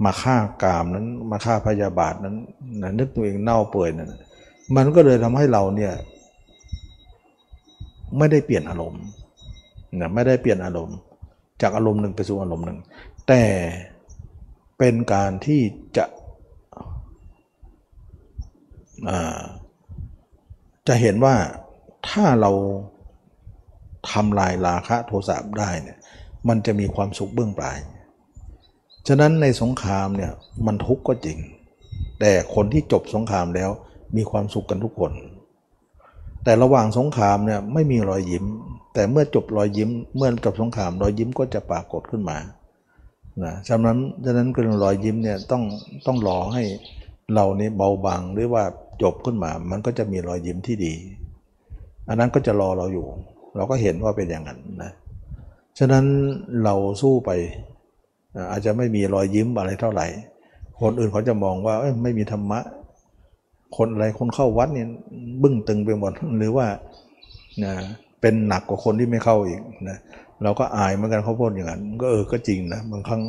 มาฆ่ากามนั้น มาฆ่าพยาบาทนั้นนะนึกตัวเองเน่าเปื่อยนั้นมันก็เลยทำให้เราเนี่ยไม่ได้เปลี่ยนอารมณ์นะไม่ได้เปลี่ยนอารมณ์ จากอารมณ์หนึ่งไปสู่อารมณ์หนึ่ง แต่เป็นการที่จะจะเห็นว่าถ้าเราทำลายราคะโทสะได้เนี่ยมันจะมีความสุขเบื้องปลาย ฉะนั้นในสงครามเนี่ยมันทุกข์ก็จริง แต่คนที่จบสงครามแล้วมีความสุขกันทุกคน แต่ระหว่างสงครามเนี่ยไม่มีรอยยิ้ม แต่เมื่อจบรอยยิ้ม เมื่อจบสงครามรอยยิ้มก็จะปรากฏขึ้นมานะฉะนั้นฉะนั้นก็รอยยิ้มเนี่ยต้องต้องรอให้เรานี่เบาบางหรือว่าจบขึ้นมา มันก็จะมีรอยยิ้มที่ดี อันนั้นก็จะรอเราอยู่ เราก็เห็นว่าเป็นอย่างนั้นนะฉะนั้นเราสู้ไป อาจจะไม่มีรอยยิ้มอะไรเท่าไหร่ คนอื่นเขาจะมองว่าไม่มีธรรมะ คนอะไรคนเข้าวัดเนี่ยบึ้งตึงไปหมด หรือว่าเป็นหนักกว่าคนที่ไม่เข้าอีกนะเราก็อายเหมือนกันเขาพูดอย่างนั้นก็เออก็จริงนะบางครั้ง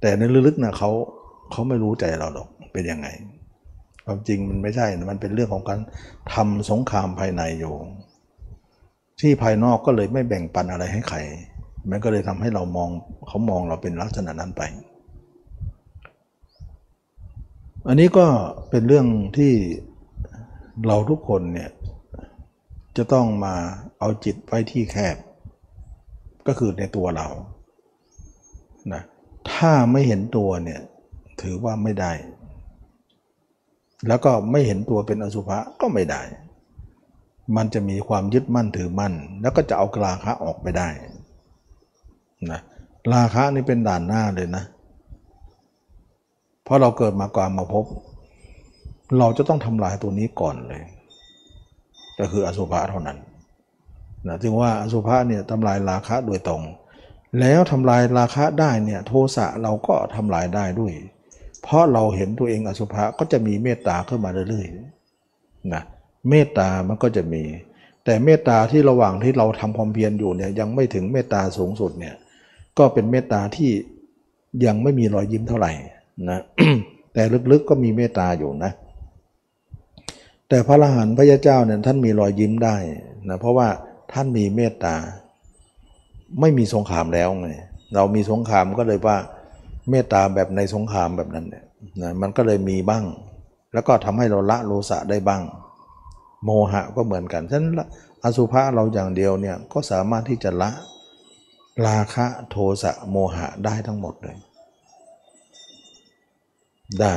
แต่ในลึกๆนะเขาเขาไม่รู้ใจเราหรอกเป็นยังไง ความจริงมันไม่ใช่นะมันเป็นเรื่องของการทำสงครามภายในอยู่ ที่ภายนอกก็เลยไม่แบ่งปันอะไรให้ใคร มันก็เลยทำให้เรามองเขามองเราเป็นลักษณะนั้นไป อันนี้ก็เป็นเรื่องที่เราทุกคนเนี่ยจะต้องมาเอาจิตไว้ที่แคบ ก็คือในตัวเรานะถ้าไม่เห็นตัวเนี่ยถือว่าไม่ได้ แล้วก็ไม่เห็นตัวเป็นอสุภะก็ไม่ได้ มันจะมีความยึดมั่นถือมั่น แล้วก็จะเอากราคะออกไปได้ นะราคะนี่เป็นด่านหน้าเลยนะ เพราะเราเกิดมาก่อนมาพบ เราจะต้องทำลายตัวนี้ก่อนเลย ก็คืออสุภะเท่านั้นนะจึงว่าอสุภะเนี่ยทำลายราคะโดยตรง แล้วทำลายราคะได้เนี่ยโทสะเราก็ทำลายได้ด้วย เพราะเราเห็นตัวเองอสุภะก็จะมีเมตตาขึ้นมาเรื่อยๆนะเมตตามันก็จะมี แต่เมตตาที่ระหว่างที่เราทำความเพียรอยู่เนี่ยยังไม่ถึงเมตตาสูงสุดเนี่ย ก็เป็นเมตตาที่ยังไม่มีรอยยิ้มเท่าไหร่นะแต่ลึกๆก็มีเมตตาอยู่นะ แต่พระอรหันต์พระยาเจ้าเนี่ยท่านมีรอยยิ้มได้นะเพราะว่าท่านมีเมตตา ไม่มีสงครามแล้วไงเรามีสงครามก็เลยว่าเมตตาแบบในสงครามแบบนั้นเนี่ยนะมันก็เลยมีบ้าง แล้วก็ทำให้เราละโลสะได้บ้าง โมหะก็เหมือนกันฉะนั้นอสุภะเราอย่างเดียวเนี่ยก็สามารถที่จะละ ราคะโทสะโมหะได้ทั้งหมดเลย ได้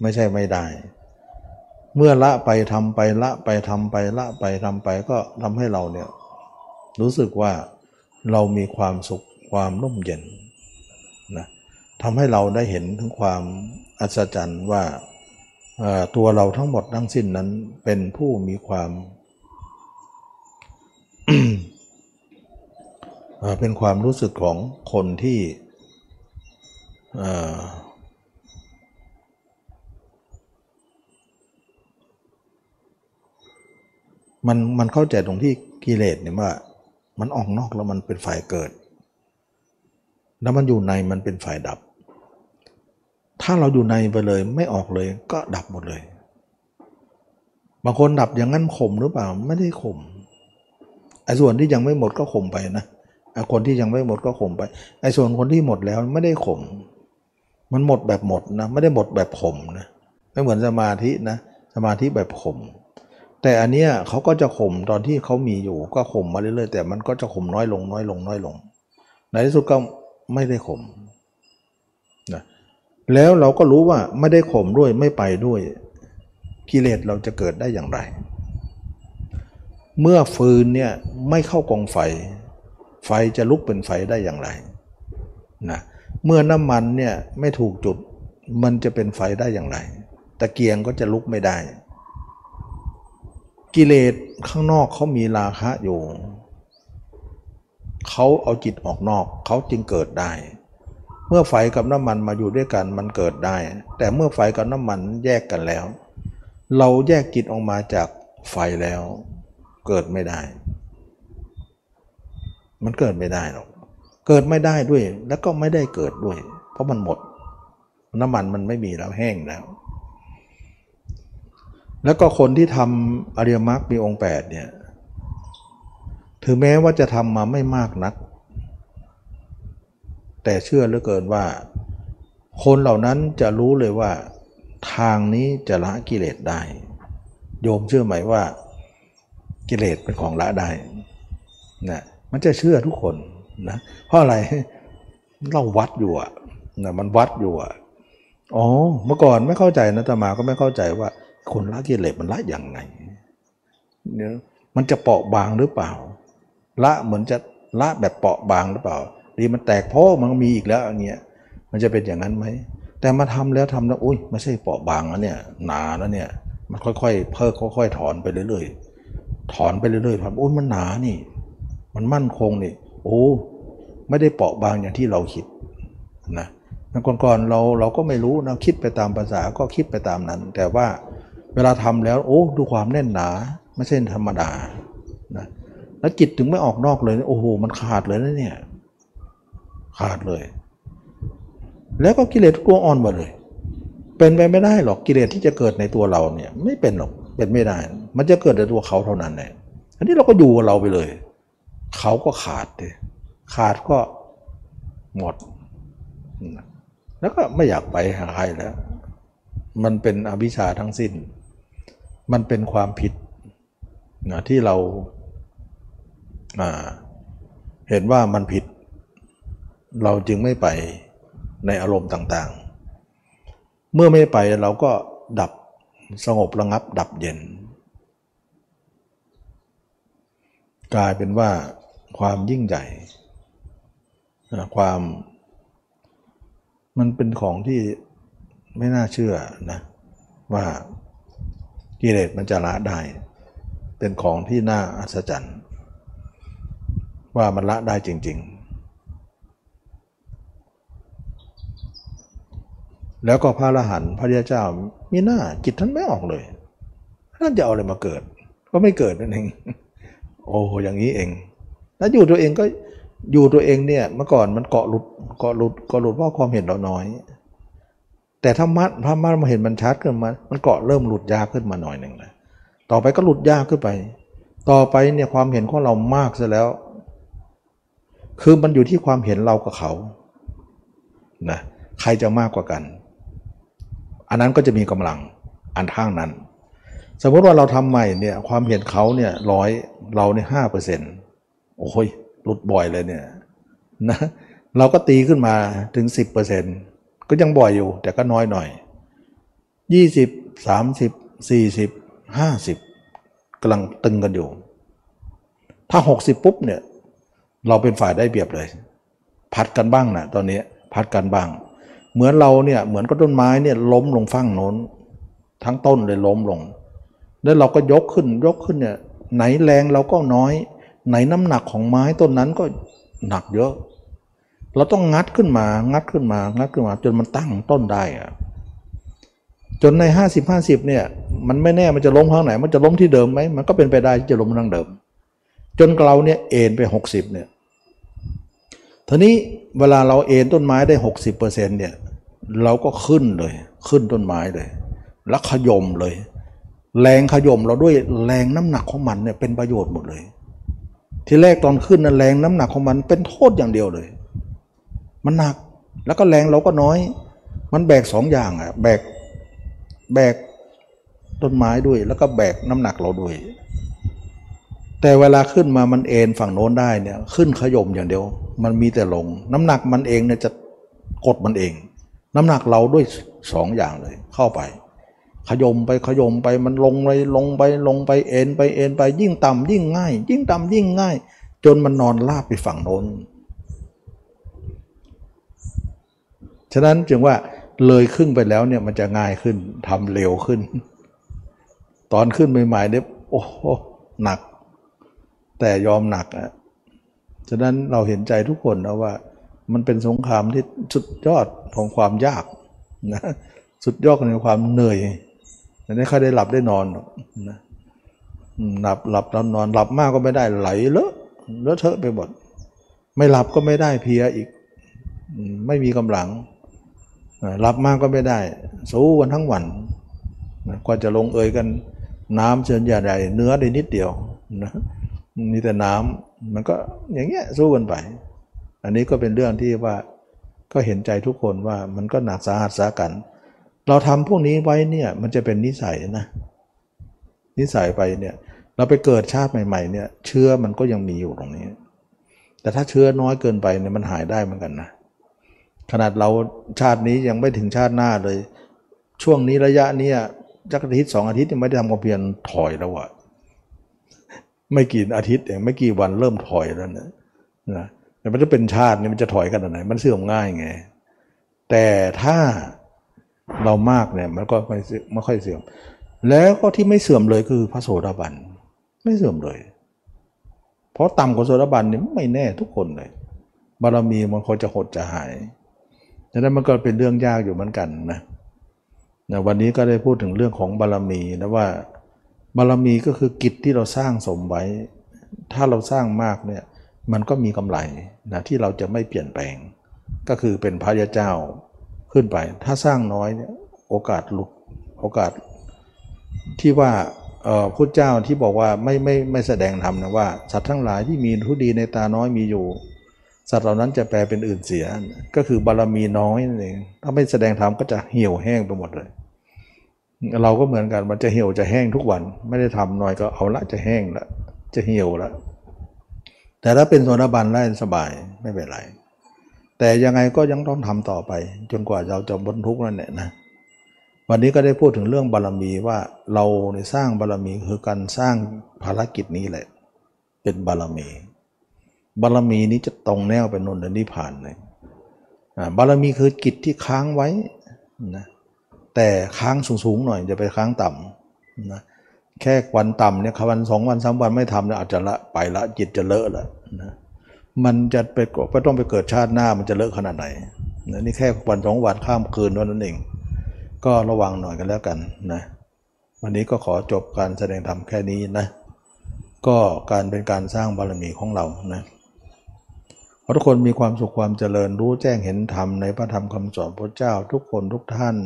ไม่ใช่ไม่ได้ เมื่อละไปทำไปละไปทำไปละไปทำไปก็ทำให้เราเนี่ยรู้สึกว่าเรามีความสุขความร่มเย็นนะทำให้เราได้เห็นถึงความอัศจรรย์ว่าตัวเราทั้งหมดทั้งสิ้นนั้นเป็นผู้มีความ เป็นความรู้สึกของคนที่มันมันเข้าใจตรงที่กิเลสเนี่ยว่า มันออกนอกแล้วมันเป็นฝ่ายเกิด แล้วมันอยู่ในมันเป็นฝ่ายดับ ถ้าเราอยู่ในไปเลยไม่ออกเลยก็ดับหมดเลย บางคนดับอย่างนั้นข่มหรือเปล่าไม่ได้ข่มไอ้ส่วนที่ยังไม่หมดก็ข่มไปนะ คนที่ยังไม่หมดก็ข่มไปไอ้ส่วนคนที่หมดแล้วไม่ได้ข่มมันหมดแบบหมดนะไม่ได้หมดแบบข่มนะไม่เหมือนสมาธินะสมาธิแบบข่มแต่อันเนี้ยเขาก็จะข่มตอนที่เขามีอยู่ก็ข่มมาเรื่อยๆแต่มันก็จะข่มน้อยลงน้อยลงน้อยลง ในที่สุดก็ไม่ได้ข่มนะแล้วเราก็รู้ว่าไม่ได้ข่มด้วยไม่ไปด้วยกิเลสเราจะเกิดได้อย่างไร เมื่อฟืนเนี่ยไม่เข้ากองไฟ ไฟจะลุกเป็นไฟได้อย่างไรนะเมื่อน้ำมันเนี่ยไม่ถูกจุดมันจะเป็นไฟได้อย่างไรตะเกียงก็จะลุกไม่ได้ กิเลสข้างนอกเขามีราคะอยู่เขาเอาจิตออกนอกเขาจึงเกิดได้ เมื่อไฟกับน้ำมันมาอยู่ด้วยกันมันเกิดได้ แต่เมื่อไฟกับน้ำมันแยกกันแล้ว เราแยกจิตออกมาจากไฟแล้ว เกิดไม่ได้ มันเกิดไม่ได้หรอก เกิดไม่ได้ด้วย แล้วก็ไม่ได้เกิดด้วย เพราะมันหมด น้ำมันมันไม่มีแล้วแห้งแล้ว แล้วก็คนที่ทำอริยมรรคมีองค์8เนี่ย ถึงแม้ว่าจะทำมาไม่มากนัก แต่เชื่อเหลือเกินว่า คนเหล่านั้นจะรู้เลยว่า ทางนี้จะละกิเลสได้ โยมเชื่อไหมว่า กิเลสเป็นของละได้นะ มันจะเชื่อทุกคนนะเพราะอะไรเราวัดอยู่อะนะมันวัดอยู่อะอ๋อเมื่อก่อนไม่เข้าใจนะตมาก็ไม่เข้าใจว่า คนละกิเลสมันละอย่างไงเนี่ยมันจะเปราะบางหรือเปล่า ละเหมือนจะละแบบเปราะบางหรือเปล่าดีมันแตกเพราะมันมีอีกแล้วอย่างเงี้ยมันจะเป็นอย่างนั้นไหมแต่มาทำแล้วทำแล้วอุ้ยไม่ใช่เปราะบางแล้วเนี่ยหนาแล้วเนี่ยมันค่อยๆ เพิ่มค่อยๆถอนไปเรื่อยๆถอนไปเรื่อยๆครับโอ้มันหนานี่ มันมั่นคงนี่โอ้ไม่ได้เปราะบางอย่างที่เราคิดนะก่อนๆเราเราก็ไม่รู้นะคิดไปตามภาษาก็คิดไปตามนั้น แต่ว่าเวลาทำแล้วโอ้ดูความแน่นหนาไม่ใช่ธรรมดานะแล้วจิตถึงไม่ออกนอกเลยโอ้โหมันขาดเลยนะเนี่ยขาดเลย แล้วก็กิเลสกตัวอ่อนหมดเลย เป็นไปไม่ได้หรอกกิเลสที่จะเกิดในตัวเราเนี่ยไม่เป็นหรอกเป็นไม่ได้ มันจะเกิดในตัวเขาเท่านั้นแหละอันนี้เราก็อยู่กับเราไปเลย เขาก็ขาดเลยขาดก็หมด แล้วก็ไม่อยากไปหาใครแล้ว มันเป็นอวิชชาทั้งสิ้น มันเป็นความผิดนะที่เราเห็นว่ามันผิด เราจึงไม่ไปในอารมณ์ต่างๆ เมื่อไม่ไปเราก็ดับสงบระงับดับเย็น กลายเป็นว่า ความยิ่งใหญ่ ความ มันเป็นของที่ไม่น่าเชื่อนะว่ากิเลสมันจะละได้ เป็นของที่น่าอัศจรรย์ ว่ามันละได้จริง ๆ แล้วก็พระอรหันต์พระยาเจ้ามีหน้าจิตท่านไม่ออกเลยท่านจะเอาอะไรมาเกิด ก็ไม่เกิดนั่นเอง โอ้อย่างนี้เอง แล้วอยู่ตัวเองก็อยู่ตัวเองเนี่ยเมื่อก่อนมันเกาะหลุดเกาะหลุดเกาะหลุดเพราะความเห็นเราน้อย แต่ถ้ามัดพระมัดมาเห็นมันชัดขึ้นมามันเกาะเริ่มหลุดยากขึ้นมาหน่อยหนึ่งนะต่อไปก็หลุดยากขึ้นไป ต่อไปเนี่ยความเห็นของเรามากซะแล้ว คือมันอยู่ที่ความเห็นเรากับเขานะใครจะมากกว่ากัน อันนั้นก็จะมีกำลังอันทางนั้น สมมติว่าเราทำใหม่เนี่ยความเห็นเขาเนี่ยร้อยเราเนี่ยห้าเปอร์เซ็นต์ โอ้ยหลุดบ่อยเลยเนี่ยนะเราก็ตีขึ้นมาถึง 10%ก็ยังบ่อยอยู่ แต่ก็น้อยหน่อย 20 30 40 50กำลังตึงกันอยู่ ถ้า 60 ปุ๊บเนี่ย เราเป็นฝ่ายได้เปรียบเลย พัดกันบ้างนะตอนนี้พัดกันบ้าง เหมือนเราเนี่ยเหมือนกับต้นไม้เนี่ยล้มลงฝั่งโน้น ทั้งต้นเลยล้มลง แล้วเราก็ยกขึ้นยกขึ้นเนี่ยไหนแรงเราก็น้อย ไหนน้ำหนักของไม้ต้นนั้นก็หนักเยอะ เราต้องงัดขึ้นมา งัดขึ้นมา งัดขึ้นมา จนมันตั้งต้นได้อะจนใน 50 50เนี่ย มันไม่แน่มันจะล้มข้างไหน มันจะล้มที่เดิมไหมมันก็เป็นไปได้ที่จะล้มทางเดิม จนเราเนี่ยเอ็นไป 60เนี่ยทีนี้เวลาเราเอ็นต้นไม้ได้ 60%เนี่ยเราก็ขึ้นเลย ขึ้นต้นไม้เลยแล้วขยมเลย แรงขยมเราด้วยแรงน้ำหนักของมันเนี่ยเป็นประโยชน์หมดเลย ทีแรกตอนขึ้นนะแรงน้ำหนักของมันเป็นโทษอย่างเดียวเลย มันหนักแล้วก็แรงเราก็น้อย มันแบกสองอย่างอะแบกแบกต้นไม้ด้วย แล้วก็แบกน้ำหนักเราด้วย แต่เวลาขึ้นมามันเอ็นฝั่งโน้นได้เนี่ยขึ้นขยมอย่างเดียว มันมีแต่ลง น้ำหนักมันเองเนี่ยจะกดมันเอง น้ำหนักเราด้วยสองอย่างเลยเข้าไป ขยมไปขยมไปมันลงไปลงไปลงไปเอ็นไปเอ็นไปยิ่งต่ำยิ่งง่าย ยิ่งต่ำยิ่งง่าย จนมันนอนลาบไปฝั่งโน้นฉะนั้นจึงว่าเลยครึ่งไปแล้วเนี่ยมันจะง่ายขึ้นทำเร็วขึ้น ตอนขึ้นใหม่ๆเนี่ยโอ้โหหนัก แต่ยอมหนักอะฉะนั้นเราเห็นใจทุกคนนะว่า มันเป็นสงครามที่สุดยอดของความยากนะสุดยอดในความเหนื่อย แต่ไม่ค่อยได้หลับได้นอนนะหลับหลับนอนนอนหลับมากก็ไม่ได้ไหลเลอะเลอะเทอะไปหมดไม่หลับก็ไม่ได้เพียอีก ไม่มีกำลังรับมากก็ไม่ได้ สู้กันทั้งวันกว่าจะลงเอยกันน้ำเชิญอย่าใดเนื้อได้นิดเดียวนะมีแต่น้ำมันก็อย่างเงี้ยสู้กันไป อันนี้ก็เป็นเรื่องที่ว่าก็เห็นใจทุกคนว่ามันก็หนักสาหัสสากันเเราทำพวกนี้ไว้เนี่ยมันจะเป็นนิสัยนะ นิสัยไปเนี่ยเราไปเกิดชาติใหม่ๆเนี่ยเชื้อมันก็ยังมีอยู่ตรงนี้ แต่ถ้าเชื้อน้อยเกินไปเนี่ยมันหายได้เหมือนกันนะ ขนาดเราชาตินี้ยังไม่ถึงชาติหน้าเลย ช่วงนี้ระยะนี้จักอาทิตย์สองอาทิตย์ยังไม่ได้ทำความเพียรถอยแล้วอะไม่กี่อาทิตย์เองไม่กี่วันเริ่มถอยแล้วนะนะแต่มันจะเป็นชาตินี่มันจะถอยขนไหนมันเสื่อมง่ายไง แต่ถ้า เรามากเนี่ยมันก็ไม่ไม่ค่อยเสื่อม แล้วก็ที่ไม่เสื่อมเลยคือพระโสดาบันไม่เสื่อมเลย เพราะต่ำกว่าโสดาบันนี่ไม่แน่ทุกคนเลย บารมีมันคงจะหดจะหายดังนั้นมันก็เป็นเรื่องยากอยู่เหมือนกันนะนะวันนี้ก็ได้พูดถึงเรื่องของบารมีนะว่า บารมีก็คือกิจที่เราสร้างสมไว้ ถ้าเราสร้างมากเนี่ยมันก็มีกำไรนะที่เราจะไม่เปลี่ยนแปลง ก็คือเป็นพระยาเจ้า ขึ้นไป ถ้าสร้างน้อยเนี่ยโอกาสหลุดโอกาส ที่ว่าพระเจ้าที่บอกว่าไม่ไม่ไม่แสดงธรรมนะว่าสัตว์ทั้งหลายที่มีทุดีในตาน้อยมีอยู่ สัตว์เหล่านั้นจะแปลเป็นอื่นเสีย ก็คือบารมีน้อยนั่นเองถ้าไม่แสดงธรรมก็จะเหี่ยวแห้งไปหมดเลย เราก็เหมือนกันมันจะเหี่ยวจะแห้งทุกวัน ไม่ได้ทำหน่อยก็เอาละจะแห้งละจะเหี่ยวละแต่ถ้าเป็นโซนบันได้สบายไม่เป็นไร แต่ยังไงก็ยังต้องทำต่อไป จนกว่าเราจะบรรทุกนั่นแหละนะวันนี้ก็ได้พูดถึงเรื่องบารมีว่าเราในสร้างบารมีคือการสร้างภารกิจนี้แหละ เป็นบารมี บารมีนี้จะตรงแนวไปนนท์นิพพานเลยบารมีคือกิจที่ค้างไว้นะแต่ค้างสูงๆหน่อยจะไปค้างต่ำนะแค่วันต่ำเนี่ยวันสองวันสามวันไม่ทำเนี่ยอาจจะละไปละจิตจะเลอะละนะ มันจะไปก็ต้องไปเกิดชาติหน้ามันจะเลอะขนาดไหนนี่แค่วันสองวันข้ามคืนเท่านั้นเอง ก็ระวังหน่อยกันแล้วกันนะวันนี้ก็ขอจบการแสดงธรรมแค่นี้นะ ก็การเป็นการสร้างบารมีของเรานะขอทุกคนมีความสุขความเจริญรู้แจ้งเห็นธรรมในพระธรรมคำสอนพระเจ้าทุกคนทุกท่าน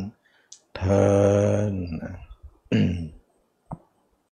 เทิน